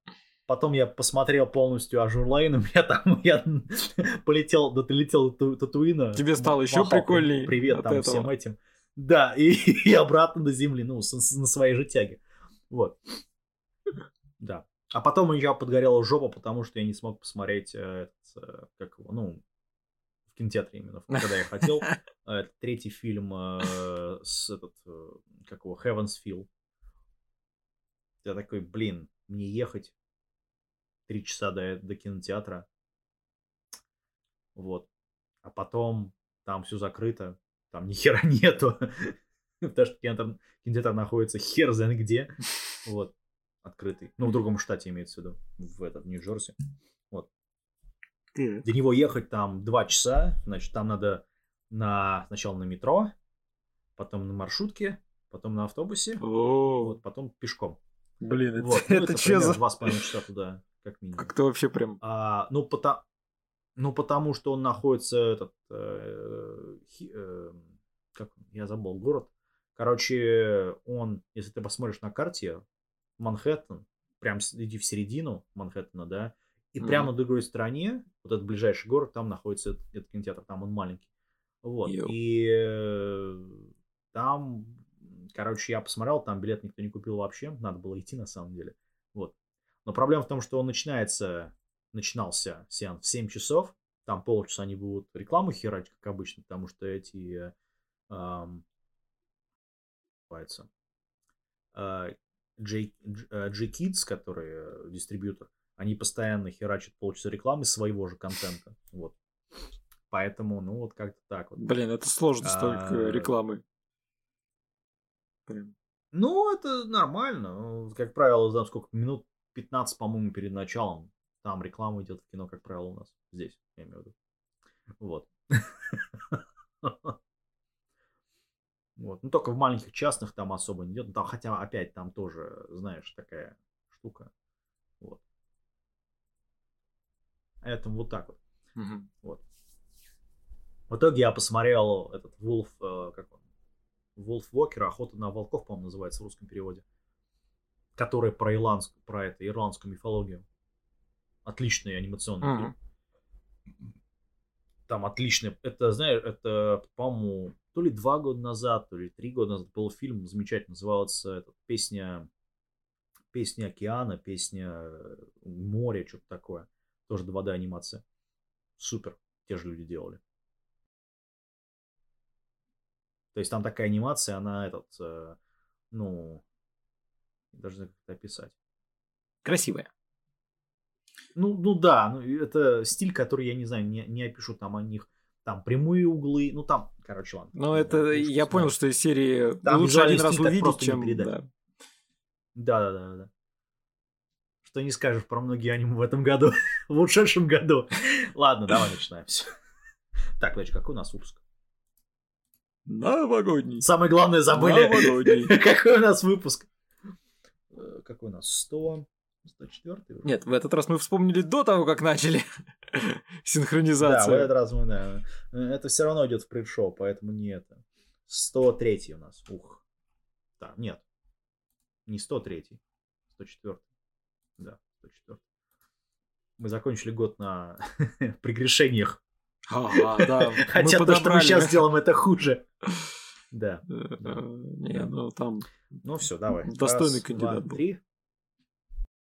потом я посмотрел полностью Azur Lane, у меня там... Я полетел, долетел до Татуина. Тебе стало еще прикольней Привет там этого. всем этим. Да, и, и обратно до земли, ну, с, на своей же тяге. Вот. Да. А потом у меня подгорела жопа, потому что я не смог посмотреть, э, этот, как его, ну, в кинотеатре именно, когда я хотел. А, это третий фильм э, с этот, э, как его, Heaven's Feel. Я такой, блин, мне ехать три часа до, до кинотеатра. Вот. А потом там все закрыто, там ни хера нету. Потому что кинотеатр, кинотеатр находится хер знает где. Вот. Открытый. Ну, в другом штате имеется в виду. В этот, Нью-Джерси. Вот. До него ехать там два часа, значит, там надо на, сначала на метро, потом на маршрутке, потом на автобусе, вот, потом пешком. Блин, вот. это, ну, это что за... Два с половиной часа туда, как минимум. Как-то вообще прям... А, ну, потому... ну, потому что он находится, этот, э, хи, э, как, я забыл город. Короче, он, если ты посмотришь на карте, Манхэттен, прям иди в середину Манхэттена, да, и mm-hmm. прямо на другой стороне, вот этот ближайший город, там находится этот, этот кинотеатр, там он маленький. Вот. Йо. И э, там, короче, я посмотрел, там билет никто не купил вообще, надо было идти на самом деле. Вот. Но проблема в том, что он начинается, начинался сеанс в 7 часов, там полчаса они будут рекламу херать, как обычно, потому что эти эм, называется, э, J, J Kids, которые дистрибьютор, они постоянно херачат полчаса рекламы своего же контента. Вот. Поэтому, ну, вот как-то так вот. Блин, это сложно столько а... рекламы. Прям. Ну, это нормально. Как правило, там сколько минут 15, по-моему, перед началом. Там реклама идет в кино, как правило, у нас. Здесь, я имею в виду. Вот. Вот. Ну, только в маленьких частных там особо не идет. Там, хотя, опять, там тоже, знаешь, такая штука. Вот. Поэтому вот так вот. Угу. вот. В итоге я посмотрел этот Wolf, э, как он, Wolf Walker, Охота на волков, по-моему, называется в русском переводе. Который про, ирландскую, про это, ирландскую мифологию. Отличный анимационный mm-hmm. фильм. Там отличный. Это, знаешь, это, по-моему, то ли два года назад, то ли три года назад был фильм замечательный, назывался этот, песня песня океана, песня моря, что-то такое. Тоже 2D анимация. Супер. Те же люди делали. То есть там такая анимация, она этот, э, ну, даже как это описать. Красивая. Ну, ну да, ну, это стиль, который, я не знаю, не, не опишу там о них. Там прямые углы, ну там, короче, ладно. Ну это, да, я понял, что из серии там лучше один раз увидеть, чем... Да. да, да, да, да. Что не скажешь про многие аниме в этом году, в ушедшем году. Ладно, давай начинаем все. Так, подожди, какой у нас выпуск? Новогодний. Самое главное забыли. Новогодний. Какой у нас выпуск? Э, какой у нас? 100... 104 Нет, в этот раз мы вспомнили до того, как начали синхронизацию. Да, в этот раз мы, да. Это все равно идет в предшоу, поэтому не это. 103 у нас. Ух. Так, нет. Не 103. 104. Да, 104. Мы закончили год на прегрешениях. Ага, да. Хотя то, что мы сейчас делаем, это хуже. Да. Э, не, ну там... Ну все, давай. Достойный кандидат был. Три.